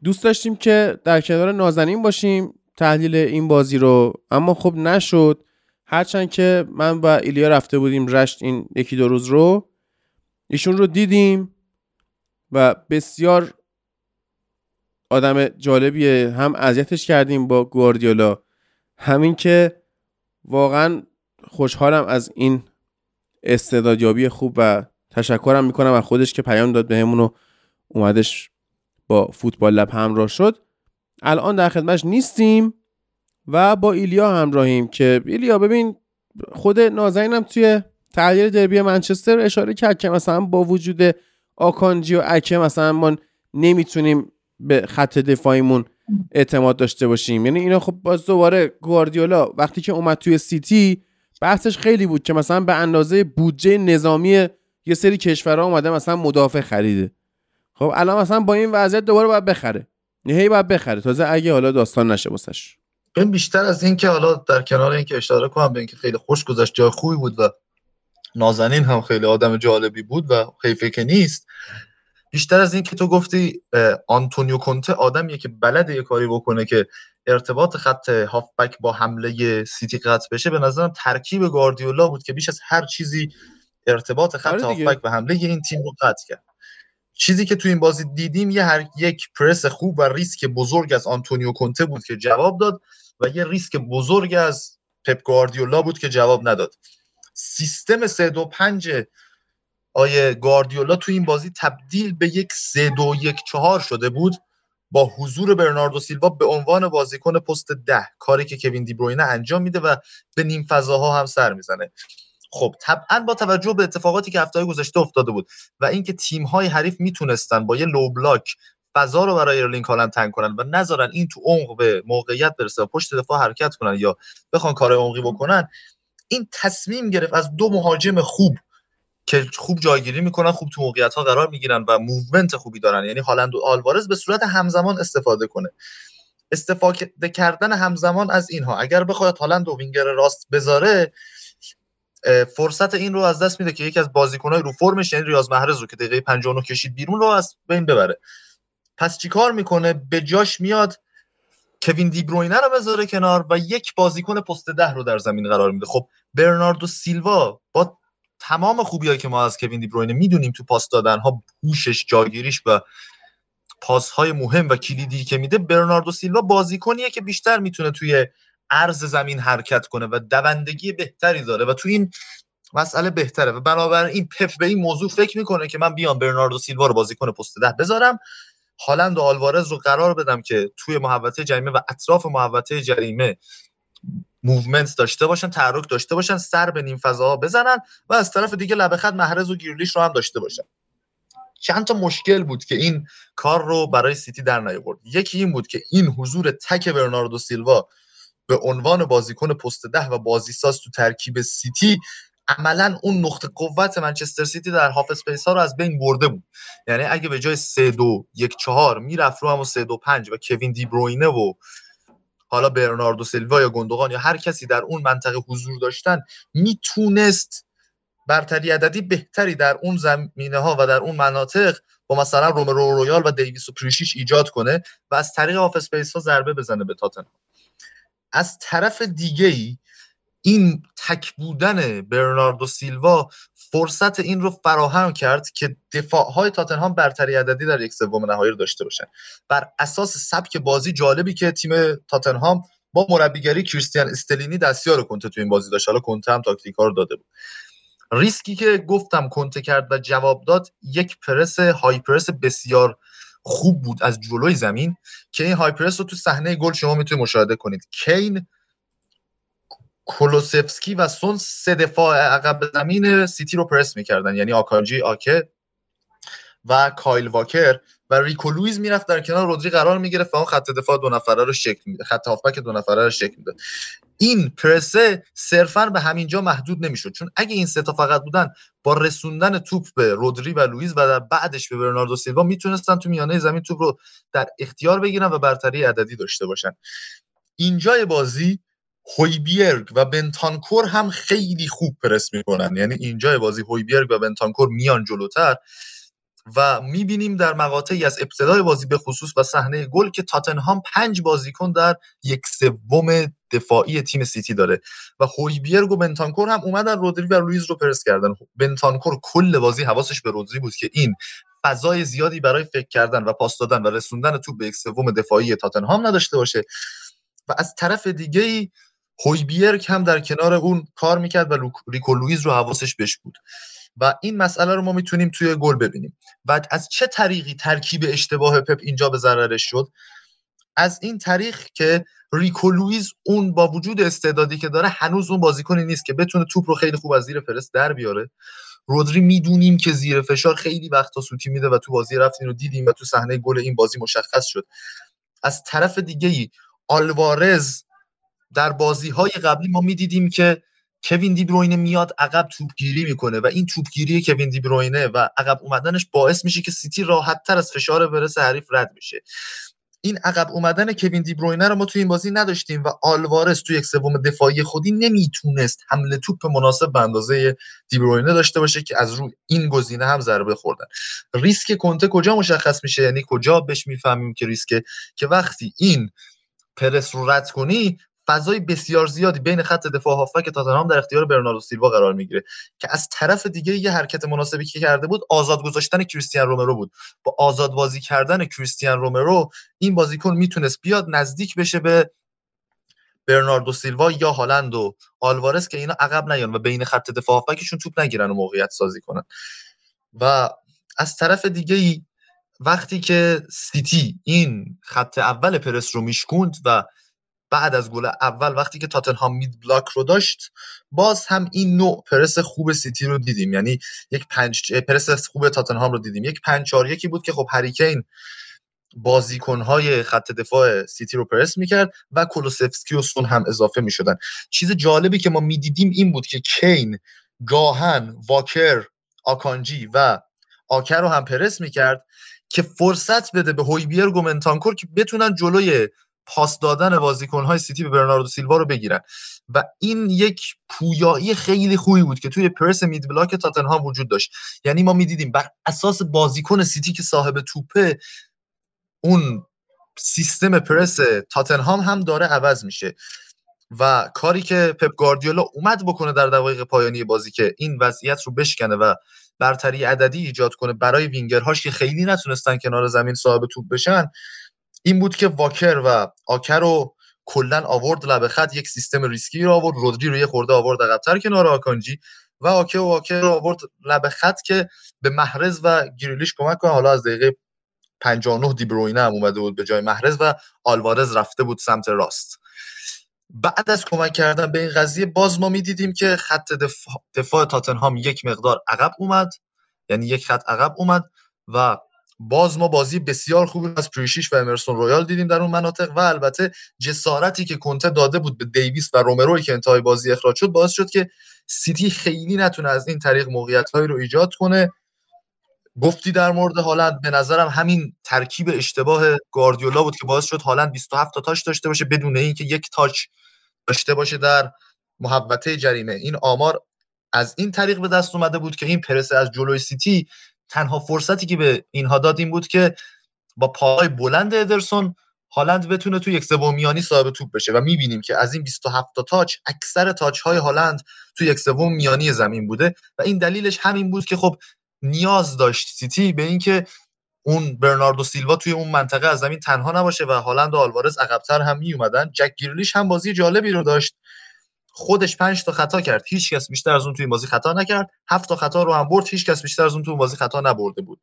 دوست داشتیم که در کنار نازنین باشیم تحلیل این بازی رو. اما خب نشد. هرچند که من با ایلیا رفته بودیم رشت این یکی دو روز رو. ایشون رو دیدیم و بسیار آدم جالبیه. هم اذیتش کردیم با گواردیولا. همین که واقعا خوشحالم از این استعدادیابی خوب و تشکرم می‌کنم از خودش که پیام داد بهمون و اومدش با فوتبال لب همراه شد. الان در خدمتش نیستیم و با ایلیا همراهیم که ایلیا ببین خود نازنینم توی تغییر دربی منچستر اشاره کرد که مثلا با وجود آکانجی و اکه مثلا ما نمی‌تونیم به خط دفاعیمون اعتماد داشته باشیم. یعنی اینا خب باز دوباره گواردیولا وقتی که اومد توی سیتی بحثش خیلی بود که مثلا به اندازه بودجه نظامی یه سری کشورها اومده مثلا مدافع خریده. خب الان مثلا با این وضعیت دوباره باید بخره. هی باید بخره. تازه اگه حالا داستان نشه واسش. این بیشتر از این که حالا در کنار اینکه اشاره کنم به اینکه خیلی خوش گذشت جای خوبی بود و نازنین هم خیلی آدم جالبی بود و حیفه که نیست بیشتر از این که تو گفتی آنتونیو کنته آدمیه که بلد یه کاری بکنه که ارتباط خط هافبک با حمله سیتی قطع بشه. به نظرم ترکیب گاردیولا بود که بیش از هر چیزی ارتباط خط آره هافبک و حمله این تیم رو قطع کرد. چیزی که تو این بازی دیدیم یه هر یک پرس خوب و ریسک بزرگ از آنتونیو کنته بود که جواب داد و یه ریسک بزرگ از پپ گواردیولا بود که جواب نداد. سیستم 3 2 5 ای گاردیولا تو این بازی تبدیل به یک 3 2 1 4 شده بود با حضور برناردو سیلوا به عنوان بازیکن پست ده کاری که کوین دیبروینه انجام میده و به نیم فضاها هم سر می‌زنه. خب طبعا با توجه به اتفاقاتی که هفته گذشته افتاده بود و اینکه تیم های حریف می‌تونستن با یه low block فضا رو برای ارلینگ هالند تنگ کنن و نذارن این تو عمق به موقعیت برسه و پشت دفاع حرکت کنن یا بخوان کار عمقی بکنن این تصمیم گرفت از دو مهاجم خوب که خوب جایگیری می‌کنن خوب تو موقعیت ها قرار می‌گیرن و movement خوبی دارن. یعنی هالند و آلوارز به صورت همزمان استفاده کنه. استفاده کردن همزمان از اینها. اگر بخواد هالند و وینگر راست بذاره فرصت این رو از دست میده که یکی از بازیکنهای رو فرمش یعنی ریاض محرز رو که دقیقه 59 کشید بیرون رو از بین ببره. پس چیکار می‌کنه؟ به جاش میاد کوین دیبروینه رو بذاره کنار و یک بازیکن پست ده رو در زمین قرار میده. خب برناردو سیلوا با تمام خوبیایی که ما از کوین دیبروینه می‌دونیم تو پاس دادن ها هوشش جاگیریش و پاس های مهم و کلیدی که میده برناردو سیلوا بازیکنیه که بیشتر می‌تونه توی عرض زمین حرکت کنه و دوندگی بهتری داره و تو این مسئله بهتره. و بنابراین این پپ به این موضوع فکر می‌کنه که من بیام برناردو سیلوا رو بازیکن پست ده بذارم. هالند و آلوارز رو قرار بدم که توی محوطه جریمه و اطراف محوطه جریمه movement داشته باشن تحرک داشته باشن سر به نیم فضاها بزنن و از طرف دیگه لب خط محرز و گیرلیش رو هم داشته باشن. چند تا مشکل بود که این کار رو برای سیتی در نیاورد. یکی این بود که این حضور تک برناردو سیلوا به عنوان بازیکن پست ده و بازیساز تو ترکیب سیتی عملا اون نقطه قوت منچستر سیتی در half space ها رو از بین برده بود. یعنی اگه به جای 3 2 1 4 می‌رفت رو هم 3 2 5 و کوین دی بروینه و حالا برناردو سیلوا یا گندوغان یا هر کسی در اون منطقه حضور داشتن می‌تونست برتری عددی بهتری در اون زمینه ها و در اون مناطق با مثلا رومرو رویال و دیویس و پریشیش ایجاد کنه و از طریق half space ها ضربه بزنه به تاتنهام از طرف دیگه ای این تک بودن برناردو سیلوا فرصت این رو فراهم کرد که دفاع های تاتنهام برتری عددی در یک سوم نهایی رو داشته باشن. بر اساس سبک بازی جالبی که تیم تاتنهام با مربیگری کریستیان استلینی دستیار کنته تو این بازی داشت. حالا کنته هم تاکتیک رو داده بود. ریسکی که گفتم کنته کرد و جواب داد یک پرس high press بسیار خوب بود از جلوی زمین که این high press رو تو صحنه گل شما می‌تونید مشاهده کنید. کین کولوسفسکی و سون سه دفاع عقب زمین سیتی رو پرس می‌کردن. یعنی آکانجی آکه و کایل واکر و ریکو لویز می‌رفت در کنار رودری قرار می‌گرفت و اون خط دفاع دو نفره رو شکل میده. خط هافبک دو نفره رو شکل میده. این پرسه صرفا به همینجا محدود نمی‌شد. چون اگه این سه تا فقط بودن با رسوندن توپ به رودری و لوئیس و در بعدش به برناردو سیلوا می‌تونستن تو میانه زمین توپ رو در اختیار بگیرن و برتری عددی داشته باشن. اینجای بازی هویبیرگ و بنتانکور هم خیلی خوب پرس می‌کنن. یعنی اینجا بازی هویبیرگ و بنتانکور میان جلوتر و می‌بینیم در مقاطعی از ابتدای بازی به خصوص و صحنه گل که تاتنهام پنج بازیکن در یک سوم دفاعی تیم سیتی داره و هویبیرگ و بنتانکور هم اومدن رودری و لویز رو پرس کردن. بنتانکور کل بازی حواسش به رودری بود که این فضای زیادی برای فکر کردن و پاس دادن و رسوندن توپ به یک سوم دفاعی تاتنهام نداشته باشه و از طرف دیگه ای هویبیرگ هم در کنار اون کار می‌کرد و ریکو لویز رو حواسش بهش بود. و این مسئله رو ما می‌تونیم توی گل ببینیم. و از چه طریقی ترکیب اشتباه پپ اینجا به ضررش شد؟ از این طریق که ریکو لویز اون با وجود استعدادی که داره هنوز اون بازیکنی نیست که بتونه توپ رو خیلی خوب از زیر پرس در بیاره. رودری می‌دونیم که زیر فشار خیلی وقتا سوتی میده و تو بازی رفت این رو دیدیم و تو صحنه گل این بازی مشخص شد. از طرف دیگه ای آلوارز در بازی های قبلی ما می‌دیدیم که کوین دی میاد عقب توپگیری می‌کنه و این توپگیری کوین دی و عقب اومدنش باعث میشه که سیتی راحت تر از فشار پرس حریف رد میشه این عقب اومدن کوین دی بروینه رو ما توی این بازی نداشتیم و آلوارز توی یک سوم دفاعی خودی نمی‌تونست حمله توپ مناسب به اندازه دی بروینه داشته باشه که از روی این گزینه هم ضربه خوردن ریسک کنته کجا مشخص میشه؟ یعنی کجا بهش می‌فهمیم که ریسک که وقتی این پرس رو رد کنی فضای بسیار زیادی بین خط دفاع هافک تاتنهام در اختیار برناردو سیلوا قرار می‌گیره. که از طرف دیگه یه حرکت مناسبی که کرده بود آزاد گذاشتن کریستیان رومرو بود. با آزاد بازی کردن کریستیان رومرو این بازیکن می‌تونست بیاد نزدیک بشه به برناردو سیلوا یا هالند و آلوارز که اینا عقب نیان و بین خط دفاع هافبکشون توپ نگیرن و موقعیت سازی کنن. و از طرف دیگه وقتی که سیتی این خط اول پرس رو میشکوند و بعد از گل اول وقتی که تاتنهام mid block رو داشت باز هم این نوع پرس خوب سیتی رو دیدیم. یعنی یک پنج پرس خوب تاتنهام رو دیدیم. یک پنج چهار یکی بود که خب هریکین بازیکنهای خط دفاع سیتی رو پرس می‌کرد و کولوسفسکی و سون هم اضافه می‌شدن. چیز جالبی که ما می‌دیدیم این بود که کین گاهاً واکر آکانجی و آکه رو هم پرس می‌کرد که فرصت بده به هویبرگ و بنتانکور که بتونن جلوی پاس دادن بازیکنهای سیتی به برناردو سیلوا رو بگیرن. و این یک پویایی خیلی خوبی بود که توی پرس مید بلاک تاتنهام وجود داشت. یعنی ما می‌دیدیم بر اساس بازیکن سیتی که صاحب توپه اون سیستم پرس تاتنهام هم داره عوض میشه. و کاری که پپ گاردیولا اومد بکنه در دقایق پایانی بازی که این وضعیت رو بشکنه و برتری عددی ایجاد کنه برای وینگرهاش که خیلی نتونستن کنار زمین صاحب توپ بشن این بود که واکر و آکر رو کلا آورد لبه خط یک سیستم ریسکی رو آورد. رودری رو یه خورده آورد عقب‌تر کنار آکانجی و آکه و واکر رو آورد لبه خط که به محرز و گریلیش کمک کنه. حالا از دقیقه 59 دی بروینه هم اومده بود به جای محرز و آلوارز رفته بود سمت راست. بعد از کمک کردن به این قضیه باز ما می‌دیدیم که خط دفاع, دفاع تاتنهام یک مقدار عقب اومد یعنی یک خط عقب اومد و باز ما بازی بسیار خوبی از پریشیچ و امرسون رویال دیدیم در اون مناطق و البته جسارتی که کنته داده بود به دیویس و رومروی که انتهای بازی اخراج شد باعث شد که سیتی خیلی نتونه از این طریق موقعیت هایی رو ایجاد کنه. گفتی در مورد هالند به نظرم همین ترکیب اشتباه گاردیولا بود که باعث شد هالند 27 تا touch داشته باشه بدون اینکه یک touch داشته باشه در محوطه جریمه. این آمار از این طریق به دست اومده بود که این پرس از جلوی سیتی تنها فرصتی که به اینها داد این بود که با پاس بلند ادرسون هالند بتونه تو یک سوم میانی صاحب توپ بشه و می‌بینیم که از این 27 تا touch اکثر touch های هالند تو یک سوم میانی زمین بوده و این دلیلش همین بود که خب نیاز داشت سیتی به اینکه اون برناردو سیلوا توی اون منطقه از زمین تنها نباشه و هالند و آلوارز عقبتر هم می اومدن جک گریلیش هم بازی جالبی رو داشت. خودش 5 تا خطا کرد. هیچ کس بیشتر از اون توی بازی خطا نکرد. 7 تا خطا رو هم برد. هیچ کس بیشتر از اون توی بازی خطا نبرده بود.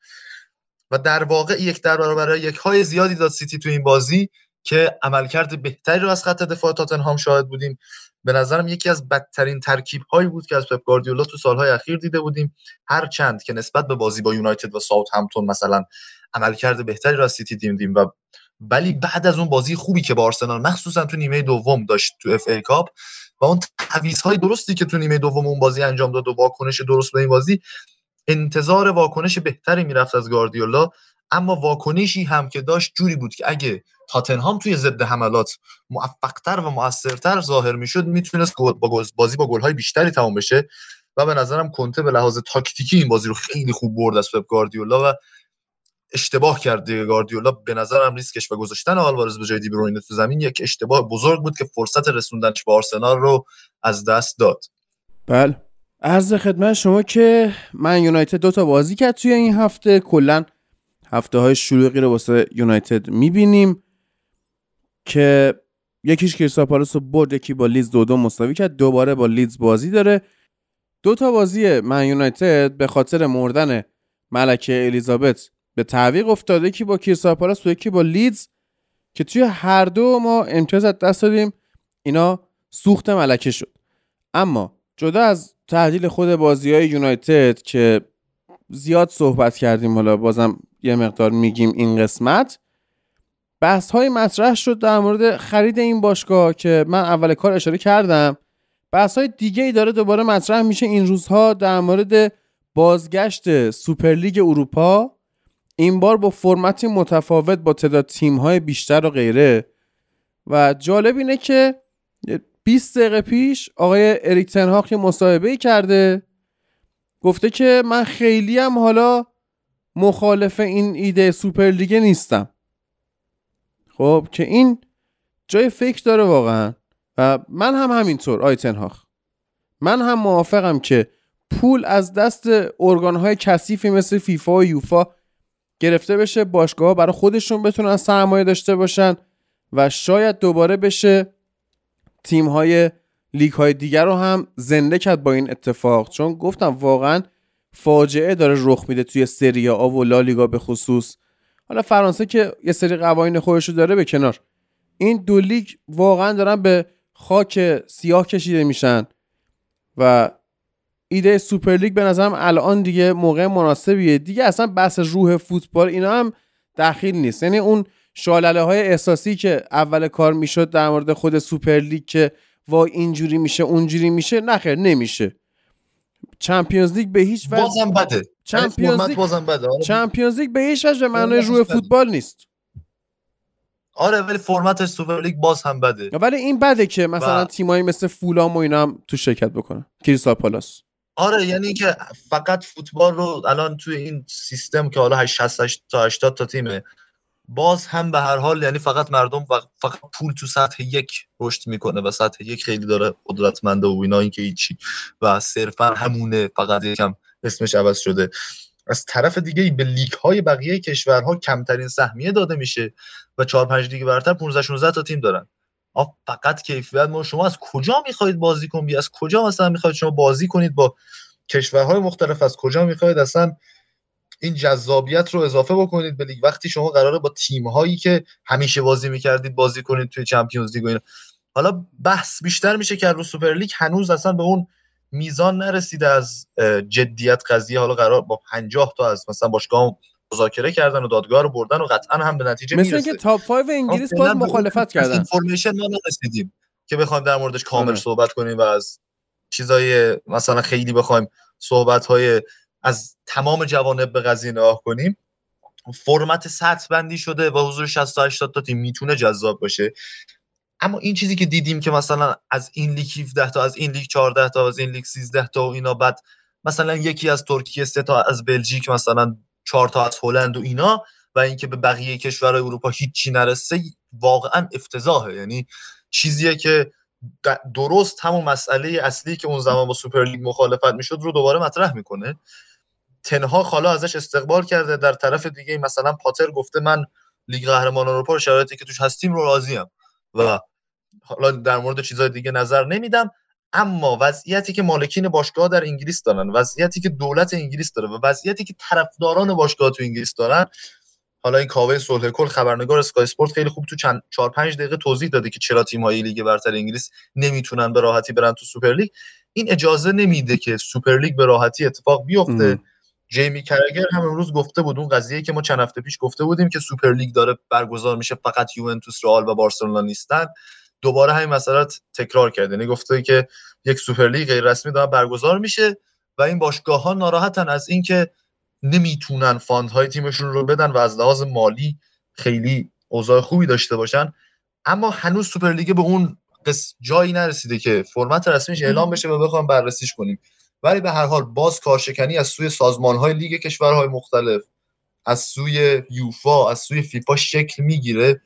و در واقع یک در برابر یک های زیادی داد سیتی تو این بازی که عملکرد بهتری رو از خط دفاع تاتنهام شاهد بودیم. به نظرم یکی از بدترین ترکیب هایی بود که از پپ گاردیولا تو سالهای اخیر دیده بودیم. هر چند که نسبت به بازی با یونایتد و ساوتهمپتون مثلا عملکرد بهتری از سیتی دیدیم و ولی بعد از اون بازی خوبی که با آرسنال مخصوصا تو نیمه دوم داشت تو FA Cup و اون های درستی که تو نیمه دوم اون بازی انجام داد و واکنش درست به این بازی انتظار واکنش بهتری می‌رفت از گاردیولا اما واکنشی هم که داشت جوری بود که اگه تاتنهام توی ضد حملات موفقتر و موثرتر ظاهر می‌شد می‌تونست با بازی با گل‌های بیشتری تمام بشه. و به نظرم کنته به لحاظ تاکتیکی این بازی رو خیلی خوب برد از پپ گاردیولا و اشتباه کرد گاردیولا به نظرم ریسکش و گذاشتن آلوارز به جای دیبروینه تو زمین یک اشتباه بزرگ بود که فرصت رسوندنش به آرسنال رو از دست داد. بله. عرض خدمت شما که من یونایتد دو تا بازی کرد توی این هفته. کلا هفته های شلوغی رو واسه یونایتد می‌بینیم که یکیش کریستاپالاس رو برد یکی با لیدز دو دو مساوی کرد. دوباره با لیدز بازی داره. دو تا بازی من یونایتد به خاطر مردن ملکه الیزابت به تعویق افتاده یکی با کریستاپالاس و یکی با لیدز که توی هر دو ما امتیاز از دست دادیم. اینا سوخت ملکه شد. اما جدا از تحلیل خود بازی های یونایتد که زیاد صحبت کردیم حالا بازم یه مقدار میگیم این قسمت بحث های مطرح شد در مورد خرید این باشگاه که من اول کار اشاره کردم. بحث های دیگه ای داره دوباره مطرح میشه این روزها در مورد بازگشت سوپرلیگ اروپا. این بار با فرمتی متفاوت با تعداد تیم های بیشتر و غیره. و جالب اینه که 20 دقیقه پیش آقای اریک تنهاخ یه مصاحبه کرده. گفته که من خیلی هم حالا مخالف این ایده سوپرلیگ نیستم. خب که این جای فکر داره واقعا. و من هم همینطور آقای تنهاخ من هم موافقم که پول از دست ارگانهای کثیفی مثل فیفا و یوفا گرفته بشه باشگاه برای خودشون بتونن سرمایه داشته باشن و شاید دوباره بشه تیم های لیگ های دیگر رو هم زنده کرد با این اتفاق. چون گفتم واقعا فاجعه داره رخ میده توی سری آ و لالیگا به خصوص. حالا فرانسه که یه سری قوانین خودش رو داره به کنار. این دو لیگ واقعا دارن به خاک سیاه کشیده میشن و ایده سوپر لیگ به نظرم الان دیگه موقع مناسبیه. دیگه اصلا بحث روح فوتبال اینا هم دخیل نیست. یعنی اون شعارهای احساسی که اول کار می‌شد در مورد خود سوپر لیگ که وای اینجوری میشه اونجوری میشه نخیر نمیشه. Champions League به هیچ وجه بازم بده. Champions League بازم بده. آره. Champions League به هیچ وجه به معنای روح فوتبال نیست. آره ولی فرمت سوپر لیگ باز هم بده. ولی این بده که مثلا تیمایی مثل فولهام و اینا هم تو شرکت بکنن. کریستال پالاس. آره یعنی که فقط فوتبال رو الان توی این سیستم که حالا 60 تا 80 تا تیمه باز هم به هر حال یعنی فقط مردم فقط پول تو سطح یک رشد می‌کنه و سطح یک خیلی داره قدرتمنده و اینا این که هیچی. و صرفا همونه فقط یکم اسمش عوض شده. از طرف دیگه به لیگ های بقیه کشورها کمترین سهمیه داده میشه و 4 5 لیگ برتر 15 16 تا تیم دارن. فقط کیفیت ما شما از کجا می‌خواهید بازی کنید؟ از کجا مثلا می‌خواید شما بازی کنید با کشورهای مختلف؟ از کجا می‌خواید اصلا این جذابیت رو اضافه بکنید به لیگ؟ وقتی شما قراره با تیم هایی که همیشه بازی می‌کردید بازی کنید توی Champions League و حالا بحث بیشتر میشه که رو سوپر لیگ هنوز اصلا به اون میزان نرسیده از جدیت قضیه. حالا قرار با 50 تا از مثلا باشگاه مذاکره کردن و دادگاه رو بردن و قطعا هم به نتیجه مثل می‌رسه. مثل top 5 انگلیس باز مخالفت کردن. information ما نرسیدیم که بخوایم در موردش کامل آره. صحبت کنیم و از چیزای مثلا خیلی بخوایم صحبت های از تمام جوانب به قضیه نگاه کنیم. فرمت سطح بندی شده و حضور 60 تا 80 تا تیم می‌تونه جذاب باشه. اما این چیزی که دیدیم که مثلا از این لیگ 17 تا از این لیگ 14 تا از این لیگ 13 تا و اینا بعد مثلا یکی از ترکیه سه تا از بلژیک مثلا 4 تا از هلند و اینا و اینکه به بقیه کشورهای اروپا هیچی نرسه واقعا افتضاحه. یعنی چیزیه که درست همون مسئله اصلی که اون زمان با سوپر لیگ مخالفت می‌شد رو دوباره مطرح می‌کنه. تنها حالا ازش استقبال کرده در طرف دیگه مثلا پاتر گفته من لیگ قهرمان اروپا رو شرایطی که توش هستیم رو راضیم و حالا در مورد چیزهای دیگه نظر نمیدم. اما وضعیتی که مالکین باشگاه در انگلیس دارن وضعیتی که دولت انگلیس داره و وضعیتی که طرفداران باشگاه تو انگلیس دارن حالا این کاوه صلح‌کل خبرنگار اسکای اسپورت خیلی خوب تو چند 4 5 دقیقه توضیح داده که چرا تیم‌های لیگ برتر انگلیس نمی‌تونن به راحتی برن تو سوپر لیگ. این اجازه نمیده که سوپر لیگ به راحتی اتفاق بیفته. جیمی کرگر هم امروز گفته بود اون قضیه که ما چند هفته پیش گفته بودیم که سوپر لیگ داره برگزار میشه فقط یوونتوس رئال و بارسلونا نیستن. دوباره همین مسئله تکرار کرده یعنی گفته که یک سوپر لیگ غیر رسمی داره برگزار میشه و این باشگاه ها ناراحتن از اینکه نمی‌تونن fund های تیمشون رو بدن و از لحاظ مالی خیلی اوضاع خوبی داشته باشن. اما هنوز سوپر لیگ به اون جایی نرسیده که فرمت رسمیش اعلام بشه و بخوام بررسیش کنیم. ولی به هر حال باز کارشکنی از سوی سازمان های لیگ کشورهای مختلف از سوی یوفا از سوی فیفا شکل می‌گیره.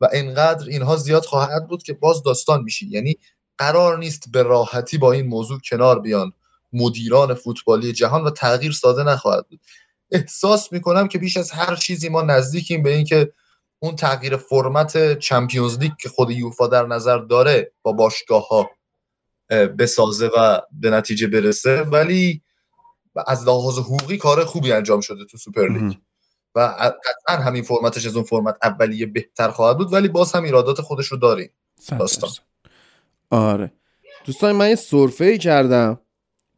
و اینقدر اینها زیاد خواهد بود که باز داستان میشه یعنی قرار نیست به راحتی با این موضوع کنار بیان. مدیران فوتبالی جهان و تغییر ساده نخواهد بود. احساس می‌کنم که بیش از هر چیزی ما نزدیکیم به اینکه اون تغییر فرمت چمپیونز لیگ که خود یوفا در نظر داره با باشگاه ها بسازه و به نتیجه برسه. ولی از لحاظ حقوقی کار خوبی انجام شده تو سوپر لیگ. و قطعا همین فرمتش از اون فرمت اولیه بهتر خواهد بود ولی باز هم ایرادات خودش رو داریم. داستان. آره. دوستان من یه سرفه ای کردم.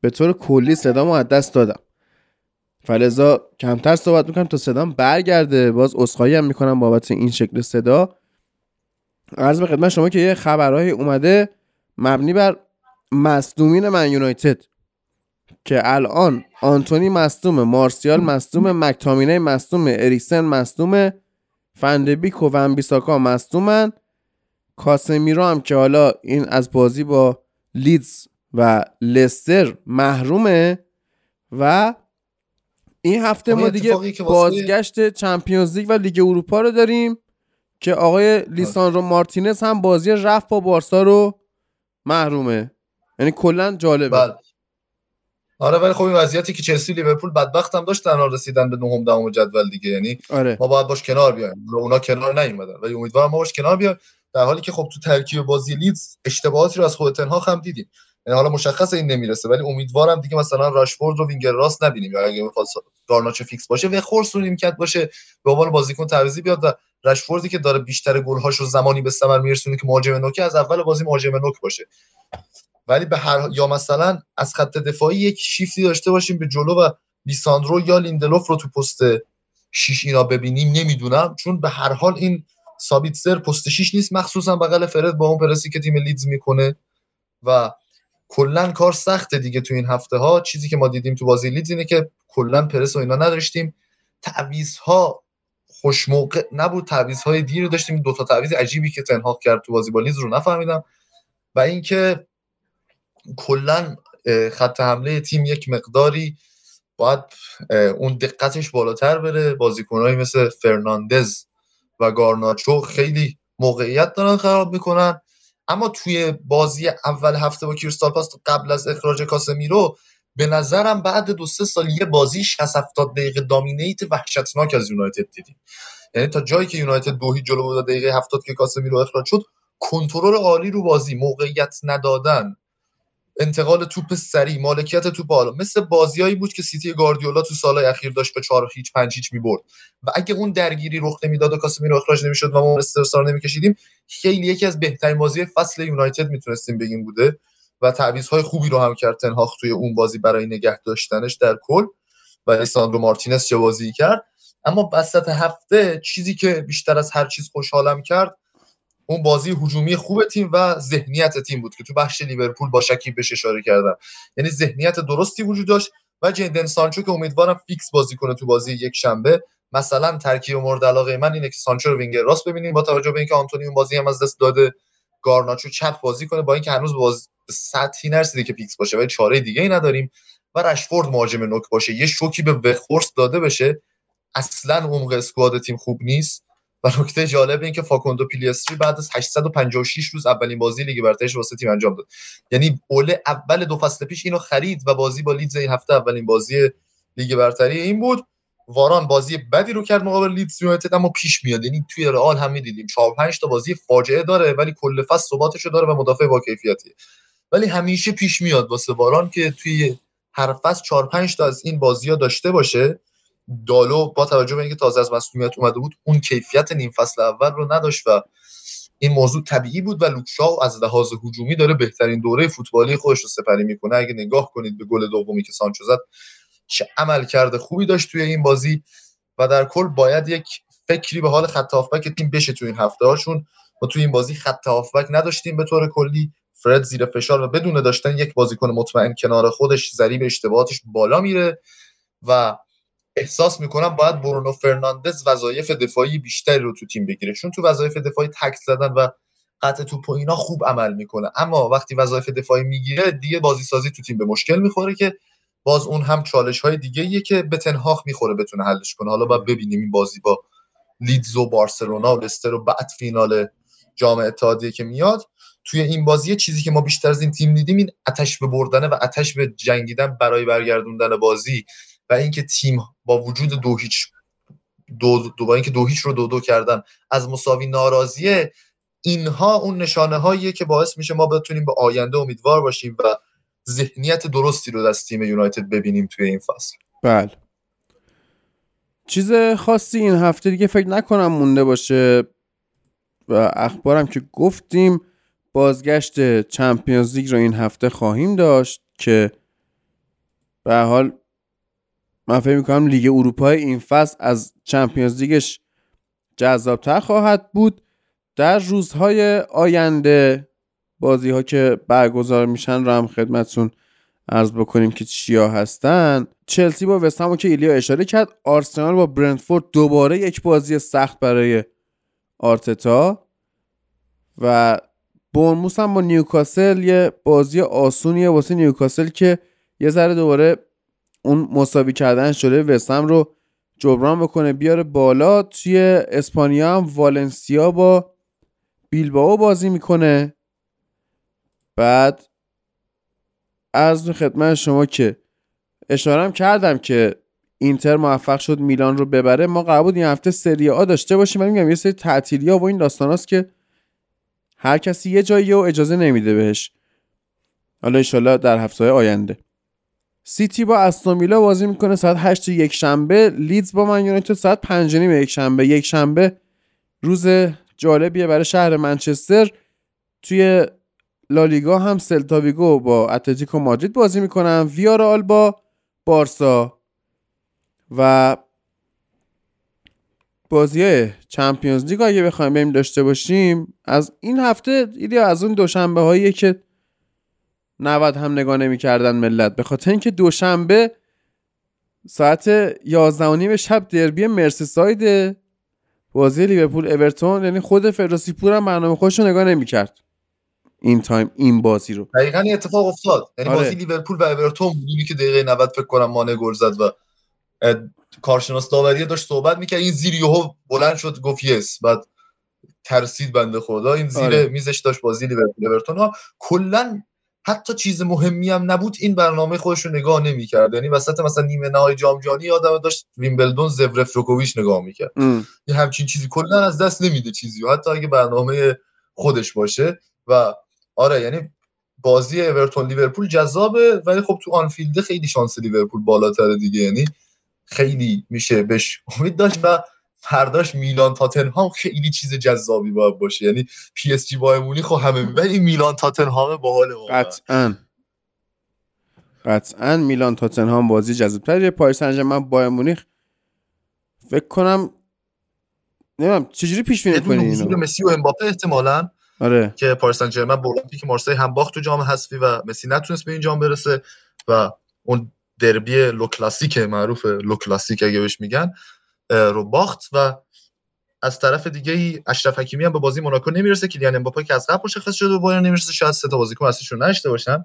به طور کلی صدامو از دست دادم. فلزا کمتر صحبت می‌کنم تا صدام برگرده. باز اسخایی هم می‌کنم بابت این شکل صدا. عرض به خدمت شما که یه خبرهایی اومده مبنی بر مصدومین من یونایتد. که الان آنتونی مصدومه مارسیال مصدومه مکتامینه مصدومه اریکسن مصدومه فندبیک و ونبیساکا مصدومن. کاسمیرو هم که حالا این از بازی با لیدز و لستر محرومه و این هفته ما دیگه بازگشت چمپیونز لیگ و لیگ اروپا رو داریم که آقای لیساندرو مارتینز هم بازی رفت با بارسا رو محرومه. یعنی کلا جالبه. بله. آره ولی خب این وضعیتی که چلسی لیورپول بدبخت هم داشتن رسیدن به نهم دهم جدول دیگه. یعنی آره. ما باید باش کنار بیایم. اونا کنار نیومدن. ولی امیدوارم ما باش کنار بیایم در حالی که خب تو ترکیب بازی لیدز اشتباهاتی رو از خود تن هاخ هم دیدیم. یعنی حالا مشخص این نمی‌رسه ولی امیدوارم دیگه مثلا راشفورد رو وینگر راست نبینیم. یا اگه بخواد گارناچو فیکس باشه و وخورست رو نیمکت باشه به عنوان بازیکن تعویضی بیاد و راشفوردی که داره بیشتر گل‌هاش رو زمانی به ثمر میرسونه که مهاجم نوک از اول بازی مهاجم نوک باشه. ولی به هر یا مثلا از خط دفاعی یک شیفتی داشته باشیم به جلو و لیساندرو یا لیندلوف رو تو پست 6 اینا ببینیم نمی‌دونم. چون به هر حال این سابیتسر پست 6 نیست مخصوصا بغل فرد با اون پرسی که تیم لیدز می‌کنه. و کلا کار سخته دیگه تو این هفته ها. چیزی که ما دیدیم تو بازی لیدز اینه که کلا پرس و اینا نداشتیم. تعویض ها خوش موقع نبود. تعویض های دیر داشتیم. دو تا تعویض عجیبی که تن هاخ کرد تو بازی با لیدز رو نفهمیدم. و اینکه کلا خط حمله تیم یک مقداری باید اون دقتش بالاتر بره. بازیکنهایی مثل فرناندز و گارناچو خیلی موقعیت دارن خراب می‌کنن. اما توی بازی اول هفته با کریستال پاس قبل از اخراج کاسمیرو به نظرم بعد دو سه سال یه بازی 60 70 دقیقه دامینیت وحشتناک از یونایتد دیدیم. یعنی تا جایی که یونایتد دو جلو بود دقیقه 70 که کاسمیرو اخراج شد کنترل عالی رو بازی موقعیت ندادن. انتقال توپ سریع مالکیت توپ بالا مثل بازیایی بود که سیتی گاردیولا تو سالهای اخیر داشت به 4 هیچ 5 هیچ می‌برد. و اگه اون درگیری رخ نمی‌داد و کاسمیرو اخراج نمی‌شد و ما استرسار نمیکشیدیم خیلی یکی از بهترین بازی فصل یونایتد می‌تونستیم بگیم بوده. و های خوبی رو هم کرد تنهاخ توی اون بازی برای نگه داشتنش در کل. و لیساندرو مارتینز چه بازی کرد. اما وسط هفته چیزی که بیشتر از هر چیز خوشحالم کرد اون بازی هجومی خوب تیم و ذهنیت تیم بود که تو بخش لیورپول با شکیب بهش اشاره کردم یعنی ذهنیت درستی وجود داشت و جیدن سانچو که امیدوارم فیکس بازی کنه تو بازی یک شنبه. مثلا ترکیب مورد علاقه من اینه که سانچو رو وینگر راست ببینیم با توجه به اینکه آنتونی بازی هم از دست داده. گارناچو چپ بازی کنه با اینکه هنوز به سطحی نرسیده که فیکس باشه ولی چاره دیگه ای نداریم. و رشفورد مهاجم نوک باشه. یه شوکی به وخورست داده بشه. اصلا عمق squad تیم خوب نیست. و نکته جالب این که فاکوندو پیلیستری بعد از 856 روز اولین بازی لیگ برترش واسه تیم انجام داد. یعنی اوله اول دو فصل پیش اینو خرید و بازی با لیدز این هفته اولین بازی لیگ برتری این بود. واران بازی بدی رو کرد مقابل لیدز یونایتد اما پیش میاد. یعنی توی رئال هم می‌دیدیم. 4 5 تا بازی فاجعه داره ولی کل فصل ثباتشو داره و مدافع با کیفیتیه. ولی همیشه پیش میاد واسه واران که توی هر فصل 4 5 تا از این بازی ها داشته باشه. دالو با توجه به اینکه تازه از مسئولیت اومده بود اون کیفیت نیم فصل اول رو نداشت و این موضوع طبیعی بود و لوکشاو از لحاظ هجومی داره بهترین دوره فوتبالی خودش رو سپری می‌کنه. اگه نگاه کنید به گل دومی که سانچو زد چه عمل کرده خوبی داشت توی این بازی و در کل باید یک فکری به حال خط هافبک تیم بشه توی این هفته هاشون. ما توی این بازی خط هافبک نداشتیم به طور کلی. فرد زیر فشار و بدون داشتن یک بازیکن مطمئن کنار خودش ضریب اشتباهاتش بالا میره و احساس می‌کنم باید برونو فرناندز وظایف دفاعی بیشتری رو تو تیم بگیره. چون تو وظایف دفاعی تکل زدن و قطع توپ و اینا خوب عمل می‌کنه. اما وقتی وظایف دفاعی می‌گیره دیگه بازی سازی تو تیم به مشکل می‌خوره که باز اون هم چالش های دیگه ایه که به تن هاخ می‌خوره بتونه حلش کنه. حالا باید ببینیم این بازی با لیدز و بارسلونا و لستر و بعد فینال جام اتحادیه که میاد. توی این بازی چیزی که ما بیشتر از این تیم دیدیم این عطش به بردنه و عطش به جنگیدن برای برگردوندن بازی. و اینکه تیم با وجود دو هیچ دو, دو با اینکه دو هیچ رو دو دو کردن از مساوی ناراضیه اینها اون نشانه هاییه که باعث میشه ما بتونیم به آینده امیدوار باشیم و ذهنیت درستی رو از تیم یونایتد ببینیم توی این فصل. بله. چیز خاصی این هفته دیگه فکر نکنم مونده باشه و اخبارم که گفتیم بازگشت چمپیونز لیگ رو این هفته خواهیم داشت که به حال من فکر می‌کنم لیگ اروپا این فصل از چمپیونز لیگش جذابتر خواهد بود. در روزهای آینده بازی ها که برگزار میشن رو هم خدمتتون ارز بکنیم که چیا هستن. چلسی با وستهم که ایلیا اشاره کرد آرسنال با برنتفورد دوباره یک بازی سخت برای آرتتا و برموس هم با نیوکاسل یه بازی آسونیه واسه نیوکاسل که یه ذره دوباره اون مساوی کردن شده وستهم رو جبران بکنه بیاره بالا. توی اسپانیا هم والنسیا با بیلباو بازی می‌کنه. بعد از خدمت شما که اشارم کردم که اینتر موفق شد میلان رو ببره. ما بود این هفته سری آ داشته باشیم. ولی میگم یه سری تعطیلی ها و این داستاناست که هر کسی یه جایی و اجازه نمیده بهش. حالا ایشالا در هفته آینده. سیتی با استون ویلا بازی می‌کنه ساعت 8 یک شنبه لیدز با من یونایتد ساعت 5 نیم یک شنبه. یک شنبه روز جالبیه برای شهر منچستر. توی لالیگا هم سلتاویگو با اتلتیکو مادرید بازی می‌کنن. ویارئال با بارسا و بازی های Champions League. اگه بخوایم بریم داشته باشیم از این هفته ایدیا از اون دوشنبه هایی که 90 هم نگاه نمی‌کردن ملت. به خاطر اینکه دوشنبه ساعت 11 نیم شب دربی مرسیساید بازی لیورپول اورتون یعنی خود فردوسی پور هم برنامه خودش رو نگاه نمی‌کرد. این تایم این بازی رو. دقیقا این اتفاق افتاد. یعنی آره. بازی لیورپول و اورتون بودی که دقیقه 90 فکر کنم مانه گل زد و کارشناس داوری داشت صحبت می‌کرد. این زیر یهو بلند شد گفت yes. بعد ترسید بنده خدا. این زیر آره. میزش داشت بازی لیورپول اورتون ها کلا حتی چیز مهمی هم نبود این برنامه خودش رو نگاه نمی‌کرد. یعنی وسط مثلا نیمه نهایی جام جهانی یادم داشت ویمبلدون زورفروکوویچ نگاه می‌کرد. یه همچین چیزی کلا از دست نمیده چیزی. و حتی اگه برنامه خودش باشه. و آره یعنی بازی اورتون لیورپول جذابه ولی خب تو آنفیلد خیلی شانس لیورپول بالاتره دیگه. یعنی خیلی میشه بهش امید داشت و فرداش میلان تاتنهام خیلی چیز جذابی باید باشه. یعنی پی اس جی با خب همه ولی میلان تاتنهام باحال قطعا. قطعا میلان تاتنهام بازی جذاب‌تره پاریس سن ژرمن با مونیخ فکر کنم نمی‌دونم چجوری پیش بینی کنی اینو؟ مسی و امباپه احتمالاً آره. که پاریس سن ژرمن با که مارسی هم باخت تو جام حذفی و مسی نتونست به این جام برسه و اون دربی لو کلاسیک معروف لو کلاسیک اگه بهش میگن رو باخت و از طرف دیگه ای اشرف حکیمی هم به بازی موناکو نمی‌رسه کلیان امباپه که از قبل مشخص شده و بایرن نمی‌رسه شاید سه تا بازیکن اصلیشون نشته باشن.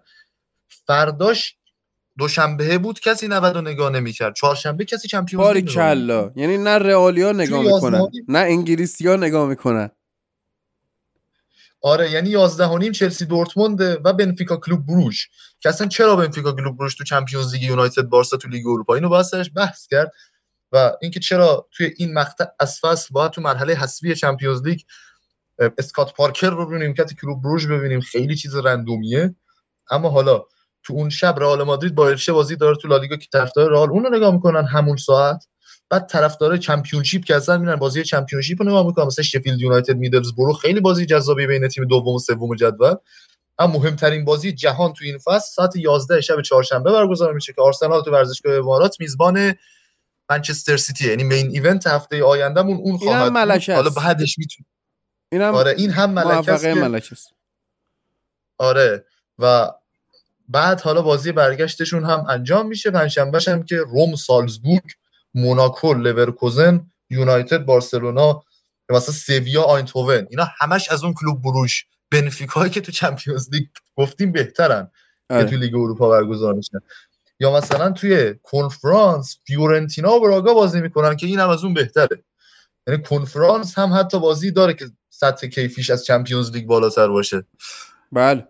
فرداش دوشنبه بود کسی 90 رو نگاه نمی‌کرد. چهارشنبه کسی چمپیونز لیگ کلا یعنی نه رئالیا نگاه می‌کنن نه انگلیسیا نگاه می‌کنن. آره یعنی 11 و نیم چلسی دورتموند و بنفیکا کلوب بروژ. که اصلا چرا بنفیکا کلوب بروژ تو Champions League یونایتد بارسا تو لیگ اروپا؟ اینو باید سرش بحث کرد. و اینکه چرا توی این مقطع از فصل تو مرحله حذفی Champions League اسکات پارکر رو رو نیمکت کلوب بروژ ببینیم خیلی چیز random یه. اما حالا تو اون شب رئال مادرید با الچه بازی داره تو لالیگا که طرفدار رئال اون رو نگاه می‌کنن همون ساعت. بعد طرفدار Championship که اصلا میرن بازی Championship رو نگاه می‌کنن. مثلا شفیلد یونایتد برو خیلی بازی جذابی بین تیم دوم و سوم جدول. اما مهمترین بازی جهان تو این فصل ساعت 11 شب چهارشنبه برگزار میشه که آرسنال تو ورزشگاه امارات میزبان منچستر سیتی یعنی main event هفته آیندهمون اون خواهد بود. حالا بعدش می‌تونه اینم آره این هم ملکه است آره و بعد حالا بازی برگشتشون هم انجام میشه. پنجشنبه هم که روم سالزبورگ موناکو لورکوزن یونایتد بارسلونا مثلا سویا آیندهوون اینا همش از اون کلوب بروژ. بنفیکایی که تو Champions League گفتیم بهترن که آره. تو لیگ اروپا برگزار میشن. یا مثلا توی کنفرانس فیورنتینا و براگا بازی می‌کنن که این هم از اون بهتره. یعنی کنفرانس هم حتی بازی داره که سطح کیفیش از Champions League بالاتر باشه. بله.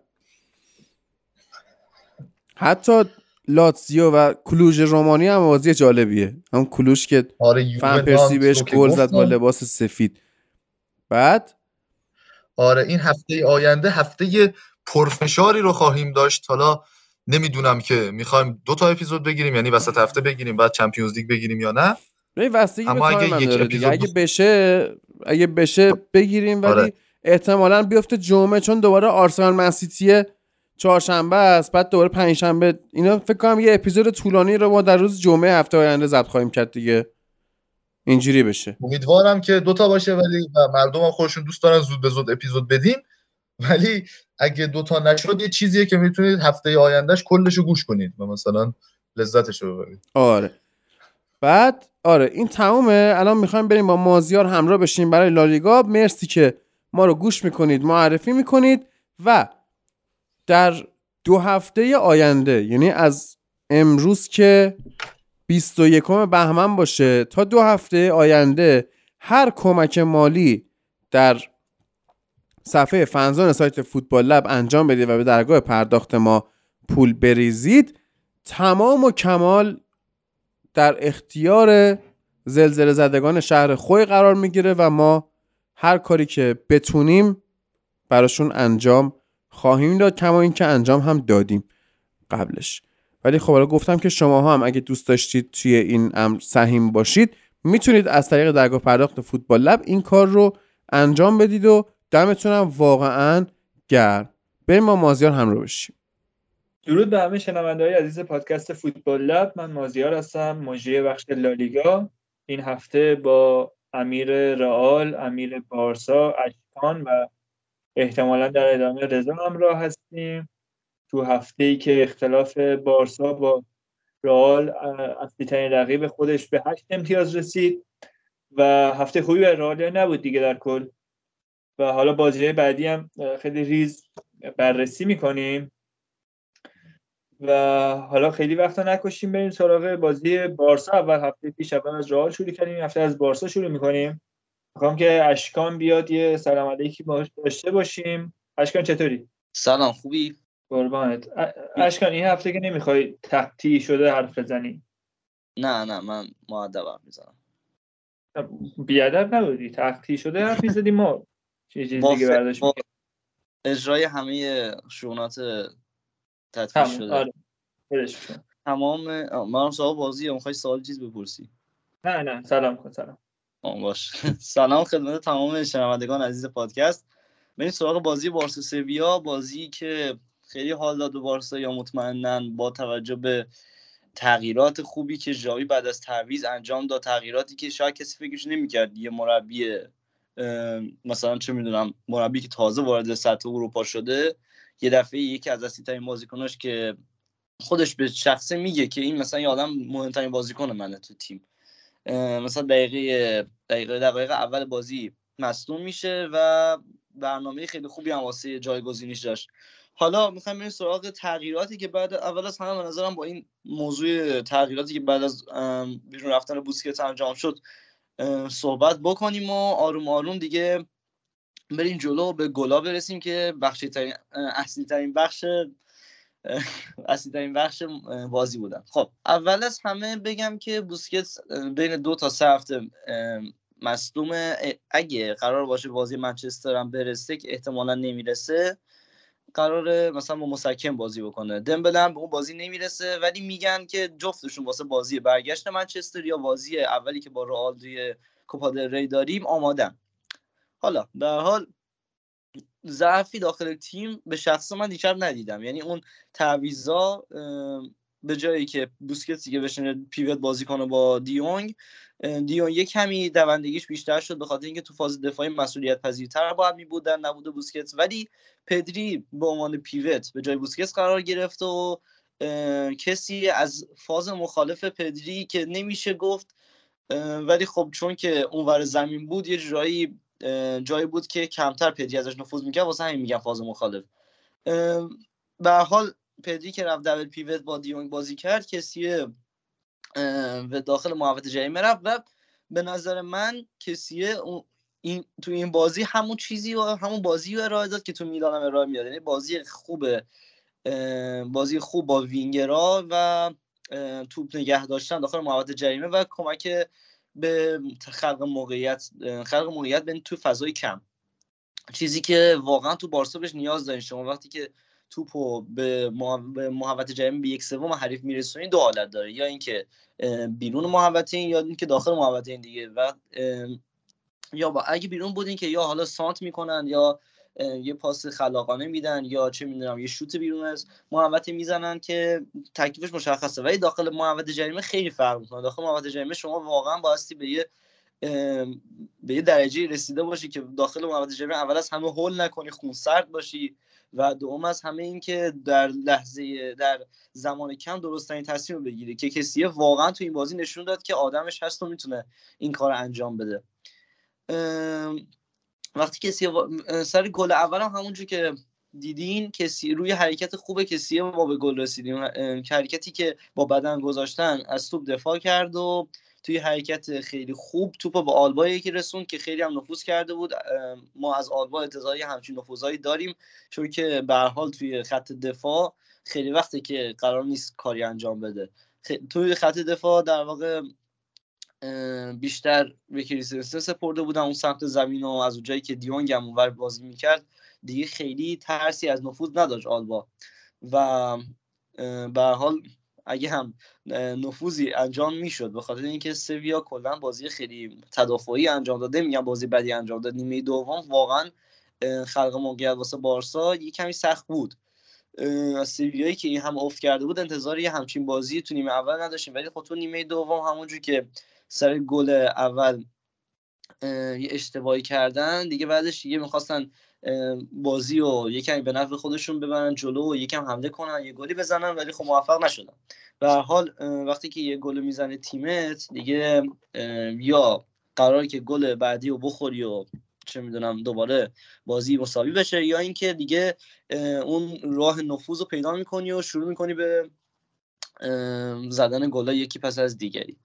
حتی لاتزیو و کلوژ رومانی هم بازی جالبیه. هم کلوژ که آره فن‌پرسی بهش گل زد با لباس سفید. بعد؟ آره این هفته آینده هفته پرفشاری رو خواهیم داشت. حالا نمی‌دونم که می‌خوایم دو تا اپیزود بگیریم یعنی وسط هفته بگیریم بعد چمپیونز لیگ بگیریم یا نه. اما اگه یک اپیزود اگه بشه اگه بشه بگیریم ولی آره. احتمالا بیفته جمعه چون دوباره آرسنال منسیتیه چهارشنبه است بعد دوباره پنجشنبه. اینا فکر کنم یه اپیزود طولانی رو ما در روز جمعه هفته آینده ضبط خواهیم کرد دیگه. اینجوری بشه. امیدوارم که دوتا باشه ولی مردم هم خودشون دوست دارن زود به زود اپیزود بدیم ولی اگه دوتا نشد یه چیزیه که می‌تونید هفته آیندهش کلشو گوش کنید و مثلا لذتش رو ببرید. آره. بعد آره این تمومه. الان می‌خوایم بریم با مازیار همراه بشیم برای لالیگا. مرسی که ما رو گوش می‌کنید معرفی می‌کنید و در دو هفته آینده یعنی از امروز که 21 بهمن باشه تا دو هفته آینده هر کمک مالی در صفحه فنزان سایت فوتبال لب انجام بدید و به درگاه پرداخت ما پول بریزید. تمام و کمال در اختیار زلزله زدگان شهر خوی قرار می‌گیره و ما هر کاری که بتونیم براشون انجام خواهیم داد کما اینکه انجام هم دادیم قبلش. ولی خب حالا گفتم که شما هم اگه دوست داشتید توی این امر سهیم باشید می‌تونید از طریق درگاه پرداخت فوتبال لب این کار رو انجام بدید و دمتونم. واقعا گرم. بریم ما مازیار همراه بشیم. درود به همه شنونده های عزیز پادکست فوتبال لب. من مازیار هستم مجری بخش لالیگا. این هفته با امیر رئال امیر بارسا اشکان و احتمالا در ادامه رضا همراه هستیم. تو هفته ای که اختلاف بارسا با رئال اصلی ترین رقیب خودش به هشت امتیاز رسید. و هفته خوبی به رئال نبود دیگه در کل؟ و حالا بازی بعدی هم خیلی ریز بررسی می‌کنیم. و حالا خیلی وقتا نکشیم بریم سراغ بازی بارسا. اول هفته پیش اول از رئال شروع کردیم هفته از بارسا شروع می‌کنیم. می‌خوام که اشکان بیاد یه سلام علیکی باش داشته باشیم. اشکان چطوری؟ سلام خوبی؟ قربانت. اشکان این هفته که نمی‌خوای تقطی شده حرف بزنی؟ نه نه من معدب می‌زنم بیادب نبودی. تقطی شده حرف می‌زدی ما چه چیز دیگه برداشت اجرای همه شونات تدفیع شده. آره. تمام من سوال بازی می‌خوای سوال چیز بپرسی؟ نه نه. سلام کن سلام. باش. سلام خدمت تمام شنوندگان عزیز پادکست. بریم سراغ بازی بارسا سویا. بازی که خیلی حال داد بارسا یا مطمئنا با توجه به تغییرات خوبی که ژاوی بعد از تعویض انجام داد تغییراتی که شاید کسی فکرش نمی‌کرد یه مربی مثلا چه می‌دونم مربی که تازه وارد سطح اروپا شده یه دفعه یکی از اصلی ترین بازیکناش که خودش به شخصه میگه که این مثلا یه آدم مهمترین بازیکن منه تو تیم. مثلا دقیقه دقیقه دقیقه اول بازی مصدوم میشه و برنامه خیلی خوبی هم واسه جایگزینیش داشت. حالا می‌خوایم بریم سراغ تغییراتی که بعد اول از همه به نظرم با این موضوع تغییراتی که بعد از بیرون رفتن بوسکت انجام شد صحبت بکنیم و آروم آروم دیگه بریم جلو به گلا برسیم که بخشی ترین اصلی ترین بخش اصلی ترین بخش بازی بودن. خب اول از همه بگم که بوسکت بین دو تا سه هفته مصدوم اگه قرار باشه بازی منچستر هم برسه که احتمالا نمی‌رسه قرار مثلا با مسکن بازی بکنه. دمبله هم به اون بازی نمی‌رسه ولی میگن که جفتشون واسه بازی برگشت منچستر یا بازی اولی که با رئال توی کوپا ری داریم آمادن. حالا در حال ضعفی داخل تیم به شخص من دیشب ندیدم. یعنی اون تعویضا به جایی که بوسکتس که بشینه پیوت بازی کنه با دیونگ دیون یک کمی دوندگیش بیشتر شد به خاطر اینکه تو فاز دفاعی مسئولیت پذیرتر باید می بودن نبوده بوسکتس. ولی پدری به عنوان پیوت به جای بوسکتس قرار گرفت و کسی از فاز مخالف پدری که نمیشه گفت ولی خب چون که اونور زمین بود یه جایی جایی بود که کمتر پدری ازش نفوذ می‌کرد واسه همین میگم فاز مخالف. به حال پدری که رفت دبل پیوت با دیونگ بازی کرد کسی به داخل محوطه جریمه رفت و به نظر من کسیه این تو این بازی همون چیزی و همون بازی رو ارائه داد که تو میلان هم ارائه می‌داد یعنی بازی خوبه. بازی خوب با وینگرا و توپ نگه داشتن داخل محوطه جریمه و کمک به خلق موقعیت خلق موقعیت بین تو فضای کم. چیزی که واقعا تو بارسا بهش نیاز دارین شما. وقتی که توپو به محوطه جریمه به یک سوم حریف میرسونی دو حالت داره. یا اینکه بیرون این یا اینکه داخل محوطه این دیگه. و یا با اگه بیرون بودین که یا حالا سانت می‌کنن یا یه پاس خلاقانه میدن یا چه می‌دونم یه شوت بیرون از محوطه می‌زنن که تکلیفش مشخصه. ولی داخل محوطه جریمه خیلی فرق می‌کنه. داخل محوطه جریمه شما واقعا باستی به یه به یه درجه رسیده باشی که داخل محوطه جریمه اول از همه هول نکنی خونسرد باشی. و دوم از همه این که در لحظه در زمان کم درست این تصمیم رو بگیری که کسی واقعا تو این بازی نشون داد که آدمش هست و می‌تونه این کار انجام بده. وقتی کسی سر گل اول هم همونجور که دیدین کسی روی حرکت خوب کسی ما به گل رسیدیم. حرکتی که با بدن گذاشتن از توپ دفاع کرد و توی حرکت خیلی خوب توپ به آلبا یکی رسون که خیلی هم نفوذ کرده بود. ما از آلبا انتظاری همچین نفوذایی داریم. چون که به حال توی خط دفاع خیلی وقته که قرار نیست کاری انجام بده. توی خط دفاع در واقع بیشتر به کریستنسن سپرده بودن اون سمت زمین و از اونجایی که دیونگ هم اونور بازی می‌کرد دیگه خیلی ترسی از نفوذ نداشت آلبا. و به حال اگه هم نفوذی انجام می‌شد به خاطر اینکه سویا کلا بازی خیلی تدافعی انجام داده میگم بازی بدی انجام داد نیمه دوم واقعا خلق موقعیت واسه بارسا یه کمی سخت بود. سویایی که هم افت کرده بود انتظار یه همچین بازی تو نیمه اول نداشتیم. ولی خب تو نیمه دوم همونجور که سر گل اول یه اشتباهی کردن دیگه بعدش دیگه می‌خواستن بازی و یکم به نفع خودشون ببرن جلو و یکم حمله کنن یه گلی بزنن ولی خب موفق نشدن. به حال وقتی که یه گل می‌زنه تیمت دیگه یا قرار که گل بعدی رو بخوری و چه می‌دونم دوباره بازی مساوی بشه یا اینکه دیگه اون راه نفوذ رو پیدا می‌کنی و شروع می‌کنی به زدن گل یکی پس از دیگری.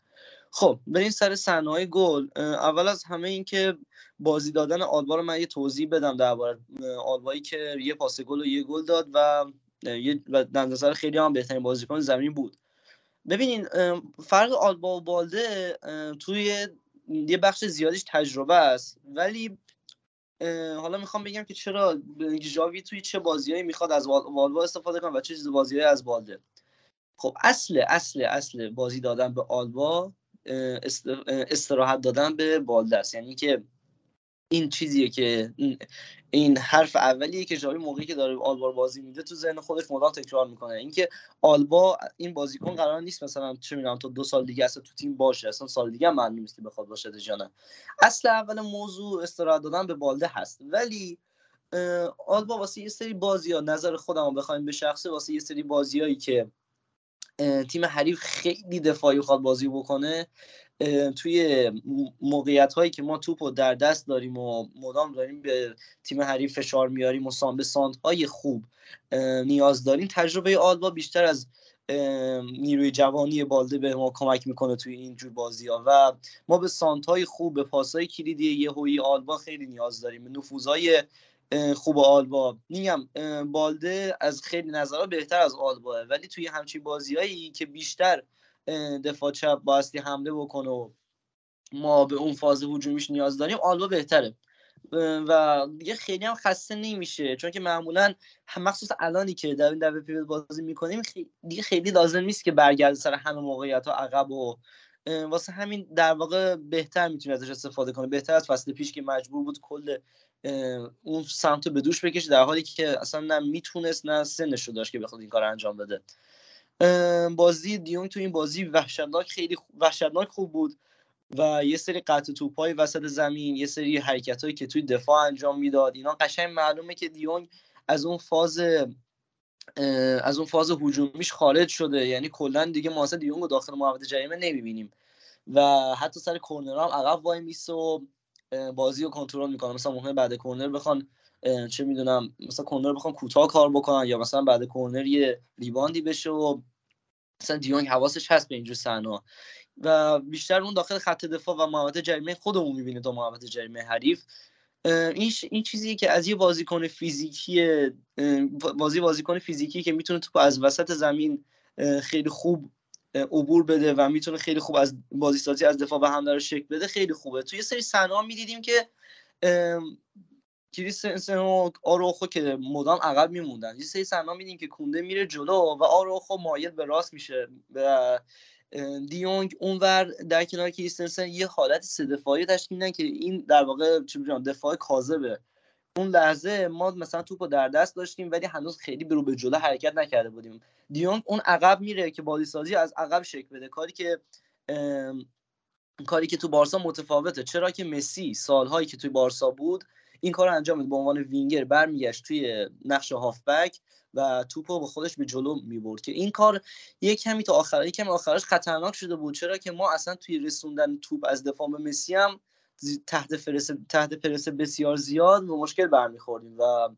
خب بریم سر صحنه گل. اول از همه این که بازی دادن آلبا رو من یه توضیح بدم درباره آلبایی که یه پاس گل و یه گل داد و یه نظر خیلی هم بهترین بازیکن زمین بود. ببینین فرق آلبا و بالده توی یه بخش زیادیش تجربه است. ولی حالا می‌خوام بگم که چرا جاوی توی چه بازیهایی می‌خواد از والبا استفاده کنه و چه بازیهایی از بالده. خب اصل اصل اصل بازی دادن به آلبا استراحت دادن به بالدست. یعنی که این چیزیه که این حرف اولیه که جاوی موقعی که داره آلبا بازی میده تو ذهن خودش مدام تکرار می‌کنه. اینکه آلبا این بازیکن قرار نیست مثلا چه می‌دونم تا دو سال دیگه اصلا تو تیم باشه اصلا سال دیگه معلوم نیست که بخواد باشه یا نه. اصل اول موضوع استراحت دادن به بالده هست. ولی آلبا واسه یه سری بازی ها نظر خودم بخوایم به شخصه واسه یه سری بازیایی که تیم حریف خیلی دفاعی خواد بازی بکنه. توی موقعیت هایی که ما توپ رو در دست داریم و مدام داریم به تیم حریف فشار میاریم و به ساند های خوب نیاز داریم تجربه آلبا بیشتر از نیروی جوانی بالده به ما کمک می‌کنه توی اینجور بازی ها و ما به سانت های خوب به پاس های کلیدی یه هوی آلبا خیلی نیاز داریم. به نفوذهای خوب آلبا. میگم بالده از خیلی نظرها بهتر از آلباه ولی توی همچین بازیهایی که بیشتر دفاع چپ بایستی حمله بکنه و ما به اون فاز هجومیش نیاز داریم آلبا بهتره. و دیگه خیلی هم خسته نمیشه. چون که معمولا مخصوص الانی که در این دبه پیوت بازی می‌کنیم دیگه خیلی لازم نیست که برگرده سر همه موقعیت ها عقب و واسه همین در واقع بهتر می‌تونه ازش استفاده کنه. بهتر از فصل پیش که مجبور بود کل اون سمت به دوش بکشه در حالی که اصلا نه می‌تونست نه سنش رو داشت که بخواد این کار انجام بده. بازی دیونگ تو این بازی وحشتناک خیلی وحشتناک خوب بود و یه سری قطع توپای وسط زمین یه سری حرکت هایی که توی دفاع انجام می‌داد اینا قشنگ معلومه که دیونگ از اون فاز از اون فاز هجومیش خارج شده. یعنی کلا دیگه ما دیونگ رو داخل محوطه جریمه نمی‌بینیم. و حتی سر کورنر هم عقب وای میسه و بازی رو کنترل می‌کنه مثلا ممکنه بعد کورنر بخوان چه می‌دونم مثلا کورنر بخوان کوتاه کار بکنن یا مثلا بعد کورنر یه ریباندی بشه و مثلا دیونگ حواسش هست به اینجور صحنه و بیشتر اون داخل خط دفاع و محوطه جریمه خودمون می‌بینه تا محوطه جریمه حریف. این این چیزیه که از یه بازیکن فیزیکی بازی بازیکن فیزیکی که می‌تونه تو از وسط زمین خیلی خوب عبور بده و می‌تونه خیلی خوب از بازی سازی از دفاع و حمله رو شکل بده خیلی خوبه. توی سری صحنه می‌دیدیم که کریستنسن و آروخو که مدام عقب میموندن. یه سری صحنه میدیم که کونده میره جلو و آروخو مایل به راست میشه و دیونگ اونور در کنار کریستنسن یه حالت سه دفاعی تشکیل که این در واقع چه دفاع کاذبه. اون لحظه ما مثلا توپو در دست داشتیم ولی هنوز خیلی برو به جلو حرکت نکرده بودیم. دیونگ اون عقب میره که بازی سازی از عقب شکل بده. کاری که کاری که تو بارسا متفاوته. چرا که مسی سالهایی که توی بارسا بود این کار انجام میده. به عنوان وینگر برمیگشت توی نقش هافبک و توپو به خودش به جلو می‌برد که این کار یک کمی تا آخر یک کمی آخرش خطرناک شده بود. چرا که ما اصلا توی رسوندن توپ از دفاع به مسی هم تحت پرس تحت پرس بسیار زیاد و مشکل برمیخوردیم و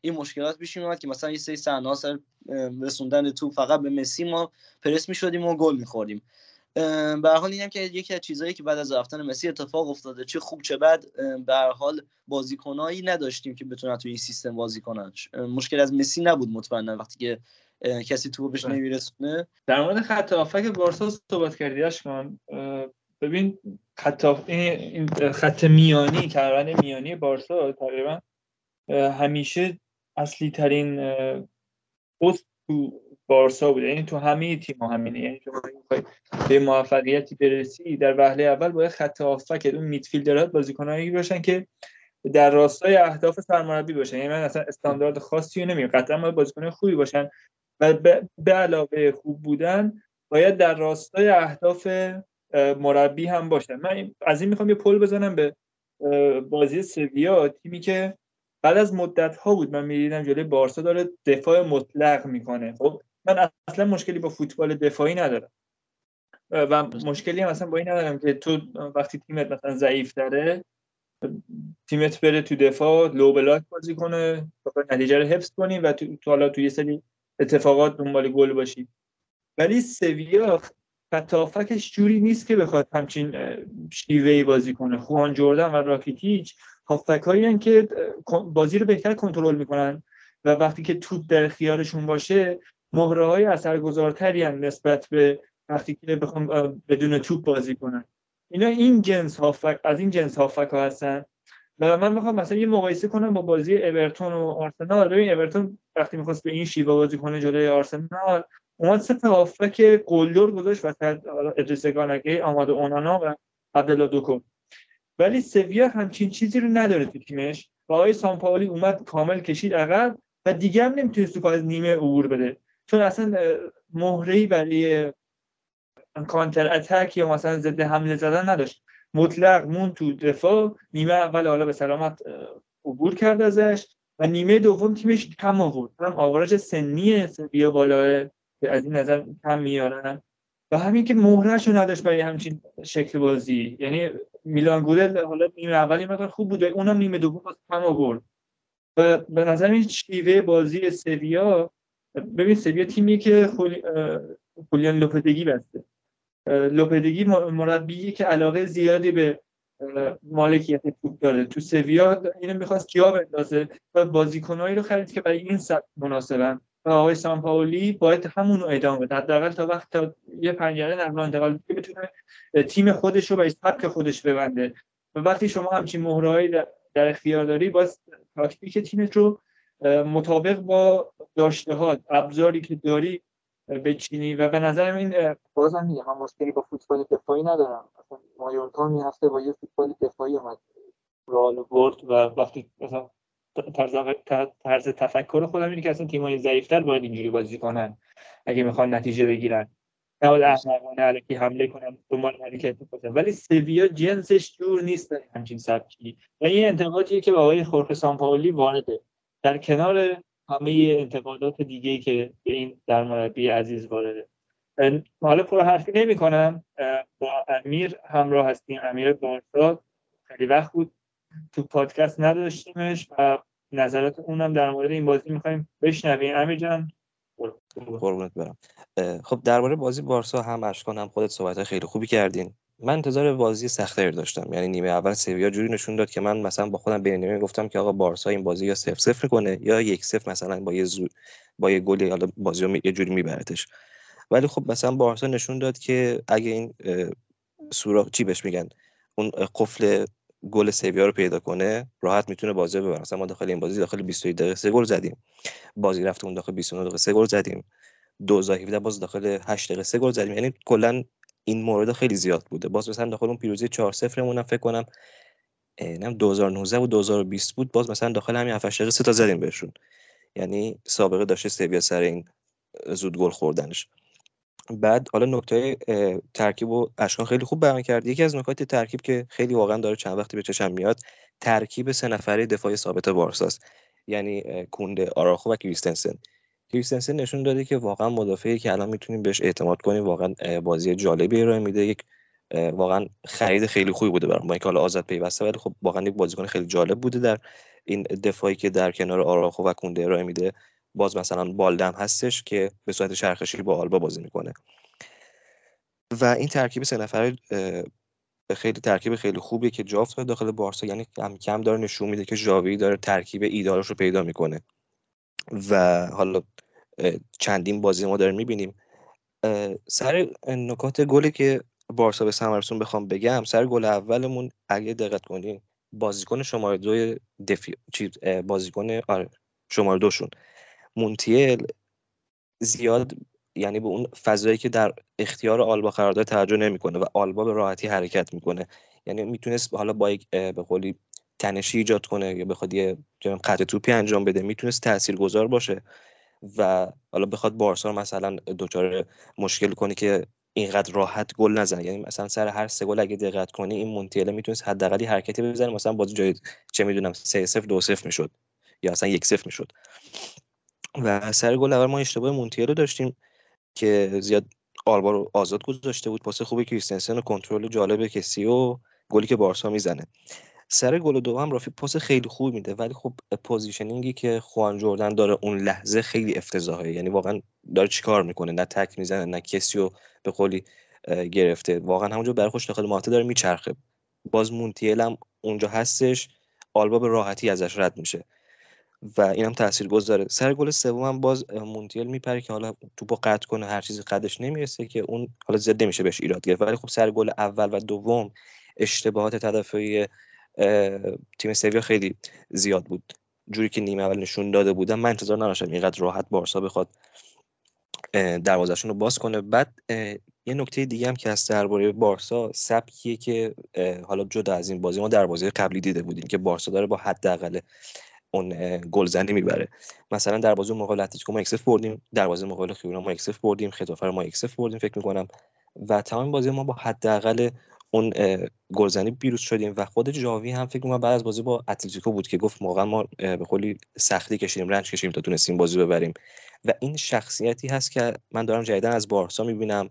این مشکلات پیش میومد که مثلا یه سری صحنه رسوندن توپ فقط به مسی ما پرس می‌شدیم و گل میخوردیم. به حال اینم که یکی از چیزهایی که بعد از رفتن مسی اتفاق افتاده چه خوب چه بد به حال بازیکنایی نداشتیم که بتونن توی این سیستم بازی کنن. مشکل از مسی نبود مطمئنا وقتی که کسی تو بهش بله. نمیرسونه. در مورد خط هافک بارسا صحبت کردی اشکان. ببین خط این خط میانی کروان میانی بارسا تقریبا همیشه اصلی ترین پست تو بارسا بوده. یعنی تو همه تیم همینه. یعنی تو به موفقیتی برسی در وهله اول باید خط هافک اون میدفیلدرات بازیکنایی باشن که در راستای اهداف سرمربی باشن. یعنی من اصلا استاندارد خاصی نمیگم. قطعا باید بازیکن خوبی باشن. و به علاوه خوب بودن باید در راستای اهداف مربی هم باشن. من از این می‌خوام یه پل بزنم به بازی سویا. تیمی که بعد از مدت ها بود من می‌دیدم جلوی بارسا داره دفاع مطلق می‌کنه. خب من اصلا مشکلی با فوتبال دفاعی ندارم. و مشکلی هم اصلا با این ندارم که تو وقتی تیمت مثلا ضعیف داره تیمت بره تو دفاع لو بلاک بازی کنه نتیجه رو حفظ کنی و تو حالا تو یه سری اتفاقات دنبال گل باشی. ولی سویا فتافکش جوری نیست که بخواد همچین شیوهی بازی کنه. خوان جردن و راکیتیچ هافک که بازی رو بهتر کنترل می‌کنن و وقتی که توپ در خیارشون باشه مهره های اثرگذارتری نسبت به وقتی که بخوام بدون توپ بازی کنن. اینا این جنس هافک از این جنس هافک ها هستن. و من می‌خوام مثلا یه مقایسه کنم با بازی اورتون و آرسنال. ببین اورتون وقتی می‌خواست به این شیوه بازی کنه جلوی آرسنال اومد سه هافک گلدور گذاشت وسط ادریس گانگی آماده اونانا و عبدالله دوکو. ولی سویا همچین چیزی رو نداره تو تیمش و آقای سامپاولی اومد کامل کشید عقب و دیگه هم نمی‌تونست تو از نیمه عبور بده. چون اصلا مهره‌ای برای کانتر اتک یا مثلا ضد حمله زدن نداشت. مطلق مون تو دفاع نیمه اول حالا به سلامت عبور کرد ازش و نیمه دوم تیمش کم آورد. هم آوارج سنی سویا بالاه که از این نظر کم میارن. و همین که مهرش رو نداشت برای همچین شکل بازی. یعنی میلان گودل حالا نیمه اولی مقدار خوب بود اونم نیمه دوم کم آورد. و به نظر این شیوه بازی سویا ببین سویا تیمی که خولیان لوپدگی بسته. لوپدگی مربی که علاقه زیادی به مالکیت توپ داره. تو سویا اینو می‌خواست جا بندازه و بازیکنایی رو خرید که برای این سبک مناسبن. و آقای سامپاولی باید همون رو ادامه بده حداقل تا وقت تا یه پنجره نقل انتقال بتونه تیم خودش رو به سبک خودش ببنده. و وقتی شما همچین مهرهایی در اختیار داری باز تاکتیک تیمت رو مطابق با داشته ها ابزاری که داری بچینی. و به نظر این بازم میگم من مشکلی با فوتبال دفاعی ندارم. اصلا مایورکا می هفته با یه فوتبال دفاعی اومد رال برد و وقتی مثلا طرز طرز تفکر خودم اینه که اصلا تیم‌های ضعیف‌تر باید اینجوری بازی کنن. اگه می‌خوان نتیجه بگیرن. نه باید احمقانه علیکی حمله کنن دنبال حرکت کنن. ولی سویا جنسش جور نیست همچین سبکی. و این انتقادیه که با آقای خورخ سامپاولی وارده. در کنار همه انتقادات دیگه که به این در مربی عزیز وارده. حالا پر حرفی نمی کنم با امیر همراه هستیم. امیر بارسا خیلی وقت بود. تو پادکست نداشتیمش و نظرات اونم در مورد این بازی می‌خوایم بشنویم. امیر جان قربونت. برم. خب درباره بازی بارسا هم اشکان هم خودت صحبت خیلی خوبی کردین. من انتظار بازی سختری داشتم. یعنی نیمه اول سویا جوری نشون داد که من مثلا با خودم بین نیمه گفتم که آقا بارسا این بازی یا 0 0 کنه یا یک 0 مثلا با یه زو... با یه گل حالا بازی رو یه جوری میبرتش ولی خب مثلا بارسا نشون داد که اگه این سوراخ چی بهش میگن؟ اون قفل گل سویا رو پیدا کنه راحت می‌تونه بازی ببره. مثلا ما داخل این بازی داخل 21 دقیقه سه گل زدیم. بازی رفتمون داخل 29 دقیقه سه گل زدیم. 2017 باز داخل 8 دقیقه سه گل زدیم. یعنی کلا این مورد خیلی زیاد بوده. باز مثلا داخل اون پیروزی 4 0 مون فکر کنم نم 2019 و 2020 بود باز مثلا داخل همین 7 دقیقه سه تا زدیم بهشون. یعنی سابقه داشته سویا سر این زود گل خوردنش. بعد حالا نکته ترکیب و اشکان خیلی خوب بیان کرد. یکی از نکات ترکیب که خیلی واقعا داره چند وقتی به چشم میاد ترکیب سه نفره دفاعی ثابت بارساست. یعنی کونده آراخو و کریستنسن. کریستنسن نشون داده که واقعا مدافعی که الان می‌تونیم بهش اعتماد کنیم واقعا بازی جالبی ارائه میده. یک واقعا خرید خیلی خوبی بوده برام. با اینکه حالا آزاد پیوسته ولی خب واقعا یک بازیکن خیلی جالب بوده در این دفاعی که در کنار آراخو و کونده ارائه میده. باز مثلا بالدم هستش که به صورت چرخشی با آلبا بازی می‌کنه. و این ترکیب سه نفره خیلی ترکیب خیلی خوبیه که جافت داخل بارسا. یعنی کم کم داره نشون میده که ژاوی داره ترکیب ایدالش رو پیدا می‌کنه. و حالا چندین بازی ما داریم می‌بینیم. سر نکات گلی که بارسا به ثمرسون بخوام بگم سر گل اولمون اگه دقت کنین بازیکن شماره دو دفی بازیکن آره شماره دوشون. مونتیل زیاد یعنی به اون فضایی که در اختیار آلبا قرار داره توجه نمی‌کنه و آلبا به راحتی حرکت می‌کنه. یعنی می‌تونست حالا با یک به قولی تنشی ایجاد کنه یا بخواد یه قطع توپی انجام بده می‌تونست تاثیرگذار باشه و حالا بخواد بارسا مثلا دچار مشکل کنه که اینقدر راحت گل نزنه. یعنی مثلا سر هر سه گل اگه دقت کنی این مونتیل می‌تونست حداقل حرکتی بزنه. مثلا بازی جای چه می‌دونم 3 0 2 0 می‌شد یا اصلا 1 0 می‌شد. و سر گل اول ما اشتباه مونتیل رو داشتیم که زیاد آلبا رو آزاد گذاشته بود پاس خوبی کریستنسن و کنترل جالب کسی و گلی که بارسا می‌زنه. سر گل دوم رافی پاس خیلی خوب میده ولی خب positioning ی که خوان جردان داره اون لحظه خیلی افتضاحه. یعنی واقعا داره چیکار می‌کنه؟ نه تکل می‌زنه نه کسی رو به قولی گرفته. واقعا همونجا برای خودش داخل محوطه داره میچرخه. باز مونتیل هم اونجا هستش آلبا به راحتی ازش رد میشه. و اینم تاثیر گذاره سر گل سوم باز مونتیل میپره که حالا توپو قطع کنه هر چیزی قدش نمی‌رسه که اون حالا زیاد نمیشه بهش ایراد گرفت. ولی خب سر گل اول و دوم اشتباهات تدافعی تیم سویا خیلی زیاد بود. جوری که نیمه اول نشون داده بودم من انتظار نداشتم اینقدر راحت بارسا بخواد دروازشون رو باز کنه. بعد یه نکته دیگه هم که از درباره بارسا سبکیه که حالا جدا از این بازی ما در بازی قبلی دیده بودیم که بارسا داره با حداقل اون گلزنی می‌بره. مثلا در بازی مقابل اتلتیکو ما اکسف بردیم در بازی مقابل خیونا ما اکسف بردیم خطافه ما اکسف بردیم فکر می‌کنم. و تمام بازی ما با حداقل اون گلزنی بیروز شدیم. و خود جاوی هم فکر می‌کنم بعد از بازی با اتلتیکو بود که گفت موقع ما به قولی سختی کشیدیم رنج کشیدیم تا تونستیم بازی ببریم. و این شخصیتی هست که من دارم جدیدا از بارسا می‌بینم.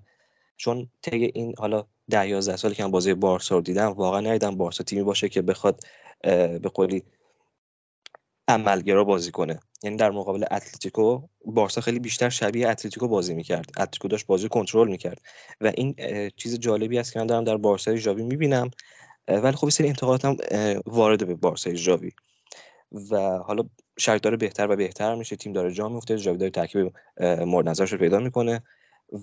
چون طی این حالا ده 11 سالی که من بازی بارسا رو دیدم واقعا ندیدم بارسا تیمی باشه که بخواد به قولی عملگرا بازی کنه. یعنی در مقابل اتلتیکو بارسا خیلی بیشتر شبیه اتلتیکو بازی می‌کرد. اتلتیکو داشت بازی کنترل می‌کرد. و این چیز جالبی است که من دارم در بارسای ژاوی می‌بینم. ولی خب سری انتقادات هم وارد به بارسای ژاوی. و حالا شرط داره بهتر و بهتر میشه. تیم داره جا میفته ژاوی داره ترکیب مورد نظرش رو پیدا می‌کنه.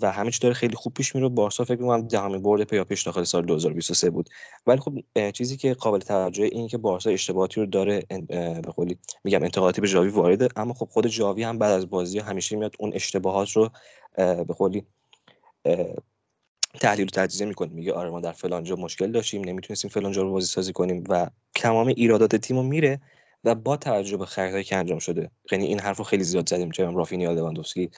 و همه چی داره خیلی خوب پیش میره بارسا فکر می‌کنم دهمین برد پیاپیش داخل سال 2023 بود. ولی خب چیزی که قابل توجه این که بارسا اشتباهاتی رو داره به قولی میگم انتقاداتی به جاوی وارده اما خب خود جاوی هم بعد از بازی همیشه میاد اون اشتباهات رو به قولی تحلیل و تجزیه می‌کنه. میگه آره ما در فلان جا مشکل داشتیم نمی‌تونستیم فلان جا رو بازی سازی کنیم و تمام ایرادات تیم رو میره و با توجه به خریدهایی که انجام شده یعنی این حرف رو خیلی زیاد زدیم چه رافینیا لواندوفسکی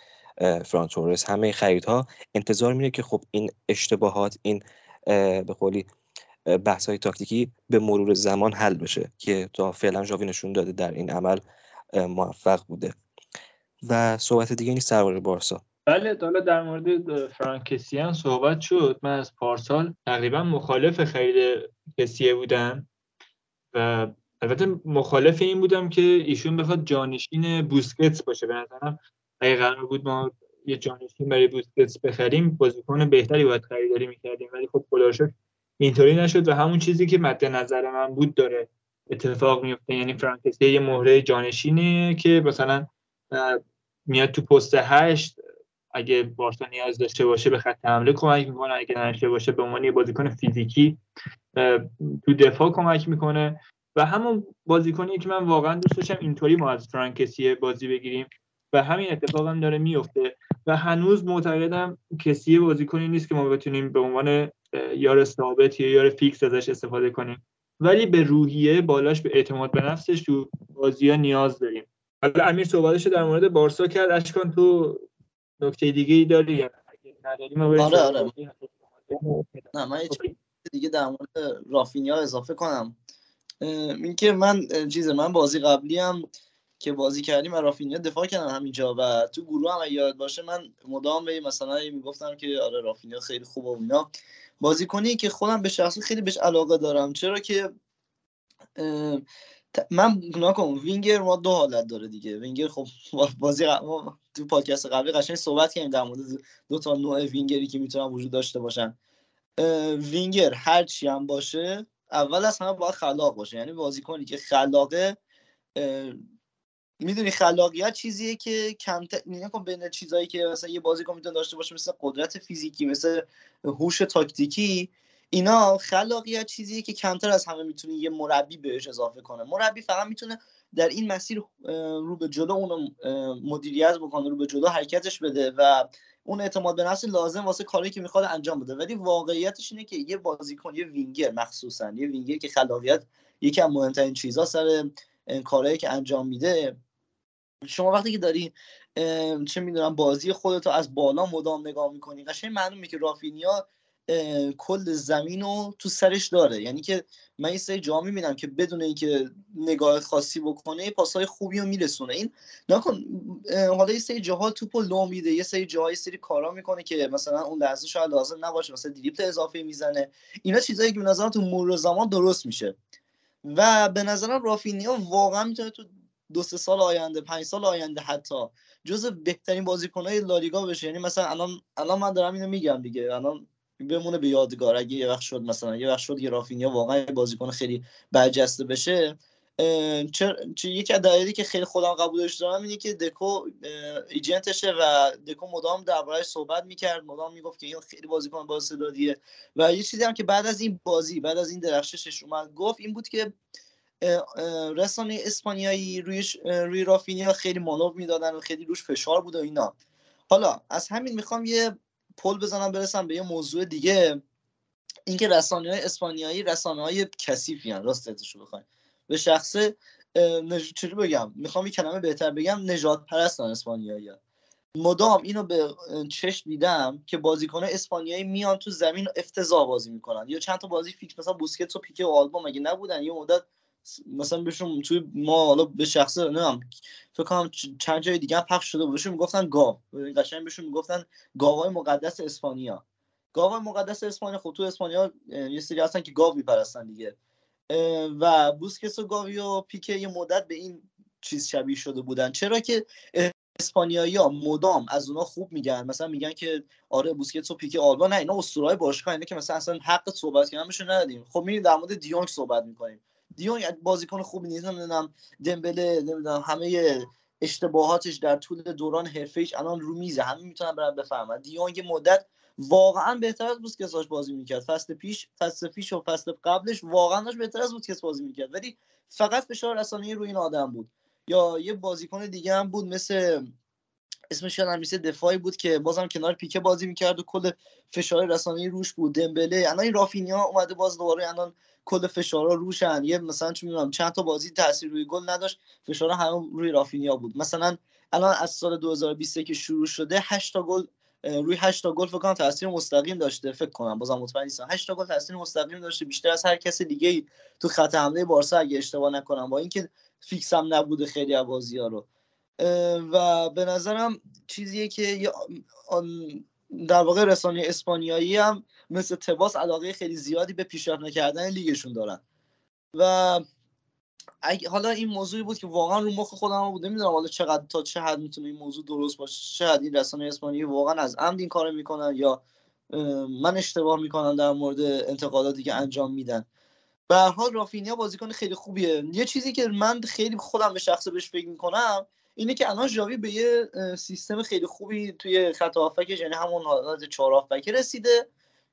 فران تورس. همه خریدها انتظار میره که خب این اشتباهات این به قولی بحث های تاکتیکی به مرور زمان حل بشه که تا فعلا جاوی نشون داده در این عمل موفق بوده. و صحبت دیگه نیست درباره بارسا؟ بله حالا در مورد فرانکسیان صحبت شد. من از پارسال تقریبا مخالف خرید کسیه بودم و البته مخالف این بودم که ایشون بخواد جانشین بوسکتس باشه. به نظرم اگه قرار بود ما یه جانشین برای بوسکتس بخریم بازیکن بهتری باید خریداری می‌کردیم. ولی خب خدا اینطوری نشد و همون چیزی که مد نظر من بود داره اتفاق میفته یعنی فرانکسی یه مهره جانشینه که مثلا میاد تو پست هشت اگه بارسا نیاز داشته باشه به خط حمله کمک می‌کنه. اگه نداشته باشه به عنوان بازیکن فیزیکی تو دفاع کمک می‌کنه. و همون بازیکنی که من واقعا دوست داشتم اینطوری ما از فرانکسی بازی بگیریم. و همین اتفاق هم داره میفته. و هنوز معتقدم کسی بازیکنی نیست که ما بتونیم به عنوان یار ثابت یا یار فیکس ازش استفاده کنیم. ولی به روحیه بالاش به اعتماد به نفسش تو بازی ها نیاز داریم. حالا امیر صحبتش در مورد بارسا کرد. اشکان تو نکته دیگه ای داری آره آره. نه من دیگه در مورد رافینیا اضافه کنم. اینکه من چیز من بازی قبلی هم که بازی کردیم رافینیا دفاع کردم همینجا و تو گروه هم یاد باشه من مدام به مثلا می‌گفتم که آره رافینیا خیلی خوبه و اینا. بازی کنی که خودم به شخصی خیلی بهش علاقه دارم. چرا که من نکن وینگر ما دو حالت داره دیگه. وینگر خب بازی ما تو پادکست قبلی قشنگ صحبت کردیم در مورد دو تا نوع وینگری که می‌تونن وجود داشته باشن. وینگر هر چی هم باشه اول از همه باید خلاق باشه. یعنی بازیکنی که خلاقه می‌دونی خلاقیت چیزیه که کمتر نکن بین چیزایی که مثلا یه بازیکن می‌تونه داشته باشه مثل قدرت فیزیکی مثل هوش تاکتیکی اینا خلاقیت چیزیه که کمتر از همه می‌تونه یه مربی بهش اضافه کنه. مربی فقط می‌تونه در این مسیر رو به جلو اونو مدیریت بکنه رو به جلو حرکتش بده و اون اعتماد به نفس لازم واسه کاری که می‌خواد انجام بده. ولی واقعیتش اینه که یه بازیکن یه وینگر مخصوصا یه وینگر که خلاقیت یکی از مهمترین چیزها سر کارهایی که انجام میده شما وقتی که داری چه می‌دونم بازی خودتو از بالا مدام نگاه می‌کنی قشنگ معلومه که رافینیا کل زمین رو تو سرش داره. یعنی که من این سری جا می‌بینم که بدون اینکه نگاه خاصی بکنه پاسهای خوبی رو میرسونه. این نکن حالا یه سری جاها توپو لو میده یه سری جاهای سری کارا می‌کنه که مثلا اون لحظه شاید لازم نباشه مثلا دریپت اضافه می‌زنه. اینا چیزایی که به نظرم تو مرور زمان درست میشه. و به نظرم رافینیا واقعا می‌تونه تو دو سه سال آینده پنج سال آینده حتی جز بهترین بازیکنهای لالیگا بشه. یعنی مثلا الان الان من دارم اینو میگم دیگه. الان بمونه به یادگار. اگه یه وقت شد مثلا یه وقت شد یه رافینیا واقعا بازیکن خیلی برجسته بشه چه, چه یکی از دلایلی که خیلی خودم قبولش دارم اینه که دکو ایجنتشه و دکو مدام دربارهش صحبت می‌کرد. مدام می‌گفت که این خیلی بازیکن با استعدادیه و یه چیزی هم که بعد از این بازی بعد از این درخششش اومد گفت این بود که رسانه اسپانیایی روی روی رافینیا خیلی مانور می‌دادن و خیلی روش فشار بود و اینا. حالا از همین می‌خوام یه پل بزنم برسم به یه موضوع دیگه. اینکه رسانه های اسپانیایی رسانه های کثیفی هن راستش بخوایم. به شخصه نج... چجوری بگم؟ می‌خوام یه کلمه بهتر بگم. نجات پرستن اسپانیایی. مدام اینو به چشم دیدم که بازیکن اسپانیایی میان تو زمین افتضاح بازی می‌کنن. یا چند تا بازی فیکس مثلا بوسکتس و پیکه و آلبا مگه نبودن؟ یه مدت مثلا بهشون توی ما حالا به شخصه نمی‌دونم فکر کنم چند جای دیگه پخش شده بهشون می‌گفتن گاو. قشنگ بهشون می‌گفتن گاوای مقدس اسپانیا. گاوای مقدس اسپانیا خب تو اسپانیا یه سری هستن که گاو میپرستن دیگه. و بوسکس و گاوی و پیکه یه مدت به این چیز شبیه شده بودن. چرا که اسپانیایی ها مدام از اونا خوب میگن؟ مثلا میگن که آره بوسکتس و پیکه آلبا نه اینا اسطورهای باشگاه اینه که مثلا اصلا حق صحبت کردن بهشون ندادیم. خب میریم در مورد دیونگ صحبت می‌کنیم. دیونگ بازیکن خوبی نیست نمی‌دونم دمبله نمی‌دونم همه اشتباهاتش در طول دوران حرفه‌ایش الان رو میزه. همه می‌تونن برن بفهمن. دیونگ مدت واقعا بهتر از بوسکتس بازی می‌کرد. فصل پیش فصل پیش و فصل قبلش واقعا داشت بهتر از بوسکتس بازی می‌کرد. ولی فقط فشار رسانه‌ای روی این آدم بود. یا یه بازیکن دیگه هم بود مثل اسمش یادم میسه دفاعی بود که بازم کنار پیکه بازی می‌کرد و کل فشار رسانه‌ای روش بود. دمبله الان این رافینیا اومده باز دوباره الان کل فشارا روشن. یه مثلا چون می‌دونم چند تا بازی تاثیر روی گل نداشت فشارا همه روی رافینیا بود. مثلا الان از سال 2023 که شروع شده 8 تا گل روی 8 تا گل فکر کنم تاثیر مستقیم داشته. فکر کنم بازم مطمئن نیستم. 8 تا گل تاثیر مستقیم داشته. بیشتر از هر کس دیگه ای تو خط حمله بارسا اگه اشتباه نکنم. با اینکه فیکس هم نبوده خیلی از ها رو. و به نظرم چیزیه که در واقع رسانه اسپانیایی هم مثل تباس علاقه خیلی زیادی به پیشرفت نکردن لیگشون دارن. و حالا این موضوعی بود که واقعا رو مخ خودم بود. نمی‌دونم حالا چقدر تا چه حد می‌تونه این موضوع درست باشه چقدر این رسانه اسپانیایی واقعا از عمد این کارو می‌کنن یا من اشتباه می‌کنم در مورد انتقاداتی که انجام میدن. به هر حال رافینیا بازیکن خیلی خوبیه. یه چیزی که من خیلی خودم به شخصه بهش فکر می‌کنم اینه که الان ژاوی به یه سیستم خیلی خوبی توی خط هافکش یعنی همون حالت چهار هافک رسیده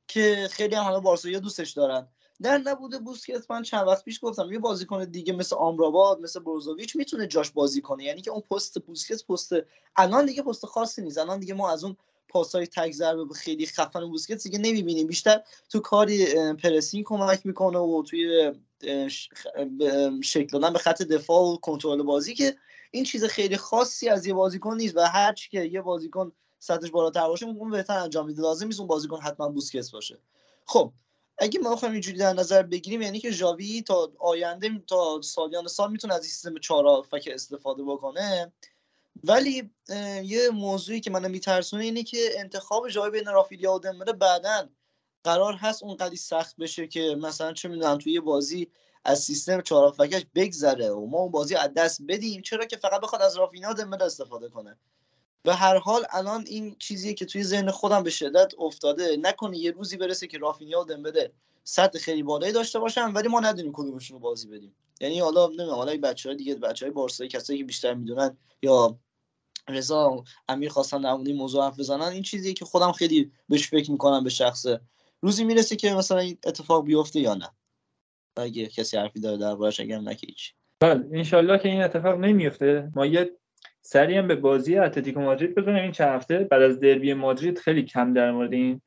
که خیلی هم حالا بارسلونا دوستش دارن. در نبوده بوسکت من چند وقت پیش گفتم یه بازیکن دیگه مثل آمراباد مثل بروزوویچ می‌تونه جاش بازی کنه. یعنی که اون پست بوسکت پست الان دیگه پست خاصی نیست. الان دیگه ما از اون پاسای تک ضربه خیلی خفن بوسکت دیگه نمی‌بینیم. بیشتر تو کاری پرسینگ کمک می‌کنه و توی شکل دادن به خط دفاع و کنترل بازی که این چیز خیلی خاصی از یه بازیکن نیست و هر چی که یه بازیکن سطحش بالاتر باشه اون بهتر انجام میده. لازم نیست اون بازیکن حتما بوسکس باشه. خب اگه ما بخوایم اینجوری در نظر بگیریم یعنی که ژاوی تا آینده تا سالیان سال می‌تونه از این سیستم چهار فک استفاده بکنه. ولی یه موضوعی که منو میترسونه اینه که انتخاب جای بین رافیلیا و دمبله بعدا قرار هست اونقدی سخت بشه که مثلا چه می‌دونم توی بازی از سیستم چهار فکش بگذره و ما اون بازی از دست بدیم. چرا که فقط بخواد از رافینا و دمبله استفاده کنه. به هر حال الان این چیزیه که توی ذهن خودم به شدت افتاده. نکنه یه روزی برسه که رافینیا و دمبله سطح خیلی بالایی داشته باشن ولی ما ندونیم کدومشون رو بازی بدیم. یعنی حالا نمی‌دونم حالا بچه‌های دیگه بچهای بارسایی کسایی که بیشتر می‌دونن یا رضا امیر خواستن در مورد موضوع حرف بزنن این چیزیه که خودم خیلی بهش فکر می‌کنم به شخصه. روزی می‌رسه که مثلا این اتفاق بیفته یا نه. اگه کسی حرفی داره دربارش اگر نه هیچ. بله انشالله که این اتفاق نمیفته. ما یه سری هم به بازی اتلتیکو مادرید بزنیم. این چند هفته بعد از دربی مادرید خیلی کم در مورد این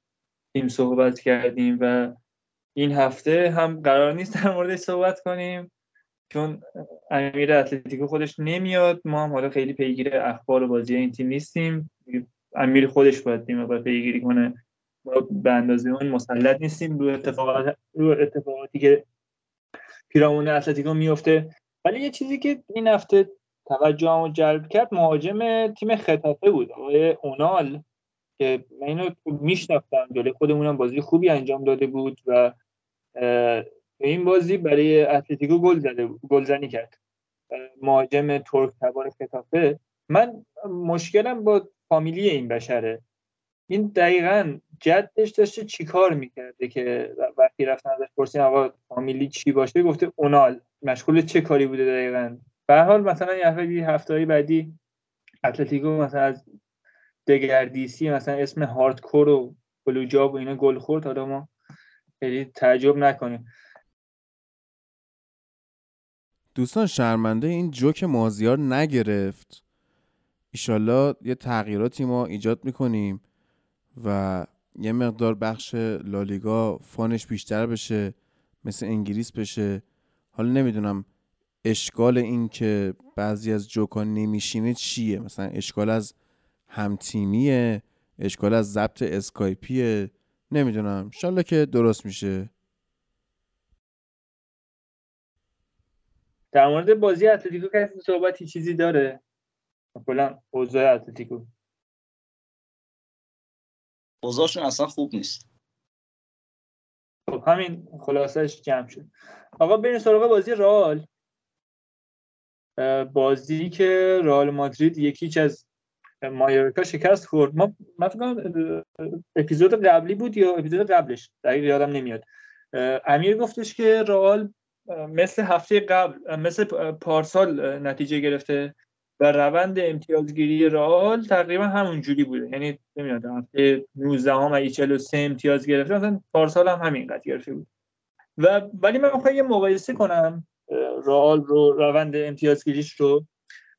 تیم صحبت کردیم و این هفته هم قرار نیست در موردش صحبت کنیم چون امیر اتلتیکو خودش نمیاد. ما هم حالا خیلی پیگیر اخبار و بازی این تیم نیستیم. امیر خودش باید تیم باید پیگیری کنه. ما به اندازه اون مسلط نیستیم. رو اتفاقات رو اتفاقاتی که پیرامون اتلتیکو میفته ولی یه چیزی که این هفته توجهمو جلب کرد مهاجم تیم خطافه بود آقای اونال که من اینو میشناختم. جلوی خودمونم بازی خوبی انجام داده بود و این بازی برای اتلتیکو گل زده گلزنی کرد. مهاجم ترک تبار خطافه من مشکلم با فامیلی این بشره. این دقیقا جدش داشته چیکار می‌کرده که وقتی رفتن ازش پرسیدن آقا فامیلی چی باشه گفته اونال. مشغول چه کاری بوده دقیقا؟ به حال مثلا یه هفته بعدی اتلتیکو مثلا از دگردیسی مثلا اسم هاردکور و بلوجاب و اینا گل خورد. حالا ما خیلی تعجب نکنیم. دوستان شرمنده این جوک مازیار نگرفت. ایشالله یه تغییراتی ما ایجاد می‌کنیم. و یه مقدار بخش لالیگا فانش بیشتر بشه مثل انگلیس بشه. حالا نمی‌دونم اشکال این که بعضی از جوکا نمیشینه چیه؟ مثلا اشکال از همتیمیه اشکال از ضبط اسکایپیه نمی‌دونم. انشالله که درست میشه. در مورد بازی اتلتیکو کسی صحبتی چیزی داره؟ کلا اوضاع اتلتیکو. اوضاعشون اصلا خوب نیست. خب همین خلاصش جمع شد. آقا بریم سراغ بازی رال بازی که رال مادرید یکیچ از مایورکا شکست خورد. ما من فکر اپیزود قبلی بود یا اپیزود قبلش؟ دقیق یادم نمیاد. امیر گفتش که رئال مثل هفته قبل مثل پارسال نتیجه گرفته. و روند امتیازگیری رئال تقریبا همون جوری بوده. یعنی نمیاد هفته 19 هم اگه 43 امتیاز گرفته مثلا پارسال هم همین قد گرفته بود. و ولی من می‌خوام یه مقایسه کنم رئال رو روند امتیازگیریش رو.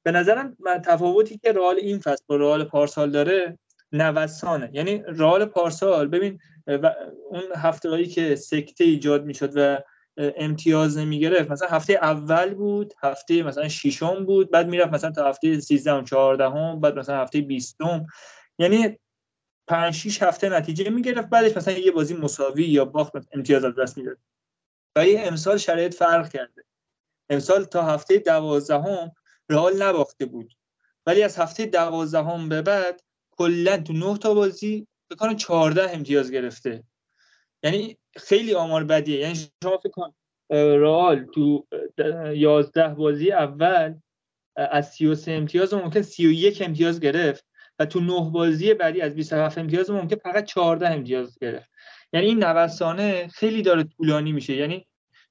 به نظرم تفاوتی که رئال این فصل با رئال پارسال داره نوسانه. یعنی رئال پارسال ببین اون هفتهایی که سکته ایجاد می‌شد و امتیاز نمی‌گرفت. مثلا هفته اول بود هفته مثلا ششم بود بعد می‌رفت مثلا تا هفته 13 و 14 هم بعد مثلا هفته 20 یعنی 5 6 هفته نتیجه می‌گرفت بعدش مثلا یه بازی مساوی یا باخت امتیاز از دست می‌داد. ولی امسال شرایط فرق کرده. امسال تا هفته دوازدهم رئال نباخته بود. ولی از هفته دوازدهم به بعد کلا تو نه تا بازی بکنم 14 امتیاز گرفته. یعنی خیلی آمار بدیه. یعنی شما فکر کن رئال تو 11 بازی اول از 33 امتیاز ممکن 31 امتیاز گرفت و تو نه بازی بعدی از 27 امتیاز ممکن فقط 14 امتیاز گرفت. یعنی این نوسانه خیلی داره طولانی میشه. یعنی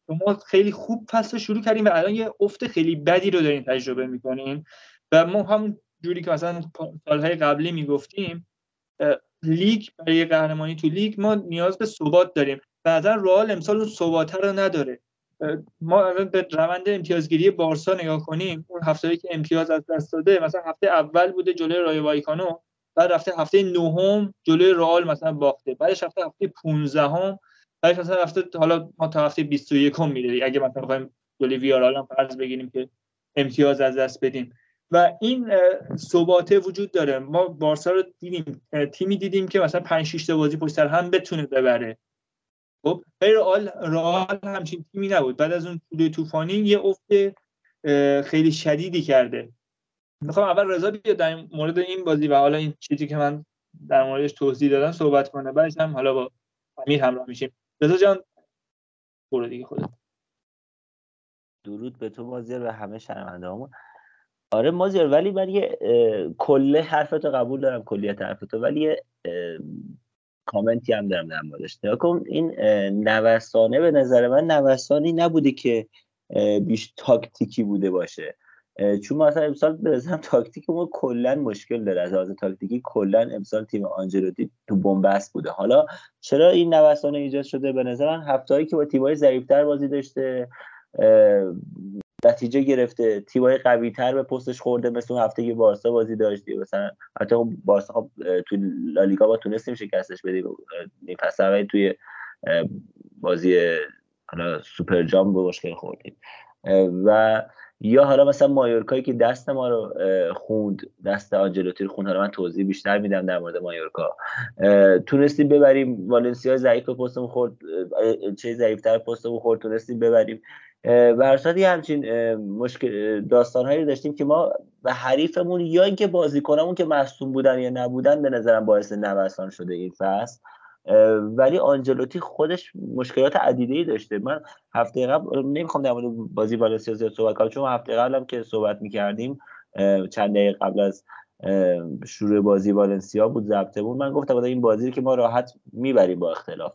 ما خیلی خوب فصل شروع کردیم و الان یه افت خیلی بدی رو داریم تجربه می‌کنیم و ما هم جوری که مثلا سالهای قبلی می‌گفتیم لیگ برای قهرمانی تو لیگ ما نیاز به ثبات داریم. بعدا رئال امسال اون ثبات رو نداره. ما به روند امتیازگیری بارسا نگاه کنیم اون هفته که امتیاز از دست داده مثلا هفته اول بوده جلوی رای وایکانو بعد رفته هفته نهم جلوی رئال مثلا باخته بعدش رفته هفته 15 هم بعد مثلا هفته حالا ما تا هفته 21 میره اگه مثلا بخوایم جلوی ویارال هم فرض بگیریم که امتیاز از دست بدیم. و این ثباته وجود داره. ما بارسا رو دیدیم تیمی دیدیم که مثلا 5 6 تا بازی پشت سر هم بتونه ببره. خب رئال رئال همچین تیمی نبود. بعد از اون طول طوفانی یه افت خیلی شدیدی کرده. می‌خوام اول رضا بیاد در مورد این بازی و حالا این چیزی که من در موردش توضیح دادم صحبت کنه. بعدش هم حالا با امیر همراه میشیم. رضا جان برو دیگه خودت. درود به تو مازیار و همه شنونده آره مازیار ولی من یه کله حرفتو قبول دارم کلیت حرفتو ولی کامنتی هم دارم در موردش. کن این نوسانه به نظر من نوسانی نبوده که بیش تاکتیکی بوده باشه. چون مثلا امسال به نظرم تاکتیک ما کلا مشکل داره. از لحاظ تاکتیکی کلا امسال تیم آنجلوتی تو بنبست بوده. حالا چرا این نوسانه ایجاد شده؟ به نظر من هفتهایی که با تیم‌های ضعیف‌تر بازی داشته نتیجه گرفته. تیمای قوی تر به پستش خورده مثل اون هفته که بارسا بازی داشتی مثلا حتی بارسا خب تو لالیگا با تونستیم شکستش بدیم. پس توی بازی حالا سوپر جام به مشکل خوردیم. و یا حالا مثلا مایورکایی که دست ما رو خوند دست آنجلوتی رو خوند. حالا من توضیح بیشتر میدم در مورد مایورکا. تونستیم ببریم. والنسیا ضعیف پستمون خورد. چه ضعیفتر پستمون خورد. تونستیم ببریم. و یه همچین مشکل داستان هایی داشتیم که ما به حریفمون یا اینکه بازیکنمون که مصوم بودن یا نبودن به نظرم باعث نوسان شده این فصل. ولی آنجلوتی خودش مشکلات عدیده ای داشته. من هفته قبل نمی‌خوام در مورد بازی والنسیا زیاد صحبت کنم چون هفته قبلم که صحبت می‌کردیم چند دقیقه قبل از شروع بازی والنسیا بود ضبطه بود. من گفتم این بازی که ما راحت می‌بریم با اختلاف.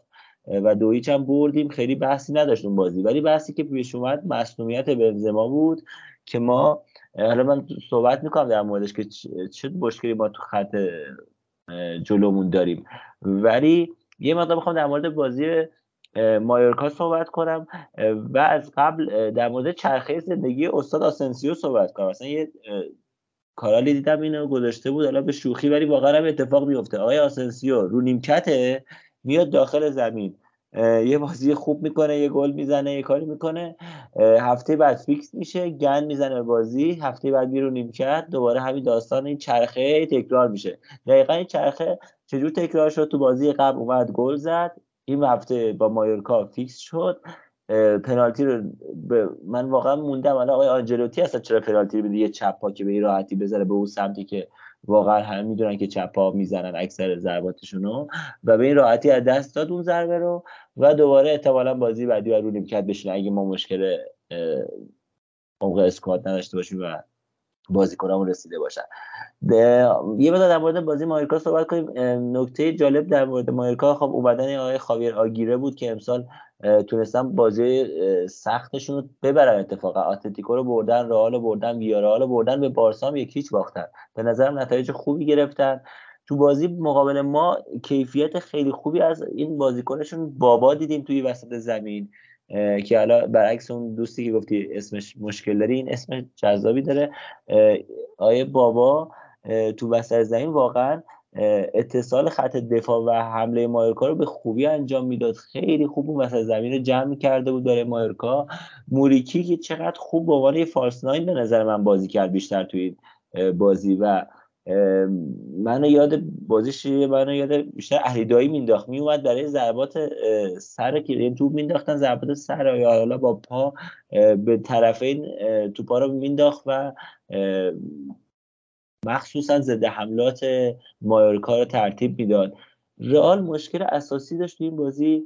و دویچ هم بردیم. خیلی بحثی نداشت اون بازی. ولی بحثی که پیش اومد مسئولیت بنزما بود که ما حالا من صحبت می‌کنم در موردش که چه مشکلی ما تو خط جلومون داریم. ولی یه مقدار بخوام در مورد بازی مایورکا صحبت کنم و از قبل در مورد چرخه زندگی استاد آسنسیو صحبت کنم. مثلا یه کارالی دیدم اینو گذاشته بود حالا به شوخی ولی واقعا هم اتفاق میفته آقای آسنسیو رو نیمکته؟ میاد داخل زمین. یه بازی خوب می‌کنه یه گل می‌زنه یه کاری می‌کنه. هفته بعد فیکس میشه گن می‌زنه بازی. هفته بعد بیرون کرد دوباره همین داستان این چرخه تکرار میشه. دقیقا این چرخه چجور تکرار شد؟ تو بازی قبل اومد گل زد. این هفته با مایورکا فیکس شد. پنالتی رو من واقعا موندم. الان آقای آنجلوتی اصلا چرا پنالتی رو یه چپ که به این راحتی بزنه به اون سمتی که واقعا هم می‌دونن که چپا می‌زنن اکثر ضرباتشون رو و به این راحتی از دست داد اون ضربه رو و دوباره احتمالا بازی بعدی رو نیمکت بشینه. اگه ما مشکل عمق اسکواد نداشته باشیم و بازیکنامون رسیده باشن یه مدت در مورد بازی مایرکا صحبت کنیم. نکته جالب در مورد مایرکا خب اومدن آقای خاویر آگیره بود که امسال تونستن بازی سختشون رو ببرن اتفاقا. آتلتیکو رو بردن رئال رو بردن ویارال رو بردن به بارسا هم یکیچ باختن. به نظرم نتایج خوبی گرفتن. تو بازی مقابل ما کیفیت خیلی خوبی از این بازیکنشون بابا دیدیم توی وسط زمین. که حالا برعکس اون دوستی که گفتی اسمش مشکل داری این اسم جذابی داره. آیه بابا تو وسط زمین واقعا اتصال خط دفاع و حمله مایورکا رو به خوبی انجام می‌داد. خیلی خوب اون وسط زمین رو جمع کرده بود برای مایورکا. موریکی که چقدر خوب به عنوان فالس ناین به نظر من بازی کرد بیشتر توی بازی و منو یاد بازیش منو یاد بیشتر اهلیدایی مینداخت میومد برای ضربات سر که این توپ مینداختن ضربات سر یا حالا با پا به طرفین توپا رو مینداخت و مخصوصا ضد حملات مایورکا رو ترتیب می‌داد. رئال مشکل اساسی داشت این بازی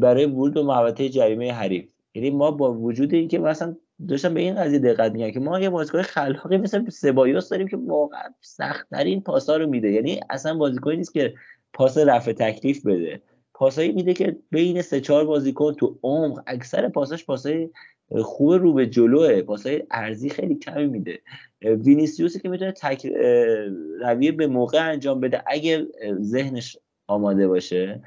برای ورود به محوطه جریمه حریف. یعنی ما با وجود اینکه مثلا داشتم به این قضیه دقت میگم که ما یه بازیکن خلاقی مثل سبایوس داریم که واقعا سختترین پاسا رو میده. یعنی اصلا بازیکنی نیست که پاس رفع تکلیف بده. پاسایی میده که بین سه چهار بازیکن تو عمق اکثر پاساش پاسای خوب رو به جلوه پاسای عرضی خیلی کمی میده. وینیسیوسی که می‌تونه تک رویه به موقع انجام بده اگه ذهنش آماده باشه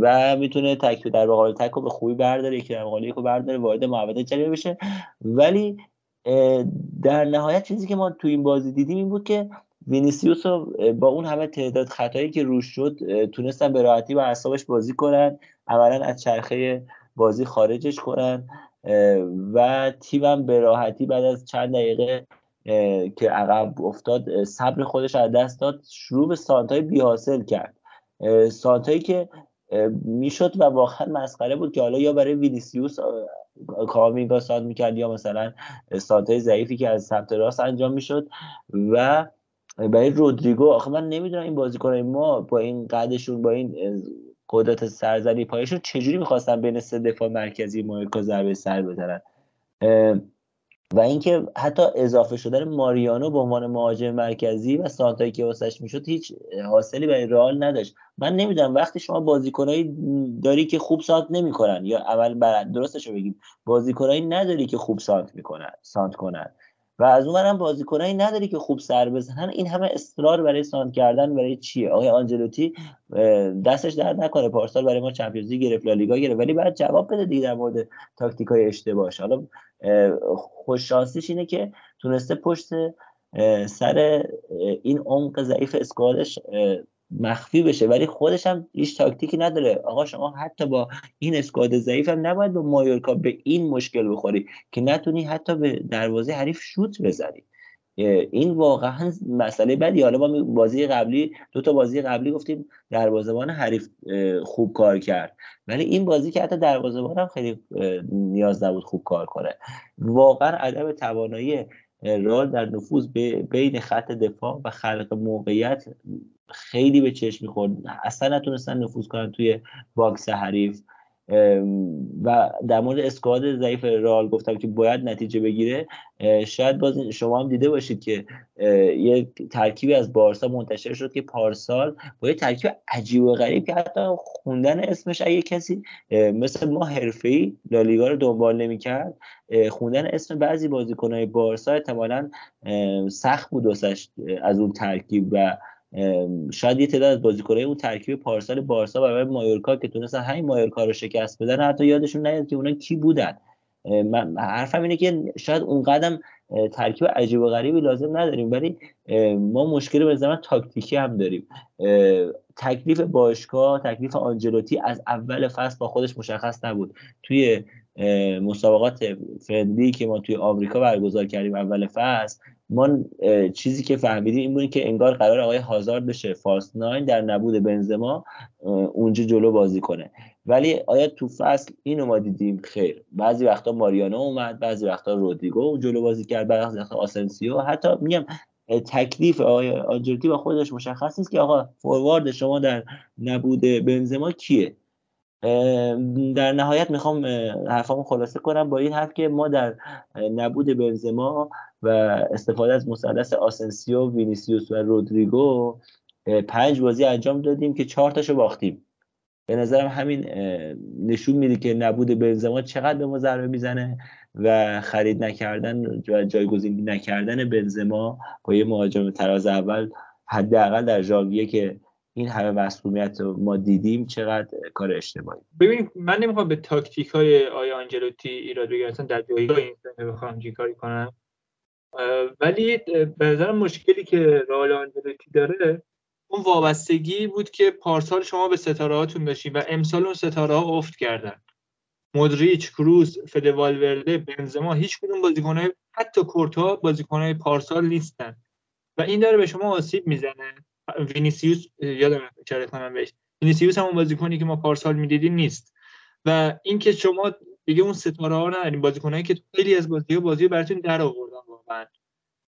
و می‌تونه تک در مقابل تک رو به خوبی برداره یکی در مقابل رو برداره وارد محوطه جریمه بشه. ولی در نهایت چیزی که ما تو این بازی دیدیم این بود که وینیسیوس رو با اون همه تعداد خطایی که روش شد تونستن به راحتی با اعصابش بازی کنن اولا از چرخه بازی خارجش کنن و تیمم به راحتی بعد از چند دقیقه که عقب افتاد صبر خودش از دست داد شروع به سانترای بی حاصل کرد سانترایی که می‌شد و واقعا مسخره بود که حالا یا برای وینیسیوس کاماوینگا سانتر می‌کرد یا مثلا سانتای ضعیفی که از سمت راست انجام می‌شد و برای رودریگو آخه من نمی‌دونم این بازیکن ما با این قدشون با این قدرت سرزنی پایشون چجوری می‌خواستن بین سه دفاع مرکزی مایکا ضربه سر بزنن. و اینکه حتی اضافه شدن ماریانو به عنوان مهاجم مرکزی و سانتایی که واسش می‌شد هیچ حاصلی برای رئال نداشت. من نمی‌دونم وقتی شما بازیکنایی داری که خوب سانت نمی‌کنن یا اول بر درستش رو بگیم بازیکنایی نداری که خوب سانت می‌کنن سانت کنن. و از اونورم بازیکنایی نداری که خوب سر بزنن. این همه اصرار برای سانت کردن برای چیه آقای آنجلوتی دستش درد نکنه. پارسال برای ما چمپیونز لیگ گرفت لالیگا گرفت. ولی بعد جواب بده دیگه در مورد تاکتیک های اشتباهش. حالا خوششانسیش اینه که تونسته پشت سر این عمق ضعیف اسکوادش مخفی بشه ولی خودش هم هیچ تاکتیکی نداره. آقا شما حتی با این اسکواد ضعیف هم نباید با مایورکا به این مشکل بخوری که نتونی حتی به دروازه حریف شوت بزنی. این واقعا مسئله بدی. حالا ما بازی قبلی دو تا بازی قبلی گفتیم دروازه‌بان حریف خوب کار کرد. ولی این بازی که حتی دروازه‌بان هم خیلی نیاز نبود خوب کار کنه. واقعا عدم توانایی رال در نفوذ بین خط دفاع و خلق موقعیت خیلی به چشم می‌خورد. اصلا نتونستن نفوذ کنن توی box حریف. و در مورد squad ضعیف رئال گفتم که باید نتیجه بگیره. شاید باز شما هم دیده باشید که یه ترکیبی از بارسا منتشر شد که پارسال با یه ترکیب عجیب و غریب که حتی خوندن اسمش اگه کسی مثل ما حرفه‌ای لالیگا رو دنبال نمی‌کرد. خوندن اسم بعضی بازیکنهای بارسا احتمالا سخت بود از اون ترکیب و شاید یه تعداد از بازیکنای اون ترکیب پارسال بارسا برای مایورکا که تونستن همین مایورکا رو شکست بدن حتی یادشون نیاد که اونا کی بودن. من حرفم اینه که شاید اون قدم ترکیب عجیب و غریبی لازم نداریم ولی ما مشکل به زمان تاکتیکی هم داریم. تکلیف باشگاه تکلیف آنجلوتی از اول فصل با خودش مشخص نبود. توی مسابقات فردی که ما توی آمریکا برگزار کردیم اول فصل ما چیزی که فهمیدیم این بود که انگار قرار آقای هازارد بشه فاست ناین در نبود بنزما اونجا جلو بازی کنه. ولی آیا تو فصل اینو ما دیدیم؟ خیر. بعضی وقتا ماریانو اومد بعضی وقتا رودریگو جلو بازی کرد بعضی وقتا آسنسیو. حتی میگم تکلیف آقای آنجلوتی با خودش مشخص نیست که آقا فوروارد شما در نبود بنزما کیه؟ در نهایت می‌خوام حرفامو خلاصه کنم با این حرف که ما در نبود بنزما و استفاده از مثلث آسنسیو وینیسیوس و رودریگو پنج بازی انجام دادیم که چهار تاشو باختیم. به نظرم همین نشون میده که نبود بنزما چقدر به ما ضربه می‌زنه و خرید نکردن و جایگزینی نکردن بنزما با یه مهاجم تراز اول حداقل در ژانویه که این همه مصدومیت ما دیدیم چقدر کار اشتباهی ببینید من نمی‌خوام به تاکتیک های آیا آنجلوتی ایراد بگیرم در جایگاه این بخوام چیکاری کنم. ولی به نظر مشکلی که رئال آنجلوتی داره اون وابستگی بود که پارسال شما به ستاره هاتون داشتین و امسال اون ستاره ها افت کردن. مودریچ کروز فدوالورده بنزما هیچ کدوم بازیکنهای حتی کورتوا بازیکنهای پارسال نیستن. و این داره به شما آسیب می‌زنه. وینیسیوس یادم اشاره کنم بهش. وینیسیوس همون بازیکنی که ما پارسال می‌دیدیم نیست. و اینکه شما دیگه اون ستاره ها نداریم بازیکنایی که خیلی از بازی بازی براتون در آوردن واقعا.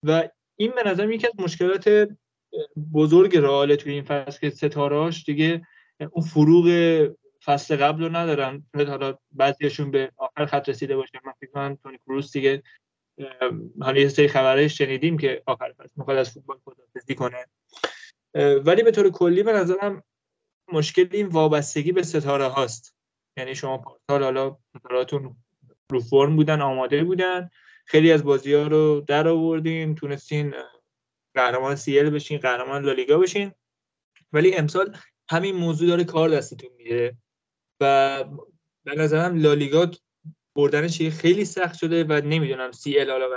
و این به نظر یکی از مشکلات بزرگ رئال توی این فصل که ستارهاش دیگه اون فروغ فصل قبل رو ندارن. حالا بعضیشون به آخر خط رسیده باشه. من فکر کنم تونی کروس دیگه حالا یه سری خبرهای شنیدیم که آخر فصل می‌خواد از فوتبال خدافظی کنه. ولی به طور کلی به نظرم مشکل این وابستگی به ستاره هاست. یعنی شما پارسال حالا ستارهاتون رو فرم بودن آماده بودن. خیلی از بازی ها رو در آوردین تونستین قهرمان سیل بشین قهرمان لالیگا بشین. ولی امسال همین موضوع داره کار دستتون میده و به نظرم لالیگا بردنش خیلی سخت شده و نمی‌دونم سی ال حالا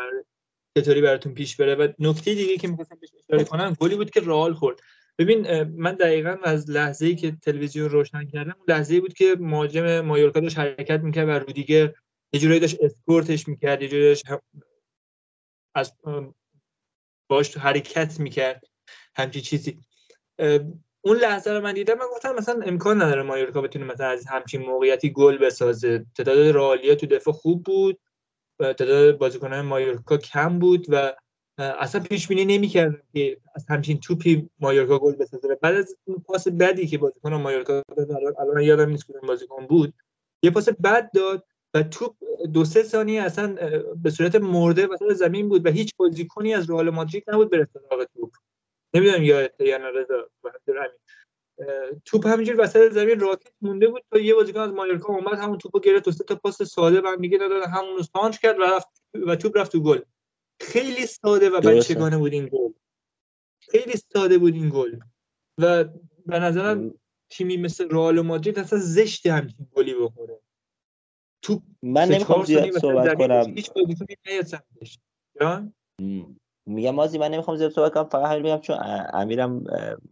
چطوری براتون پیش بره؟ و نکته دیگه که می‌خواستم بهش اشاره کنم گلی بود که رئال خورد. ببین من دقیقا از لحظه ای که تلویزیون روشن کردم اون لحظه بود که مهاجم مایورکا داشت حرکت می‌کرد و رودیگر یه جورایی داشت اسکورتش می‌کرد یه جورایی داشت از باش حرکت می‌کرد همچی چیزی. اون لحظه رو من دیدم من گفتم مثلا امکان نداره مایورکا بتونه مثلا از همچین موقعیتی گل بسازه. تعداد رئالیا تو دفاع خوب بود. تعداد بازیکنان مایورکا کم بود و اصلا پیش بینی نمی‌کردم که از همچین توپی مایورکا گل بسازه. بعد از اون پاس بدی که بازیکن مایورکا الان یادم نیست کدوم بازیکن بود یه پاس بد داد و توپ دو سه ثانیه اصلا به صورت مرده وسط زمین بود و هیچ بازیکنی از رئال مادرید نبود برسه سراغ توپ. نمی‌دونم یا یا نه رضا توپ همینجور وسط زمین راکت مونده بود تا یه بازیکن از مایورکا اومد همون توپو گرفت و سه تا پاس ساده بعد میگه داد همون رو کرد و رفت و توپ رفت تو گل. خیلی ساده و بچگانه بود این گل. خیلی ساده بود این گل. و به نظرم تیمی مثل رئال مادرید اصلا زشت همچین گلی بخوره. تو من نمی‌خوام زیاد صحبت کنم. هیچ میگم مازی من نمی‌خوام زیاد صحبت کنم فقط همین میگم چون امیرم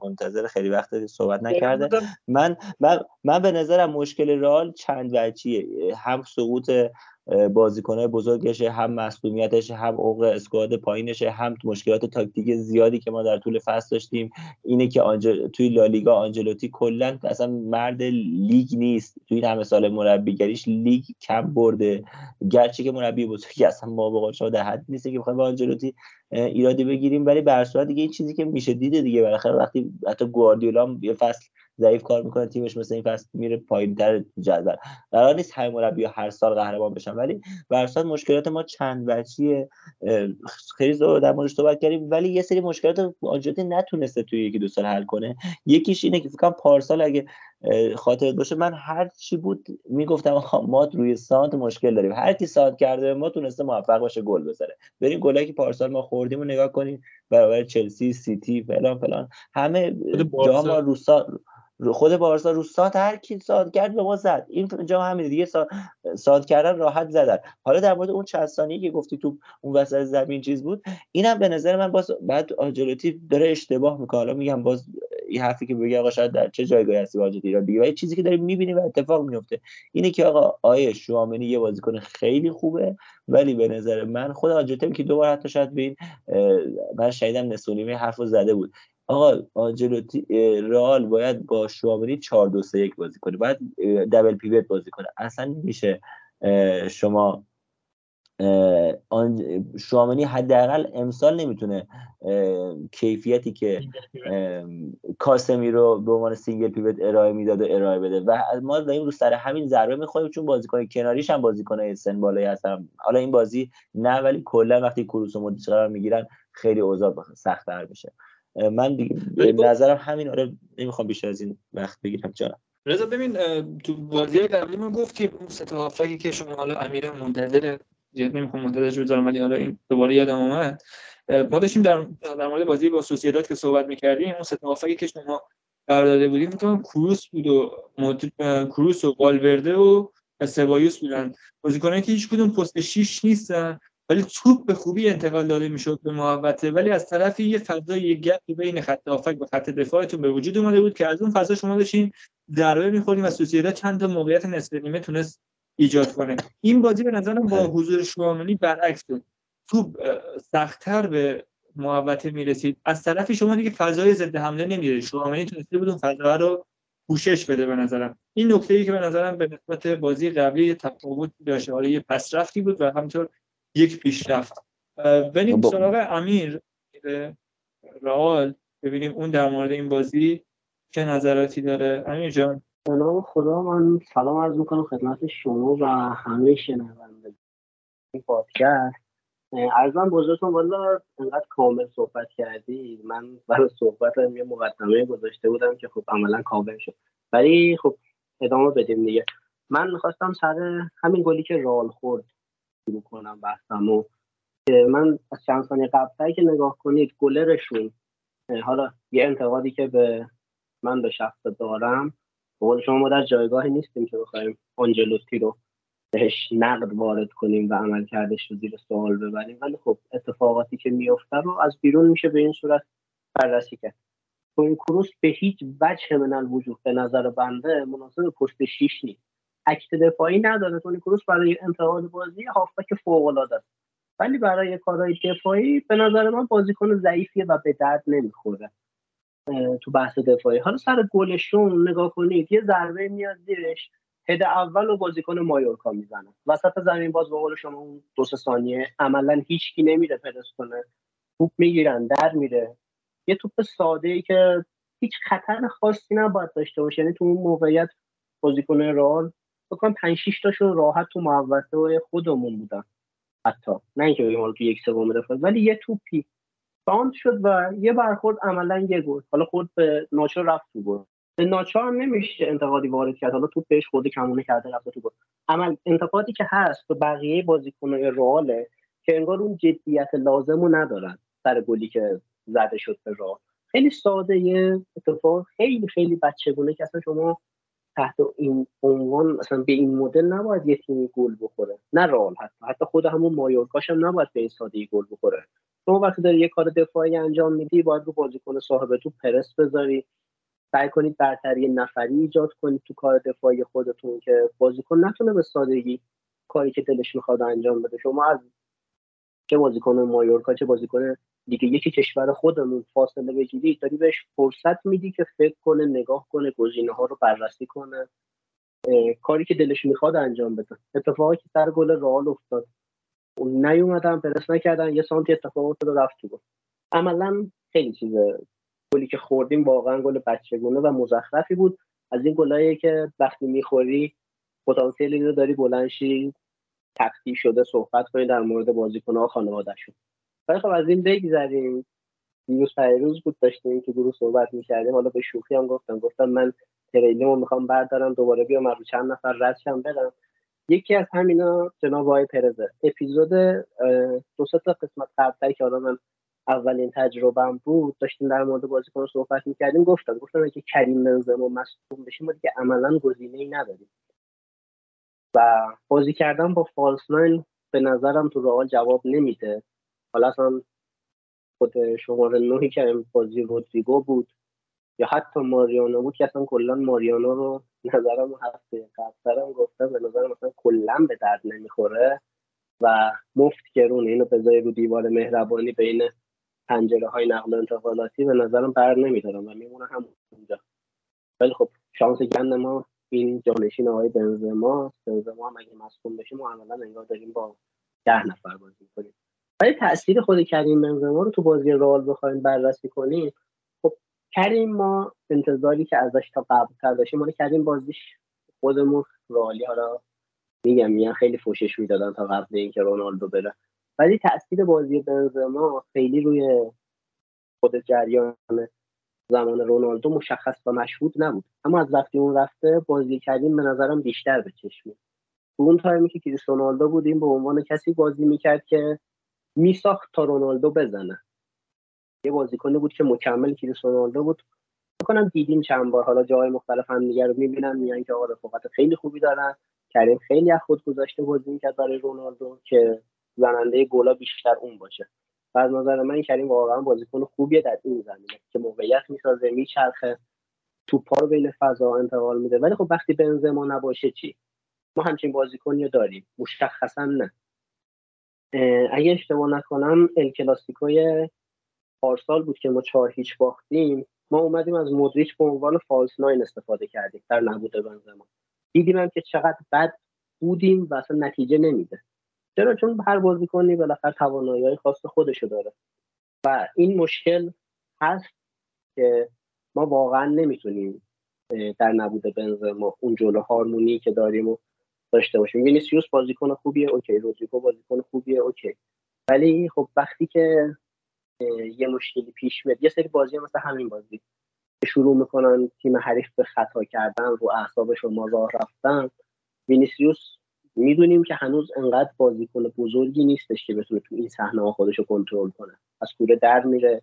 منتظر خیلی وقت صحبت نکرده. من من من به نظرم مشکل رال چند وجهیه. هم سقوط بازیکنهای بزرگشه هم مسئولیتش هم عمق اسکواد پایینشه هم مشکلات تاکتیک زیادی که ما در طول فصل داشتیم. اینه که آنجل... توی لالیگا آنجلوتی کلا اصلا مرد لیگ نیست. توی این همه سال مربیگریش لیگ کم برده. گرچه که مربی بزرگی اصلا ما به شما در حد نیست که بخوایم به آنجلوتی ایرادی بگیریم ولی به دیگه این چیزی که میشه دیده دیگه. بالاخره وقتی حتی گواردیولا یه فصل ضعیف کار می‌کنه تیمش مثل این فصل میره پایینتر جدول. قرار نیست همه مربی هر سال قهرمان بشن ولی برسات مشکلات ما چند وجهیه خیلی زور در موردش صحبت کردیم. ولی یه سری مشکلات آنجلوتی نتونسته توی یکی دو سال حل کنه. یکیش اینه که فکر پارسال اگه خاطرت باشه. من هر چی بود می‌گفتم ما روی سانت مشکل داریم. هر کی سانت کرده ما تونسته موفق باشه گل بزنه. بریم گلایی که پارسال ما خوردیم و نگاه کنیم. برابر چلسی سیتی فلان فلان. همه جا ما رو خود بارسا رو سات هر کی ساد کرد به ما زد. این جا همین دیگه ساد, ساد کردن راحت زدن. حالا در مورد اون چند ثانیه که گفتی تو اون وسط زمین چیز بود اینم به نظر من باز بعد آجلوتی داره اشتباه می‌کنه. حالا میگم باز این حرفی که بگه آقا شاید در چه جایگاهی هستی آجلوتی ایران دیگه و چیزی که داریم می‌بینیم و اتفاق میفته اینه که آقا آیه شوامنی یه بازیکن خیلی خوبه ولی به نظر من خود آجلوتی که دوباره حتی شاید به این من شایدم نسونیمه حرفو زده بود. آقا آنجلوتی رئال باید با شوامنی 4 2 3 1 بازی کنه باید دبل پیوت بازی کنه. اصلا نمیشه شما شوامنی حداقل امسال نمی‌تونه کیفیتی که کاسمیرو به عنوان single pivot ارائه می‌داد و ارائه بده. و ما داریم رو سر همین ضربه می‌خوریم چون بازیکن کناریش هم بازیکن سن بالایی هستن حالا این بازی نه ولی کلا وقتی کروس و مودریچ قرار می‌گیرن خیلی اوضاع سخت‌تر میشه. من دیگه نظرم همین آره نمی‌خوام بیشتر از این وقت بگیرم جانم. رضا ببین تو بازی قبلی ما گفتیم اون سه تا که شما حالا امیر منتظر زیاد نمی‌خوام منتظر بذارم ولی حالا این دوباره یادم اومد. ما داشتیم در, در مورد بازی با سوسییداد که صحبت می‌کردیم اون سه تا که شما قرار داده بودیم فکر کروس بود و کروس و والورده و سبایوس بودن. بازیکنایی که هیچ کدوم پست 6 نیستن. ولی توپ به خوبی انتقال داده می‌شد به محوطه. ولی از طرفی یه فضای یه گپ بین خط هافک و خط دفاعتون به وجود اومده بود که از اون فضا شما داشتین ضربه می‌خوریم و سوسییداد چند تا موقعیت نصف نیمه تونست ایجاد کنه. این بازی به نظرم با حضور شوامنی برعکس بود. توپ سختتر به محوطه می‌رسید. از طرفی شما دیگه فضای ضد حمله نمیره. شوامنی تونسته بود اون فضا رو پوشش بده به نظرم. این نکته ای که به نظرم به نسبت بازی قبلی تفاوت داشته حالا یه پسرفتی بود و همینطور یک پیشرفت. بریم سراغ امیر رئال ببینیم اون در مورد این بازی چه نظراتی داره. امیر جان. سلام خدا من سلام عرض می‌کنم خدمت شما و همه شنونده. این پادکست. ارزم بزرگتون والا انقدر کامل صحبت کردی من برای صحبت یه مقدمه گذاشته بودم که خب عملا کامل شد. ولی خب ادامه بدیم دیگه. من می‌خواستم سر همین گلی که رال خورد. شروع کنم بحثم و من از چند ثانیه قبل که نگاه کنید گلرشون حالا یه انتقادی که به من به شخص دارم بقول شما ما در جایگاهی نیستیم که بخوایم آنجلوتی رو بهش نقد وارد کنیم و عمل کردش رو زیر سوال ببریم. ولی خب اتفاقاتی که میفته رو از بیرون میشه به این صورت بررسی کرد. تونی کروس به هیچ وجه من الوجود به نظر بنده مناسب پست شیش نیست. اکت دفاعی نداره. تونی کروس برای انتقال بازی هافبک فوق العاده است. ولی برای کارهای دفاعی به نظر من بازیکن ضعیفیه و به درد نمی‌خوره تو بحث دفاعی. حالا سر گلشون نگاه کنید یه ضربه میاد زیرش. هد اول و بازیکن مایورکا می‌زنه. وسط زمین باز به قول شما اون دو ثانیه عملا هیچکی نمیره پرس کنه. توپ می‌گیرن در میره. یه توپ ساده ای که هیچ خطر خاصی نباید داشته باشه. یعنی تو اون موقعیت بازیکن رال بکنم 5 6 تاشون راحت تو محوطه خودمون بودن. حتی. نه اینکه بگیم تو یک سوم دفاع. ولی یه توپی باند شد و یه برخورد عملا یه گل. حالا خود به ناچار رفت تو گل. به ناچار نمیشه انتقادی وارد کرد. حالا توپ بهش خورده کمونه کرده رفته تو گل. عمل انتقادی که هست به بقیه بازیکن‌های رئاله که انگار اون جدیت لازم رو ندارن سر گلی که زده شد به راه. خیلی ساده یه اتفاق. خیلی خیلی بچگونه که اصلا شما تحت این عنوان مثلا به این مدل نباید یه تیمی گل بخوره. نه رال حتی. حتی خود همون مایورکاش هم نباید به این سادگی گل بخوره. شما وقتی داری یه کار دفاعی انجام میدی باید رو بازیکن صاحب تو پرس بذاری. سعی کنید برتری نفری ایجاد کنید تو کار دفاعی خودتون که بازیکن نتونه به سادگی کاری که دلش می‌خواد انجام بده. شما از چه بازیکن مایورکا چه بازیکن دیگه یکی کشور خودمون فاصله بگیری داری بهش فرصت میدی که فکر کنه نگاه کنه گزینه ها رو بررسی کنه. کاری که دلش می‌خواد انجام بده. اتفاقی که سر گل رئال افتاد. اون نیومدن پرس نکردن یه سانتی اتفاق افتاد رفت تو عملا خیلی چیز گلی که خوردیم واقعا گل بچگونه و مزخرفی بود. از این گلایی که وقتی می‌خوری پتانسیلی رو داری بلنشی تقطی شده صحبت کنی در مورد بازیکن‌ها خانواده‌شون. ولی خب از این بگذریم. دیروز پیروز بود داشتیم که گروه صحبت می‌کردیم. حالا به شوخی هم گفتم. گفتم من رو می‌خوام بردارم دوباره بیام رو چند نفر ردشم بدم یکی از همینا جناب وای پرزه. اپیزود دو تا قسمت قبل که حالا من اولین تجربهم بود داشتیم در مورد بازیکن صحبت می‌کردیم. گفتم گفتم اگه کریم بنزما مصدوم بشیم ما دیگه عملا گزینه ای نداریم. و بازی کردن با فالس ناین به نظرم تو رئال جواب نمیده. حالا اصلا خود شماره نهی که بازی رودریگو بود یا حتی ماریانو بود که اصلا کلا ماریانو رو نظرم هفته قبلترم گفتم به نظر مثلا کلا به درد نمی‌خوره و مفت گرونه اینو بذاری رو دیوار مهربانی بین پنجره های نقل و انتقالاتی به نظرم بر نمیدارم و میمونه هم اونجا ولی خب شانس گند ما این جانشین آقای بنزما بنزما هم اگه مصدوم بشه ما عملا انگار داریم با ده نفر بازی می‌کنیم. ولی تاثیر خود کریم بنزما رو تو بازی رئال بخوایم بررسی کنیم خب کریم ما انتظاری که ازش تا قبل تر داشتیم ما کریم بازیش خودمون رئالی حالا میگم میگن خیلی فوشش می‌دادن تا قبل اینکه رونالدو بره. ولی تاثیر بازی بنزما خیلی روی خود جریان زمان رونالدو مشخص و مشهود نبود. اما از وقتی اون رفته بازی کردیم به نظرم بیشتر به چشم اون تایمی که کریستیانو رونالدو بودیم به عنوان کسی بازی می‌کرد که میساخت تا رونالدو بزنه. یه بازیکنی بود که مکمل کریستیانو رونالدو بود. کنم دیدیم چند بار. حالا جای مختلف هم دیگه رو می‌بینن میان که آقا رفاقت خیلی خوبی دارن. کریم خیلی از خود گذاشته بازی می‌کرد برای رونالدو که زننده گلا بیشتر اون باشه. و از نظر من کریم واقعا بازیکن خوبیه در این زمینه که موقعیت می‌سازه میچرخه توپا رو بین فضا انتقال میده. ولی خب وقتی بنزما نباشه چی؟ ما همچین بازیکنی داریم. مشخصا نه. اگه اشتباه نکنم ال کلاسیکوی پارسال بود که ما چهار هیچ باختیم. ما اومدیم از مودریچ به عنوان فالس ناین استفاده کردیم. در نبود بنزما دیدیم هم که چقدر بد بودیم و اصلا نتیجه نمیده. چرا؟ چون هر بازیکنی بالاخره توانایی خاص خودشو داره. و این مشکل هست که ما واقعا نمی‌تونیم در نبود بنزما اون جلو هارمونی که داریم و داشته باشیم وینیسیوس بازیکن خوبیه okay. رودریگو بازیکن خوبیه okay. ولی خب وقتی که یه مشکلی پیش میاد یه سری بازی مثل همین بازی شروع می‌کنن تیم حریف به خطا کردن رو اعصاب شما راه رفتن. وینیسیوس می‌دونیم که هنوز انقدر بازیکن بزرگی نیستش که بتونه تو این صحنه ها خودش رو کنترل کنه. از کوره در میره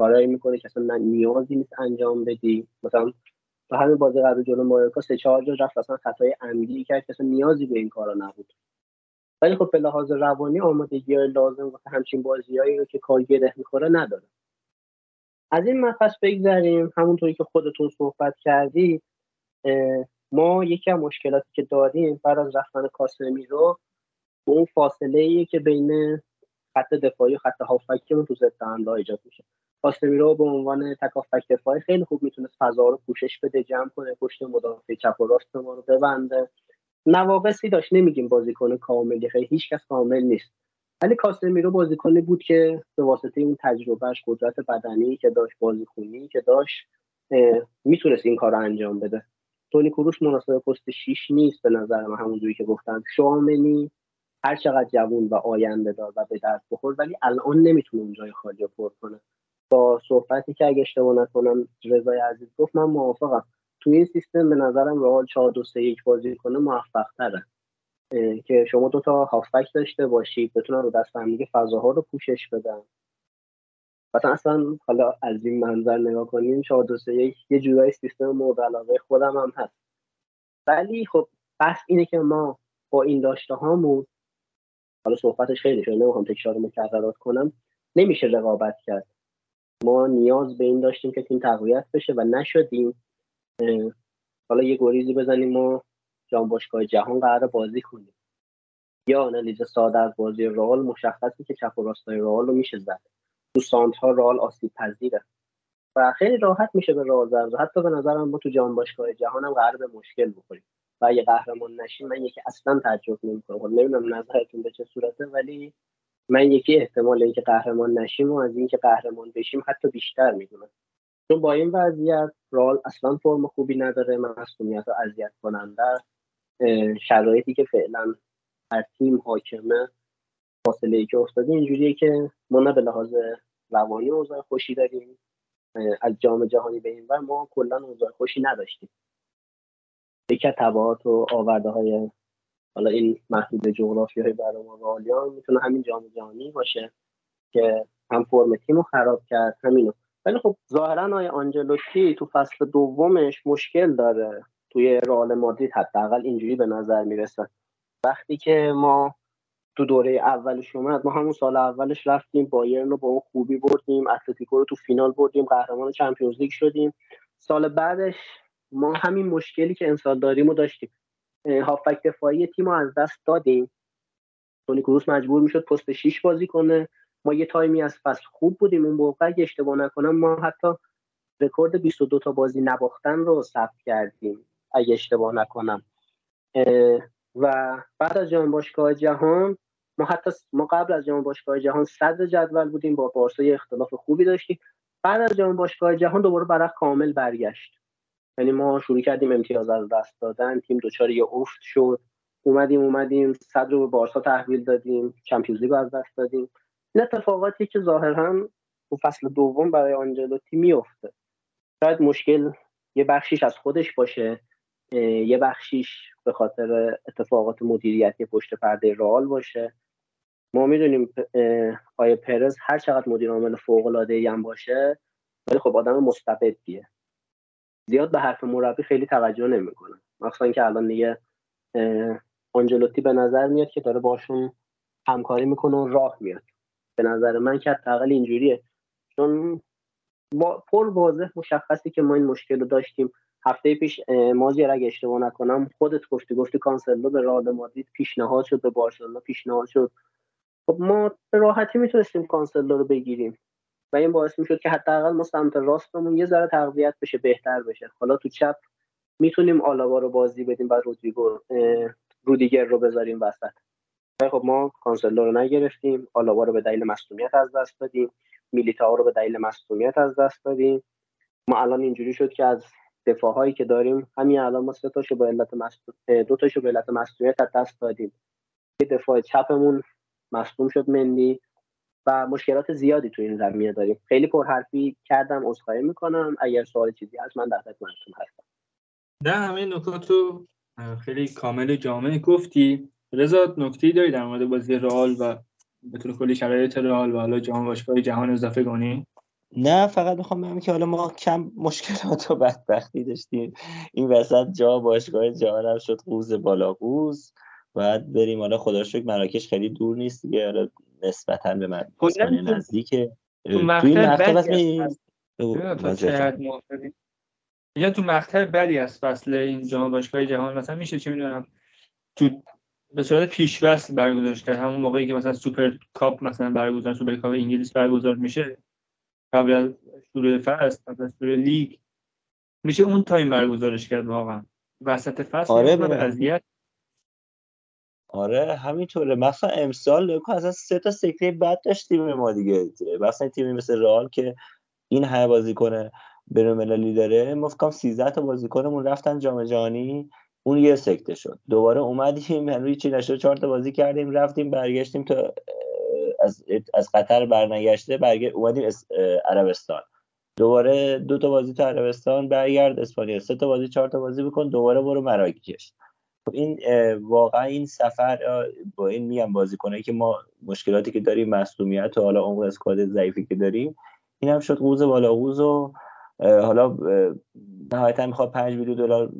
کارایی می‌کنه که اصلا نیازی نیست انجام بدی. مثلا تو همین بازی قبل جلو مایورکا سه چهار جا رفت اصلا خطای عمدی کرد که نیازی به این کارا نبود. ولی خب به لحاظ روانی آمادگی لازم واسه همچین بازیهایی رو که کار گره می‌خوره نداره. از این مفصل بگذریم. همونطوری که خودتون صحبت کردی ما یکی از مشکلاتی که داریم بعد از رفتن کاسمی رو اون فاصله ایه که بین خط دفاعی و خط هافکمون تو ضد حمله ایجاد میشه. رو به عنوان تکافک دفاعی خیلی خوب می‌تونست فضا رو پوشش بده جمع کنه پشت مدافع چپ و راست ما رو ببنده. نواقصی داشت نمیگیم بازیکن کاملی خیلی هیچ کس کامل نیست. ولی کاسمیرو بازیکنی بود که به واسطه اون تجربهش قدرت بدنی که داشت بازیکنی که داشت می‌تونست این کار رو انجام بده. تونی کروش مناسب پست 6 نیست به نظر من همونجوری که گفتم. شامنی هر چقدر جوون و آینده دار و به درد بخور ولی الان نمی‌تونه اون جای خالی پر کنه با صحبتی که اگه اشتباه نکنم رضای عزیز گفت من موافقم. توی این سیستم به نظرم رئال 4 2 3 1 بازی کنه موفق تره که شما دو تا هافبک داشته باشید بتونن رو دست هم فضاها رو پوشش بدن. مثلا اصلا حالا از این منظر نگاه کنیم 4 2 3 1 یه جورایی سیستم مورد علاقه خودم هم هست. ولی خب بحث اینه که ما با این داشته هامون حالا صحبتش خیلی شده نمی‌خوام تکرار مکررات کنم. نمیشه رقابت کرد. ما نیاز به این داشتیم که تیم تقویت بشه و نشدیم. حالا یه گریزی بزنیم و جام باشگاه جهان قرار بازی کنیم. یا آنالیز ساده از بازی رئال مشخصی که چپ و راستای رئال رو میشه زد. تو سانت ها رئال آسیب پذیره. و خیلی راحت میشه به رئال زد. حتی به نظرم ما تو جام باشگاه جهان هم قرار به مشکل بخوریم. و اگه قهرمان نشیم من یکی اصلا تعجب نمی‌کنم. خب نمی‌دونم نظرتون به چه صورته ولی من یکی احتمال اینکه قهرمان نشیم و از اینکه قهرمان بشیم حتی بیشتر می‌دونم. چون با این وضعیت رال اصلا فرم خوبی نداره مسئولیت و اذیت کننده شرایطی که فعلا هر تیم حاکمه فاصله ای که افتاده اینجوریه که ما نه به لحاظ روانی اوضاع خوشی داریم از جام جهانی به این ور ما کلا اوضاع خوشی نداشتیم. یکی از تبعات و آورده های حالا این محدود جغرافی های برای ما می‌تونه همین جام جهانی باشه که هم فرم تیم رو خراب کرد همینو. ولی خب ظاهرا آقای آنجلوتی تو فصل دومش مشکل داره توی رئال مادرید حداقل اینجوری به نظر می‌رسه. وقتی که ما تو دوره اولش اومد ما همون سال اولش رفتیم بایرن رو با اون خوبی بردیم اتلتیکو رو تو فینال بردیم قهرمان Champions League شدیم. سال بعدش ما همین مشکلی که امسال داریم رو داشتیم. هافبک دفاعی تیم رو از دست دادیم. تونی کروس مجبور می‌شد پست 6 بازی کنه. ما یه time ی از فصل خوب بودیم. اون موقع اگه اشتباه نکنم ما حتی رکورد 22 تا بازی نباختن رو ثبت کردیم اگه اشتباه نکنم. و بعد از جام باشگاه جهان ما حتی ما قبل از جام باشگاه جهان صدر جدول بودیم. با بارسا اختلاف خوبی داشتیم. بعد از جام باشگاه جهان دوباره برق کامل برگشت. یعنی ما شروع کردیم امتیاز از دست دادن تیم دوچار یه افت شد. اومدیم اومدیم صدر رو به بارسا تحویل دادیم چمپیونز لیگ از دست دادیم. این اتفاقاتی که ظاهرا تو فصل دوم برای آنجلوتی میفته شاید مشکل یه بخشیش از خودش باشه یه بخشیش به خاطر اتفاقات مدیریتی پشت پرده رئال باشه. ما می‌دونیم آیه پرز هر چقدر مدیر عامل فوق العاده هم باشه ولی خب آدم مستبدیه. زیاد به حرف مربی خیلی توجه نمی‌کنه. مخصوصا که الان دیگه آنجلوتی به نظر میاد که داره باشون همکاری می‌کنه و راه میاد. به نظر من که حداقل اینجوریه. چون با پر واضح مشخصی که ما این مشکل رو داشتیم هفته پیش مازیار اگه اشتباه نکنم خودت گفتی گفتی کانسلو به رئال مادرید پیشنهاد شد به بارسلونا پیشنهاد شد. خب ما به راحتی می‌تونستیم کانسلو رو بگیریم. و این باعث می‌شد که حداقل ما سمت راستمون یه ذره تقویت بشه بهتر بشه. حالا تو چپ می‌تونیم آلاوا رو بازی بدیم و رودریگو رودیگر رو بذاریم وسط. خب ما کانسلو رو نگرفتیم آلاوا رو به دلیل مصونیت از دست دادیم میلیتا رو به دلیل مصونیت از دست دادیم. ما الان اینجوری شد که از دفاعهایی که داریم همین الان ما سه تاشو به علت دو تاشو به علت مصونیت از دست دادیم. یه دفاع چپمون مصدوم شد مندی. و مشکلات زیادی تو این زمینه داریم. خیلی پرحرفی کردم عذرخواهی می‌کنم. اگر سوال چیزی هست من در خدمتتون هستم. نه همه نکات رو خیلی کامل جامع گفتی. رضا نکته داری در مورد بازی رئال و بطور کلی شرایط رئال و حالا جام باشگاه جهان اضافه کنی؟ نه فقط می‌خوام بگم که حالا ما کم مشکلات و بدبختی داشتیم. این وسط جا باشگاه جهان شد قوز بالا قوز. باید بریم حالا خدا شکر مراکش خیلی دور نیست دیگه. حالا نسبتا به من نزدیکه تو مقطع یا تو مقطع بدی از فصل این جام باشگاه‌های جهان؟ مثلا میشه چه می‌دونم تو به صورت پیش فصل برگزار کرد. همون موقعی که مثلا سوپر کاپ مثلا برگزار سوپر کاپ انگلیس برگزار میشه قبل از شروع فصل قبل از شروع لیگ میشه اون time برگزارش کرد واقعا. وسط فصل آره اذیت آره همینطوره. مثلا امسال از سه تا سکته بد داشت تیم ما دیگه. مثلا تیمی مثل رئال که این همه بازیکن بین‌المللی داره ما فکر 13 تا بازیکنمون رفتن جام جهانی اون یه سکته شد. دوباره اومدیم هنوز چی نشد. چهار تا بازی کردیم رفتیم برگشتیم تا از از قطر برنگشته برگ... اومدیم عربستان. دوباره دو تا بازی تو عربستان برگرد اسپانیا. سه تا بازی چهار تا بازی بکن دوباره برو مراکش. خب این واقعا این سفر با این میگم بازیکنه که ما مشکلاتی که داریم مصونیت و حالا عمق اسکواد ضعیفی که داریم این هم شد قوز بالا قوز و حالا نهایتا می‌خواد 5 میلیون دلار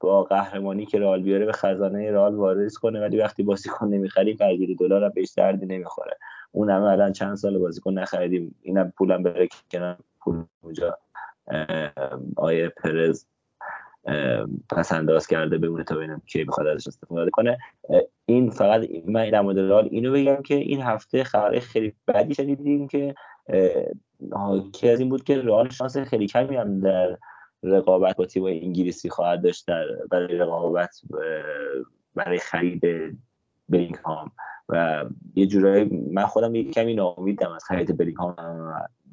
با قهرمانی که رئال بیاره به خزانه رئال واریز کنه ولی وقتی بازیکن نمی‌خریم 5 میلیون دلار هم بهش دردی نمی‌خوره. اون هم الان چند سال بازیکن نخریدیم اینم پولم بره کنار پول اونجا آیه پرز. پس انداز کرده بمونه تا ببینم کی بخواد ازش استفاده کنه. این فقط من در مورد رئال اینو بگم که این هفته خبر خیلی بدی شنیدیم که حاکی از این بود که رئال شانس خیلی کمی هم در رقابت با تیم انگلیسی خواهد داشت در برای رقابت برای خرید بلینگهام. و یه جورایی من خودم یه کمی ناامیدم از خرید بلینگهام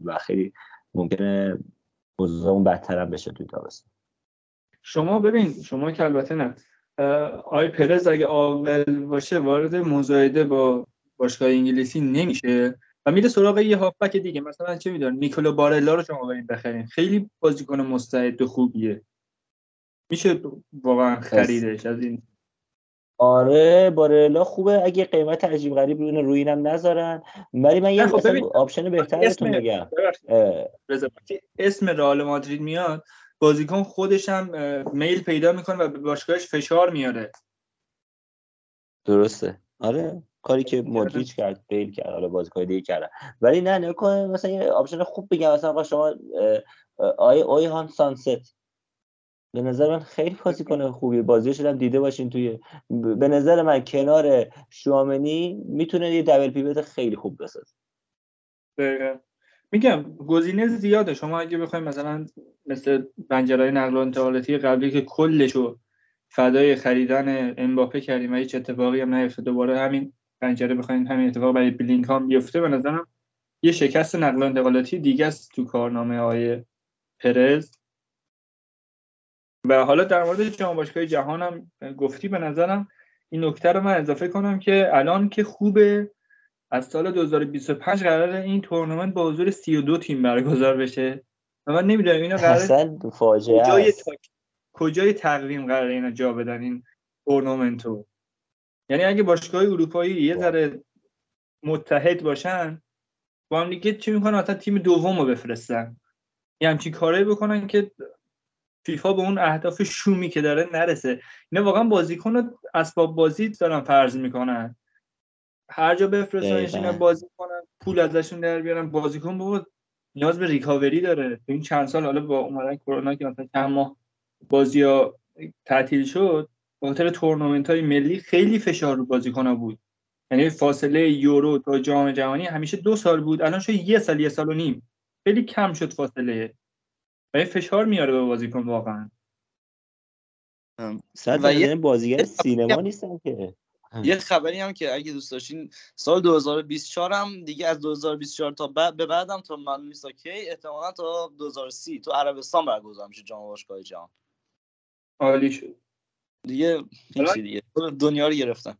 و خیلی ممکنه اوضاع بدتر هم بشه توی تابستون. شما ببین شما که البته نه. آی پرز اگه عاقل باشه وارد مزایده با باشگاه انگلیسی نمیشه و میره سراغ یه هافبک دیگه. مثلا چه می‌دونم نیکولو بارلا رو شما بریم بخرین. خیلی بازیکن مستعد و خوبیه. میشه واقعا خریدش از این. آره بارلا خوبه. اگه قیمت عجیب غریب روی روی هم نذارن. ولی من یه خب option بهتر بهتون بگم. اسم رئال مادرید میاد بازیکن خودش هم میل پیدا می‌کنه و به باشگاهش فشار میاره. درسته. آره کاری که مودریچ کرد بیل کرد حالا بازیکن دیگه کردن ولی نه نکنه مثلا یه option خوب بگم. مثلا شما آی آی هان سانست. به نظر من خیلی بازیکن خوبی بازیش هم دیده باشین توی به نظر من کنار شوامنی می‌تونه یه دبل پیوت خیلی خوب بسازه. میگم گزینه زیاده. شما اگه بخواید مثلا مثل بنجرهای نقل و انتقالاتی قبلی که کلشو فدای خریدن امباپه کردیم و هیچ اتفاقی هم نیفتاد دوباره همین پنجره بخواین همین اتفاق برای بلینک هم بیفته. به نظرم یه شکست نقل و انتقالاتی دیگه است تو کارنامه های پرز. و حالا در مورد جام باشگاه جهان هم گفتی به نظرم این نکته رو من اضافه کنم که الان که خوبه از سال 2025 قرار این تورنمنت با حضور 32 تیم برگزار بشه. و من نمی‌دونم اینا قرار کجای, کجای تقویم قرار اینا جا بدن این تورنمنتو؟ یعنی اگه باشگاه اروپایی یه ذره متحد باشن با هم دیگه چی می‌کنن؟ اصلا تیم دوم رو بفرستن. یه همچین کارایی بکنن که فیفا به اون اهداف شومی که داره نرسه. اینا واقعا بازیکن اسباب بازی دارن فرض می‌کنن. هر جا بفرستنش اینا بازی کنن پول ازشون در بیارن. بازیکن بابا نیاز به ریکاوری داره. تو این چند سال حالا با اومدن کرونا که مثلا چند ماه بازی ها تعطیل شد به خاطر تورنمنت های ملی خیلی فشار رو بازیکن ها بود. یعنی فاصله یورو تا جام جهانی همیشه دو سال بود الان شد یه سال یه سال و نیم. خیلی کم شد فاصله. و فشار میاره به بازیکن واقعا. و یه بازیگر سینما نیستن که. یه خبری هم که اگه دوست داشتین سال 2024 هم دیگه از 2024 تا بعد به بعدم تا من نیست کی احتمالا تا 2030 تو عربستان برگزار میشه جام باشگاه جهان. عالی شد. دیگه دیگه. دنیا رو گرفتن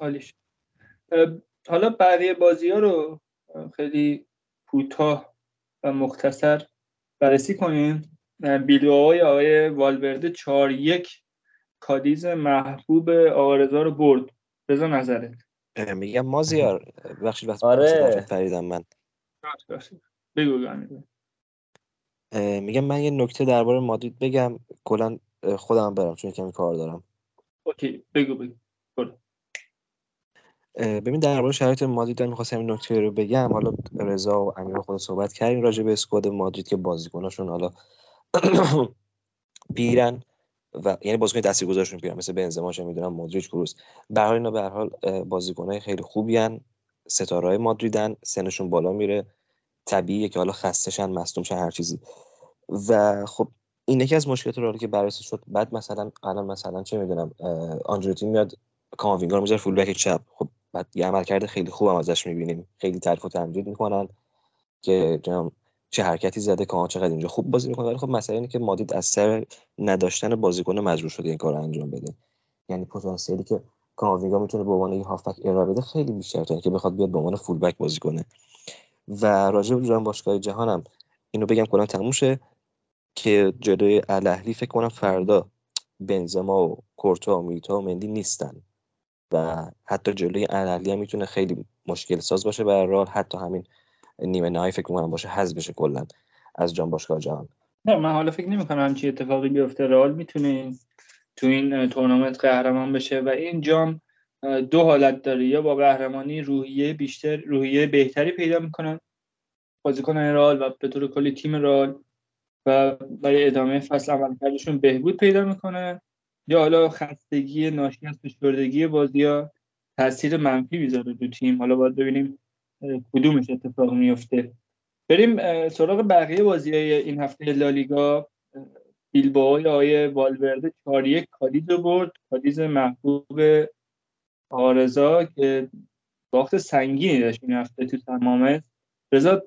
عالی شد. حالا بقیه بازی ها رو خیلی کوتاه و مختصر بررسی کنیم. بیلوهای آقای والورده 4 یک کادیز محبوب آقارزا رو برد. بذار نظرت؟ میگم مازیار. بخشی وقت آره. فریدم من. بگو میگم من یه نکته درباره مادرید بگم. کلا خودم برم چون کمی کار دارم. اوکی بگو بگو. ببین درباره شرایط مادرید می‌خواستم این نکته رو بگم. حالا رضا و امیر خود صحبت کردیم راجع به اسکواد مادرید که بازیکناشون حالا پیرن. و یعنی بازیکن تاثیرگذارشون پیرن مثل بنزما چه می‌دونم مودریچ کروس. به هر اینا به هر حال بازیکنای خیلی خوبی ان ستاره‌های مادریدن سنشون بالا میره. طبیعیه که حالا خستشن مصدومشن هر چیزی. و خب این یکی از مشکلات رو که بررسی شد. بعد مثلا الان مثلا چه می‌دونم آنجلوتی میاد کاموینگا رو می‌ذاره فول بک چپ. خب بعد یه عملکرد خیلی خوب هم ازش می‌بینیم. خیلی تعریف و تمجید می‌کنن که چه حرکتی زده که چقدر اینجا خوب بازی می‌کنه ولی خب مسئله اینه که مادید از سر نداشتن بازیکن مجبور شده این کار رو انجام بده. یعنی پتانسیلی که کاموینگا می‌تونه به عنوان یه هافبک ارائه بده خیلی بیشتر تا که بخواد بیاد به عنوان فول بک بازی کنه. و راجع به باشگاه جهانم اینو بگم کلا تموم که جلوی الاهلی فکر کنم فردا بنزما و کورتوا و میتا و مندی نیستن. و حتی جلوی الاهلی هم می‌تونه خیلی مشکل ساز باشه برای حتی همین نیمه نهایی فکر می‌کنم باشه حذف بشه کلا از جام باشگاه جهان. نه من حالا فکر نمی‌کنم همچین اتفاقی بیفته. رال می‌تونه تو این تورنمنت قهرمان بشه و این جام دو حالت داره. یا با قهرمانی روحیه بیشتر روحیه بهتری پیدا می‌کنن بازیکن رال و به طور کلی تیم رال و برای ادامه فصل عملکردشون بهبود پیدا می‌کنه یا حالا خستگی ناشی از فشردگی بازی ها تاثیر منفی می‌ذاره دو تیم. حالا باید ببینیم کدومش اتفاق میفته بریم سراغ بقیه بازی های این هفته لالیگا. بیلباو یا آیه والورده 4 یک کادیز رو برد. کادیز محبوب آرزا که باخت سنگینی داشت این هفته تو تمامه رضا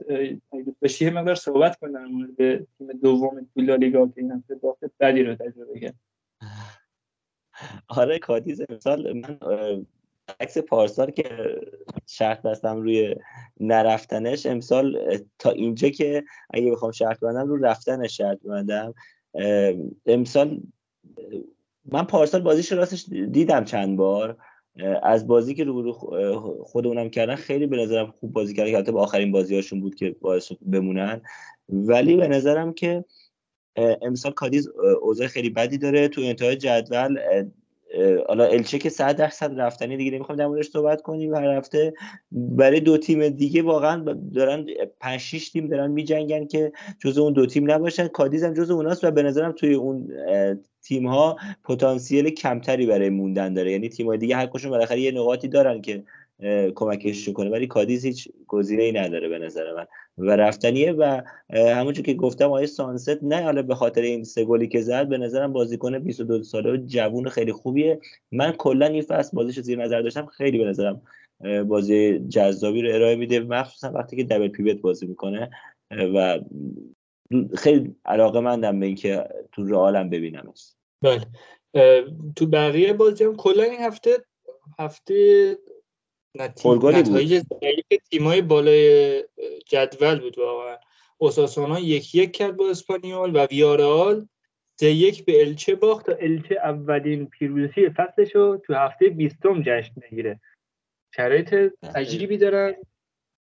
بشی یه مقدار صحبت کن در مورد تیم دوم تو لالیگا که این هفته باخت بدی رو تجربه کرد. آره کادیز امسال من عکس پارسال که شرط بستم روی نرفتنش امسال تا اینجا که اگه بخوام شرط بندم رو رفتنش شرط بندم امسال من پارسال بازیش راستش دیدم چند بار. از بازی که رو خودمونم کردن خیلی به نظرم خوب بازی کردن که حتی به آخرین بازیهاشون بود که باعث بمونن. ولی به نظرم که امسال کادیز اوضاع خیلی بدی داره. تو انتهای جدول حالا الچه که 100 درصد رفتنی دیگه نمی‌خوام در موردش صحبت کنیم. هر هفته برای دو تیم دیگه واقعا دارن 5 6 تیم دارن میجنگن که جزء اون دو تیم نباشن. کادیز هم جزء اوناست و به نظرم توی اون تیم ها پتانسیل کمتری برای موندن داره. یعنی تیم های دیگه هر کشون بالاخره یه نقاطی دارن که کمکش کنه ولی کادیز هیچ گزینه ای نداره به نظر من. و رفتنیه و همونجور که گفتم آیه سانست نه حالا به خاطر این سه گلی که زد به نظرم بازیکن 22 ساله و جوون خیلی خوبیه. من کلا این فصل بازیش زیر نظر داشتم. خیلی به نظرم بازی جذابی رو ارائه میده. مخصوصا وقتی که دبل پیوت بازی می‌کنه. و خیلی علاقه مندم به اینکه تو رئالم ببینمش. بله. تو بقیه بازی هم کلا این هفته هفته نتایج ضعیف تیمای بالای جدول بود واقعا. اوساسونا یک یک کرد با اسپانیول و ویارال سه یک به الچه باخت. تا الچه اولین پیروزی فصلش رو تو هفته بیستم جشن می‌گیره. شرایط عجیبی دارن.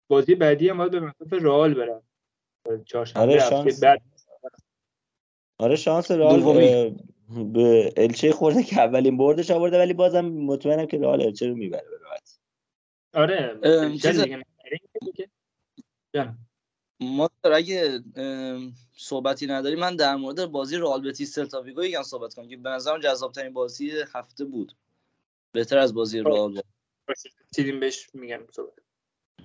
بازی بعدی هم باید به مصاف رئال برن. آره شانس. بعد. آره شانس رئال به الچه خورده که اولین بردش آورده ولی بازم مطمئنم که رئال الچه رو می‌بره. آره ما اگه صحبتی نداری من در مورد بازی رئال بتیس سلتا ویگو یکم صحبت کنم که به نظرم جذاب ترین بازی هفته بود. بهتر از بازی رئال. سیدیم بهش میگم صحبت.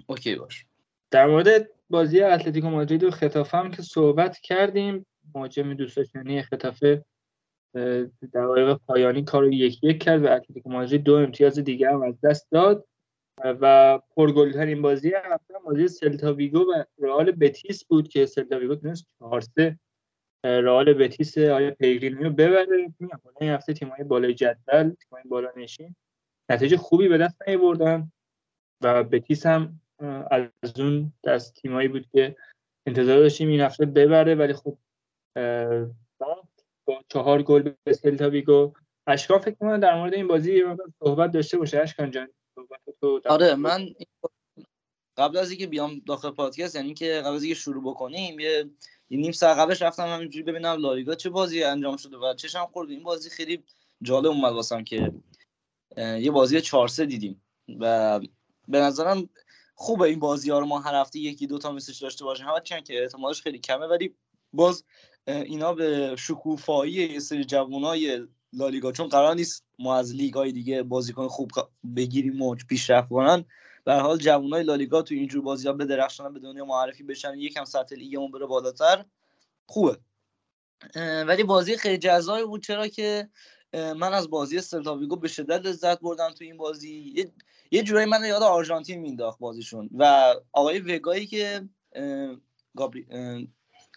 OK باش. در مورد بازی اتلتیکو مادرید و خطافه هم که صحبت کردیم مهاجم دوست داشتنی خطافه دقایق پایانی کار رو یک یک کرد و اتلتیکو مادرید دو امتیاز دیگه هم از دست داد. و پرگلترین بازی هفته بازی سلتا ویگو و رئال بتیس بود که سلتا ویگو تونست 4 3 رئال بتیس آقای پلگرینی رو ببره. میگم این هفته تیم‌های بالای جدول تیم‌های بالا نشین. نتیجه خوبی به دست نیاوردن و بتیس هم از اون دست تیمایی بود که انتظار داشتیم این هفته ببره. ولی خب با چهار گل به سلتا ویگو اشکان فکر کنم در مورد این بازی صحبت داشته باشه. اشکان جان. آره من قبل از اینکه بیام داخل پادکست یعنی که قبل از اینکه شروع بکنیم یه نیم ساعت قبلش رفتم همینجوری ببینم لالیگا چه بازی انجام شده و چشم خورد. این بازی خیلی جالب اومد واسم که یه بازی 4 دیدیم و به نظرم خوبه این بازی ها رو ما هر هفته یکی دو تا مثلش داشته باشیم. چند که احتمالش خیلی کمه ولی باز اینا به شکوفایی یه سری جوانای لالیگا چون قرار نیست ما از لیگای دیگه بازیکن خوب بگیریم و پیشرفت کنن. به حال جوانای لالیگا تو اینجور بازی ها بدرخشن به دنیا معرفی بشن. یکم سطح لیگمون بره بالاتر. خوبه. ولی بازی خیلی جذابی بود. چرا که من از بازی سلتاویگو به شدت لذت بردم تو این بازی. یه جورایی من یاد آرژانتین مینداخت بازیشون. و آقای وگایی که گابری,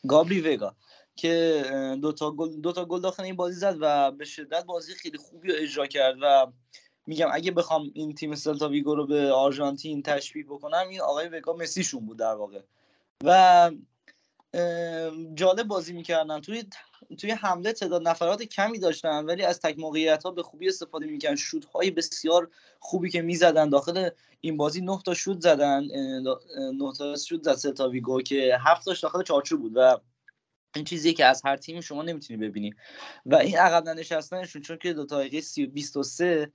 گابری وگا. که دو تا گل دو تا گل داخل این بازی زد و به شدت بازی خیلی خوبی رو اجرا کرد و میگم اگه بخوام این تیم سلتا ویگو رو به آرژانتین تشبیه بکنم این آقای وگا مسیشون بود در واقع. و جالب بازی می‌کردن. توی توی حمله تعداد نفرات کمی داشتن ولی از تک موقعیت ها به خوبی استفاده می‌کردن. شوت های بسیار خوبی که می‌زدن داخل این بازی نه تا شوت زدن. نه تا شوت زد سلتا ویگو که هفت تاش داخل چارچوب بود و این چیزی که از هر تیمی شما نمی‌تونی ببینی. و این عقب نشستنشون چون که دو تا دقیقه 23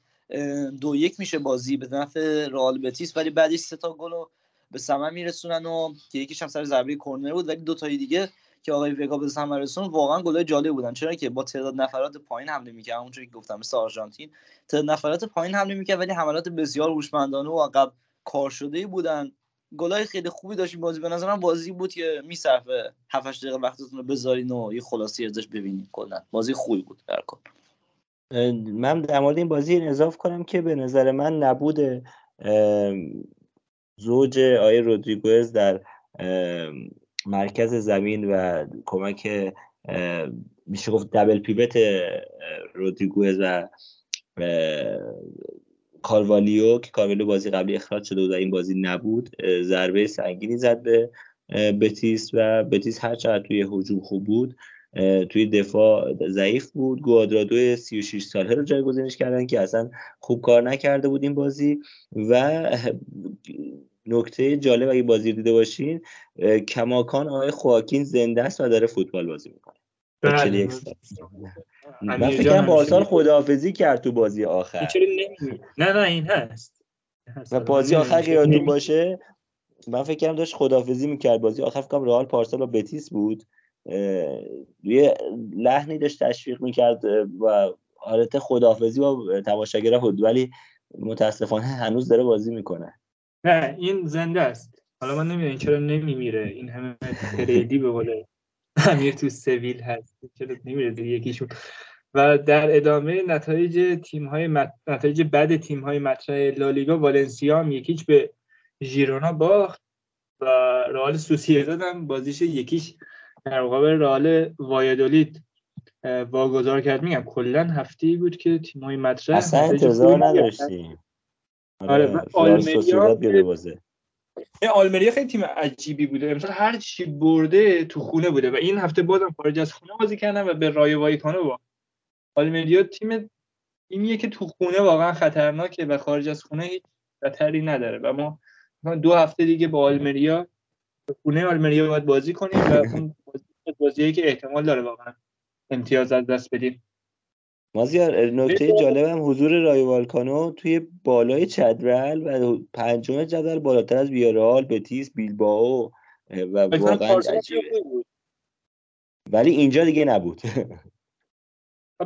دو یک میشه بازی به نفع رئال بتیس ولی بعدش سه تا گل به ثمر میرسونن و که یکیش هم سر ضربه کرنر بود. ولی دو تای دیگه که آقای وگا به ثمر رسون واقعا گلای جالب بودن. چرا که با تعداد نفرات پایین حمله می‌کرد. اونجوری که گفتم مثل آرژانتین تعداد نفرات پایین حمله می‌کرد ولی حملات بسیار هوشمندانه و عقب کار شده بودن. گلای خیلی خوبی داشتیم بازی. به نظرم بازی بود که میصرفه 7 8 دقیقه وقتتون رو بذارین و یه خلاصی ازش ببینید کلا. بازی خوبی بود در کل. من در مورد این بازی اضافه کنم که به نظر من نبود زوج آی رودریگوز در مرکز زمین و کمک میشه گفت دبل پیوت رودریگوز و کاروالیو که کاروالیو بازی قبلی اخراج شده و این بازی نبود ضربه سنگینی زد به بتیس و بتیس هر چقدر توی هجوم خوب بود توی دفاع ضعیف بود. گوادرادو 36 ساله رو جایگزینش کردن که اصلا خوب کار نکرده بود این بازی. و نکته جالب اگه بازی دیده باشین کماکان آقای خواکین زنده است و داره فوتبال بازی می‌کنه. بله. من فکر کنم بارسال خداحافظی کرد تو بازی آخر. نه نه این هست. و بازی آخر که یادتون باشه؟ من فکر کنم داشت خداحافظی می‌کرد بازی. آخر فکر کنم رئال پارسال با بتیس بود. یه لحنی داشت تشویق می‌کرد و حالت خداحافظی با تماشاگرها بود. ولی متاسفانه هنوز داره بازی می‌کنه. نه این زنده است. حالا من نمی‌دونم چرا نمیمیره. این همه پریدی به قول امیر تو سویل هست چرا نمیره یکیشون؟ و در ادامه نتایج تیم های مت... نتایج بد تیم های مطرح لالیگا والنسیا هم یکیش به ژیرونا باخت و رئال سوسییداد هم بازیش یکیش در مقابل رئال وایادولید واگذار کرد. میگم کلا هفته بود که تیم های مطرح اصلا انتظار نداشتیم. آره, آره، آلمریا آلمریا خیلی تیم عجیبی بوده. مثلا هر چی برده تو خونه بوده و این هفته بازم خارج از خونه بازی کردن و به رای وایکانو با. آلمریا تیم اینیه که تو خونه واقعا خطرناکه و خارج از خونه هیچ خطری نداره. و ما دو هفته دیگه با آلمریا خونه آلمریا باید بازی کنیم و اون بازی که احتمال داره واقعا امتیاز از دست بدیم. مازیار نکته جالب هم حضور رای والکانو توی بالای جدول و پنجم جدول بالاتر از ویارال بتیس بیلباو و واقعا ولی اینجا دیگه نبود.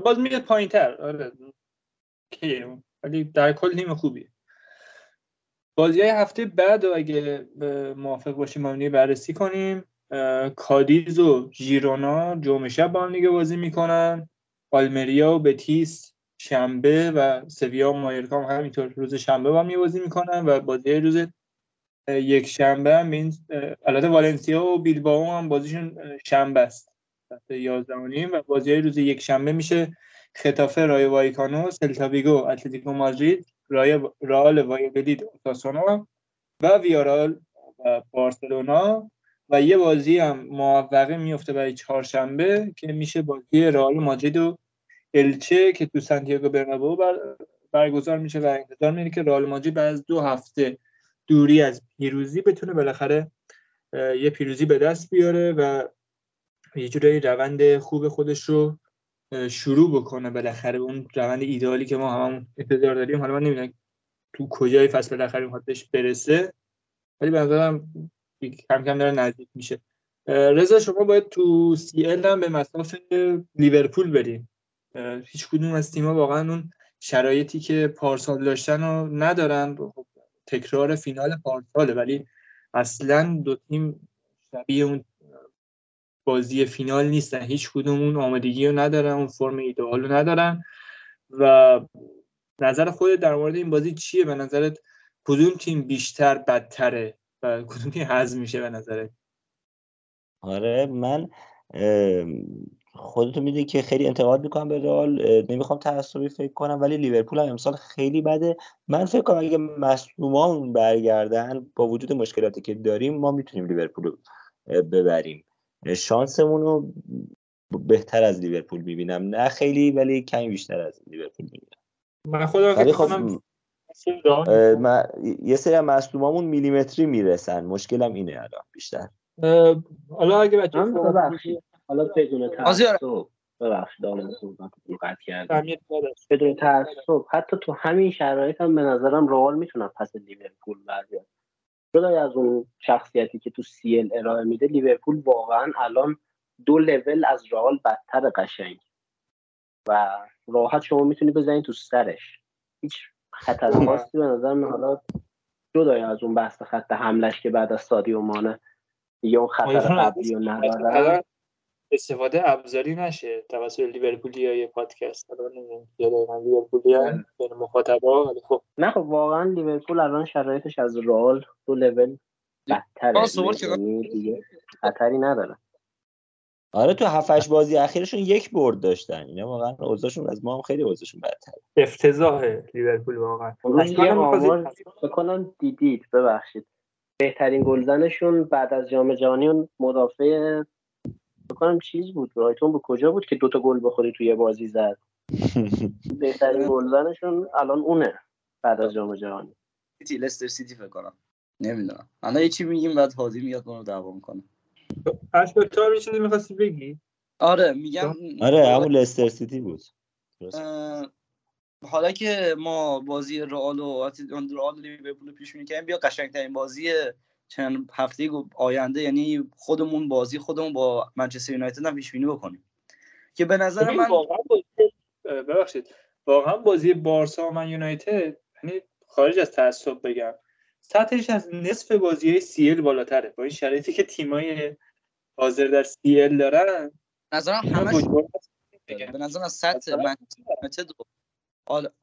باز میاد پایین تر آره ولی در کل نیم خوبیه. بازی های هفته بعد اگه موافق باشیم ما بررسی کنیم. کادیز و ژیرونا جمعه شب با هم دیگه بازی می‌کنن. آلمریا و بتیس شنبه و سویا و مایرکا هم همینطور روز شنبه با هم بازی می‌کنن و بازی روز یک شنبه هم این البته والنسیا و بیلباو هم بازیشون شنبه است. ساعت 11 و بازی روز یک شنبه میشه خطافه رای وایکانو سلتاویگو اتلتیکو مادرید رای رئال وایدولید اوساسونا و ویارال و بارسلونا. و یه بازی هم موفقه میفته برای چهارشنبه که میشه بازی رئال مادرید و الچه که تو سانتیاگو برنابو بر برگزار میشه و انتظار میره که رئال مادرید بعد از دو هفته دوری از پیروزی بتونه بالاخره یه پیروزی به دست بیاره و یه جورایی روند خوب خودش رو شروع بکنه بالاخره اون روند ایدئالی که ما هممون انتظار داریم. حالا من نمی‌دونم تو کجای فصل بالاخره می‌خواد برسه ولی به نظرم کم کم داره نزدیک میشه. رضا شما باید تو سی ال هم به مساف لیورپول بریم. هیچ کدوم از تیم‌ها واقعا اون شرایطی که پارسال داشتن رو ندارن. خب، تکرار فینال پارساله ولی اصلا دو تیم شبیه اون بازی فینال نیستن. هیچ کدوم اون آمادگی رو ندارن اون فرم ایدئال رو ندارن. و نظر خودت در مورد این بازی چیه؟ به نظرت کدوم تیم بیشتر بدتره و کدوم تیم حذف میشه به نظرت؟ آره من خودتو می‌دونی که خیلی انتقاد می‌کنم به رئال نمی‌خوام تعصبی فکر کنم ولی لیورپول هم امسال خیلی بده. من فکر کنم اگه مصدومان برگردن با وجود مشکلاتی که داریم ما می‌تونیم لیورپول رو ببریم. شانسمون رو بهتر از لیورپول می‌بینم. نه خیلی ولی کمی بیشتر از لیورپول می‌بینم. من خودم خب یه سری مصدومامون میلیمتری می‌رسن. مشکلم اینه الان بیشتر. حالا اگه بچه حالا بدون تعصب ببخشید قطع کردم. بدون تعصب. حتی تو همین شرایط هم به نظرم رئال می‌تونن پس لیورپول برگرد جدا از اون شخصیتی که تو سی ارائه میده لیورپول واقعا الان دو لول از رئال بدتر قشنگ. و راحت شما می‌تونی بزنید تو سرش. هیچ خطر خاصی به نظر حالا جدای از اون بحث خط حملش که بعد از سادیو مانه یا اون خطر قبلی و استفاده ابزاری نشه توسط لیورپولی های پادکست. الان نمی‌دونم لیورپولی بین مخاطبا ولی خب. نه خب واقعا لیورپول الان شرایطش از رئال دو لول بدتره. یعنی دیگه خطری نداره. آره تو هفتش بازی اخیرشون یک برد داشتن. اینا واقعا اوضاعشون از ما هم خیلی اوضاعشون بدتره. افتضاح لیورپول واقعا. بکنم دیدید ببخشید. بهترین گلزنشون بعد از جام جهانی اون مدافع بکنم چیز بود. رایتون به کجا بود که دوتا گل بخوری توی بازی زد؟ بهترین گلزنشون الان اونه بعد از جام جهانی. سیتی لستر سیتی فکر کنم. نمی‌دونم. الان یه چی میگیم بعد هادی میاد ما رو دعوا می‌کنه اشبه چیزی می‌خواستی بگی؟ آره میگم آره همون لستر سیتی بود. حالا که ما بازی رئال و رئال لیورپول پیش می‌کنیم بیا قشنگترین بازی چند هفته آینده یعنی خودمون بازی خودمون با منچستر یونایتد هم پیش بینی بکنیم. که به نظر من واقعا ببخشید. واقعا بازی بارسا و من یونایتد یعنی خارج از تعصب بگم سطحش از نصف بازی های سی ال بالاتره. با این شرایطی که تیمای حاضر در سی ال دارن نظرم همش به نظرم سطح منچستر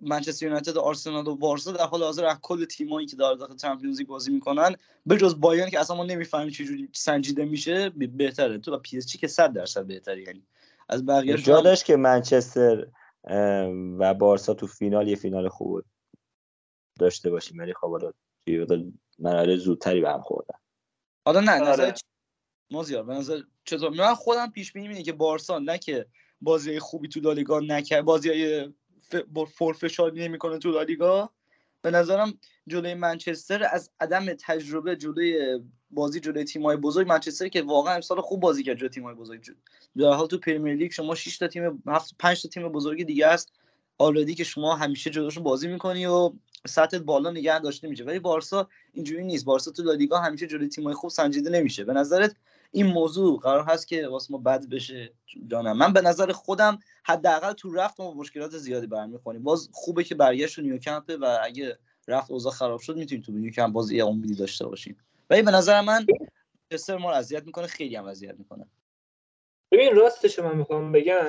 منچستر یونایتد و آرسنال و بارسا در حال حاضر از کل تیمایی که در داخل چمپیونز لیگ بازی می‌کنن به جز بایرن که اصلا ما نمی‌فهمیم چه جوری سنجیده میشه بهتره. تو و پی اس جی که 100 درصد بهتره یعنی از بقیه جا داشت که منچستر و بارسا تو فینال یه فینال خوب داشته باشیم. ولی خب حالا مرحله زودتری به هم خوردن. حالا نه نظر آره. مازیار به نظر چطور؟ من خودم پیش بینی که بارسا نه که بازی خوبی تو لالیگا نکرد بازی فشار نمی‌کنه تو لالیگا به نظرم جلوی منچستر از عدم تجربه جلوی بازی جلوی تیم‌های بزرگ منچستر که واقعا امسال خوب بازی کرد جلوی تیم‌های بزرگ. در حال تو پرمیر لیگ شما 6 تا تیم 7 5 تا تیم بزرگ دیگه است آلردی که شما همیشه جلوشون بازی می‌کنی و سطح بالا نگه داشته میشه. ولی بارسا اینجوری نیست. بارسا تو لالیگا همیشه جلوی تیم‌های خوب سنجیده نمیشه. به نظرت این موضوع قرار هست که واسه ما بد بشه. جانم من به نظر خودم حداقل تو رفت ما مشکلات زیادی برمیخوریم. باز خوبه که برگشت تو نیوکمپ و اگه رفت اوضاع خراب شد می‌تونیم تو نیوکمپ باز یه امیدی داشته باشیم. ولی به نظر من چستر ما اذیت می‌کنه خیلی هم اذیت می‌کنه. ببین راستش من می‌خوام بگم.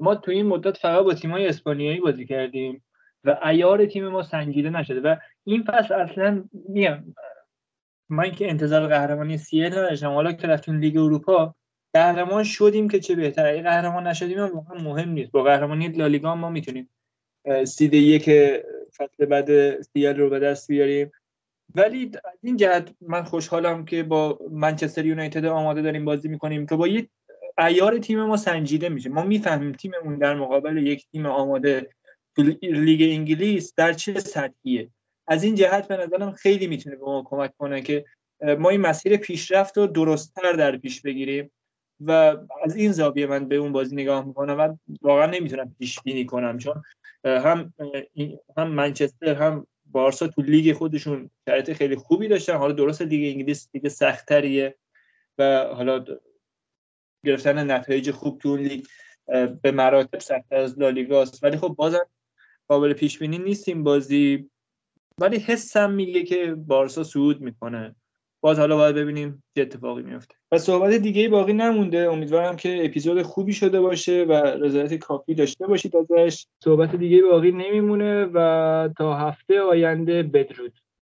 ما تو این مدت فقط با تیمای اسپانیایی بازی کردیم و ایار تیم ما سنجیده نشده و این فصل اصلا میگم من که انتظار قهرمانی سی نداشتم. حالا که رفتیم لیگ اروپا قهرمان شدیم که چه بهتر. اگه قهرمان نشدیم هم واقعا مهم نیست. با قهرمانی لالیگا ما می‌تونیم سید یک فصل بعد سیل رو به دست بیاریم. ولی از این جهت من خوشحالم که با منچستر یونایتد آماده داریم بازی می‌کنیم که با یه ایار تیم ما سنجیده میشه. ما می‌فهمیم تیممون در مقابل یک تیم آماده لیگ انگلیس در چه سطحیه. از این جهت به نظرم خیلی می‌تونه به ما کمک کنه که ما این مسیر پیشرفت رو درستتر در پیش بگیریم و از این زاویه من به اون بازی نگاه می‌کنم و واقعا نمی‌تونم پیش بینی کنم چون هم هم منچستر هم بارسا تو لیگ خودشون شرایط خیلی خوبی داشتن. حالا درست لیگ انگلیس دیگه سختتریه و حالا گرفتن نتایج خوب تو لیگ به مراتب سختتر از لالیگاست. ولی خب بازم قابل پیش بینی نیست این بازی ولی حسم میگه که بارسا صعود می‌کنه. باز حالا باید ببینیم چه اتفاقی میفته و صحبت دیگه باقی نمونده. امیدوارم که اپیزود خوبی شده باشه و رضایت کافی داشته باشید ازش. صحبت دیگه باقی نمیمونه و تا هفته آینده بدرود.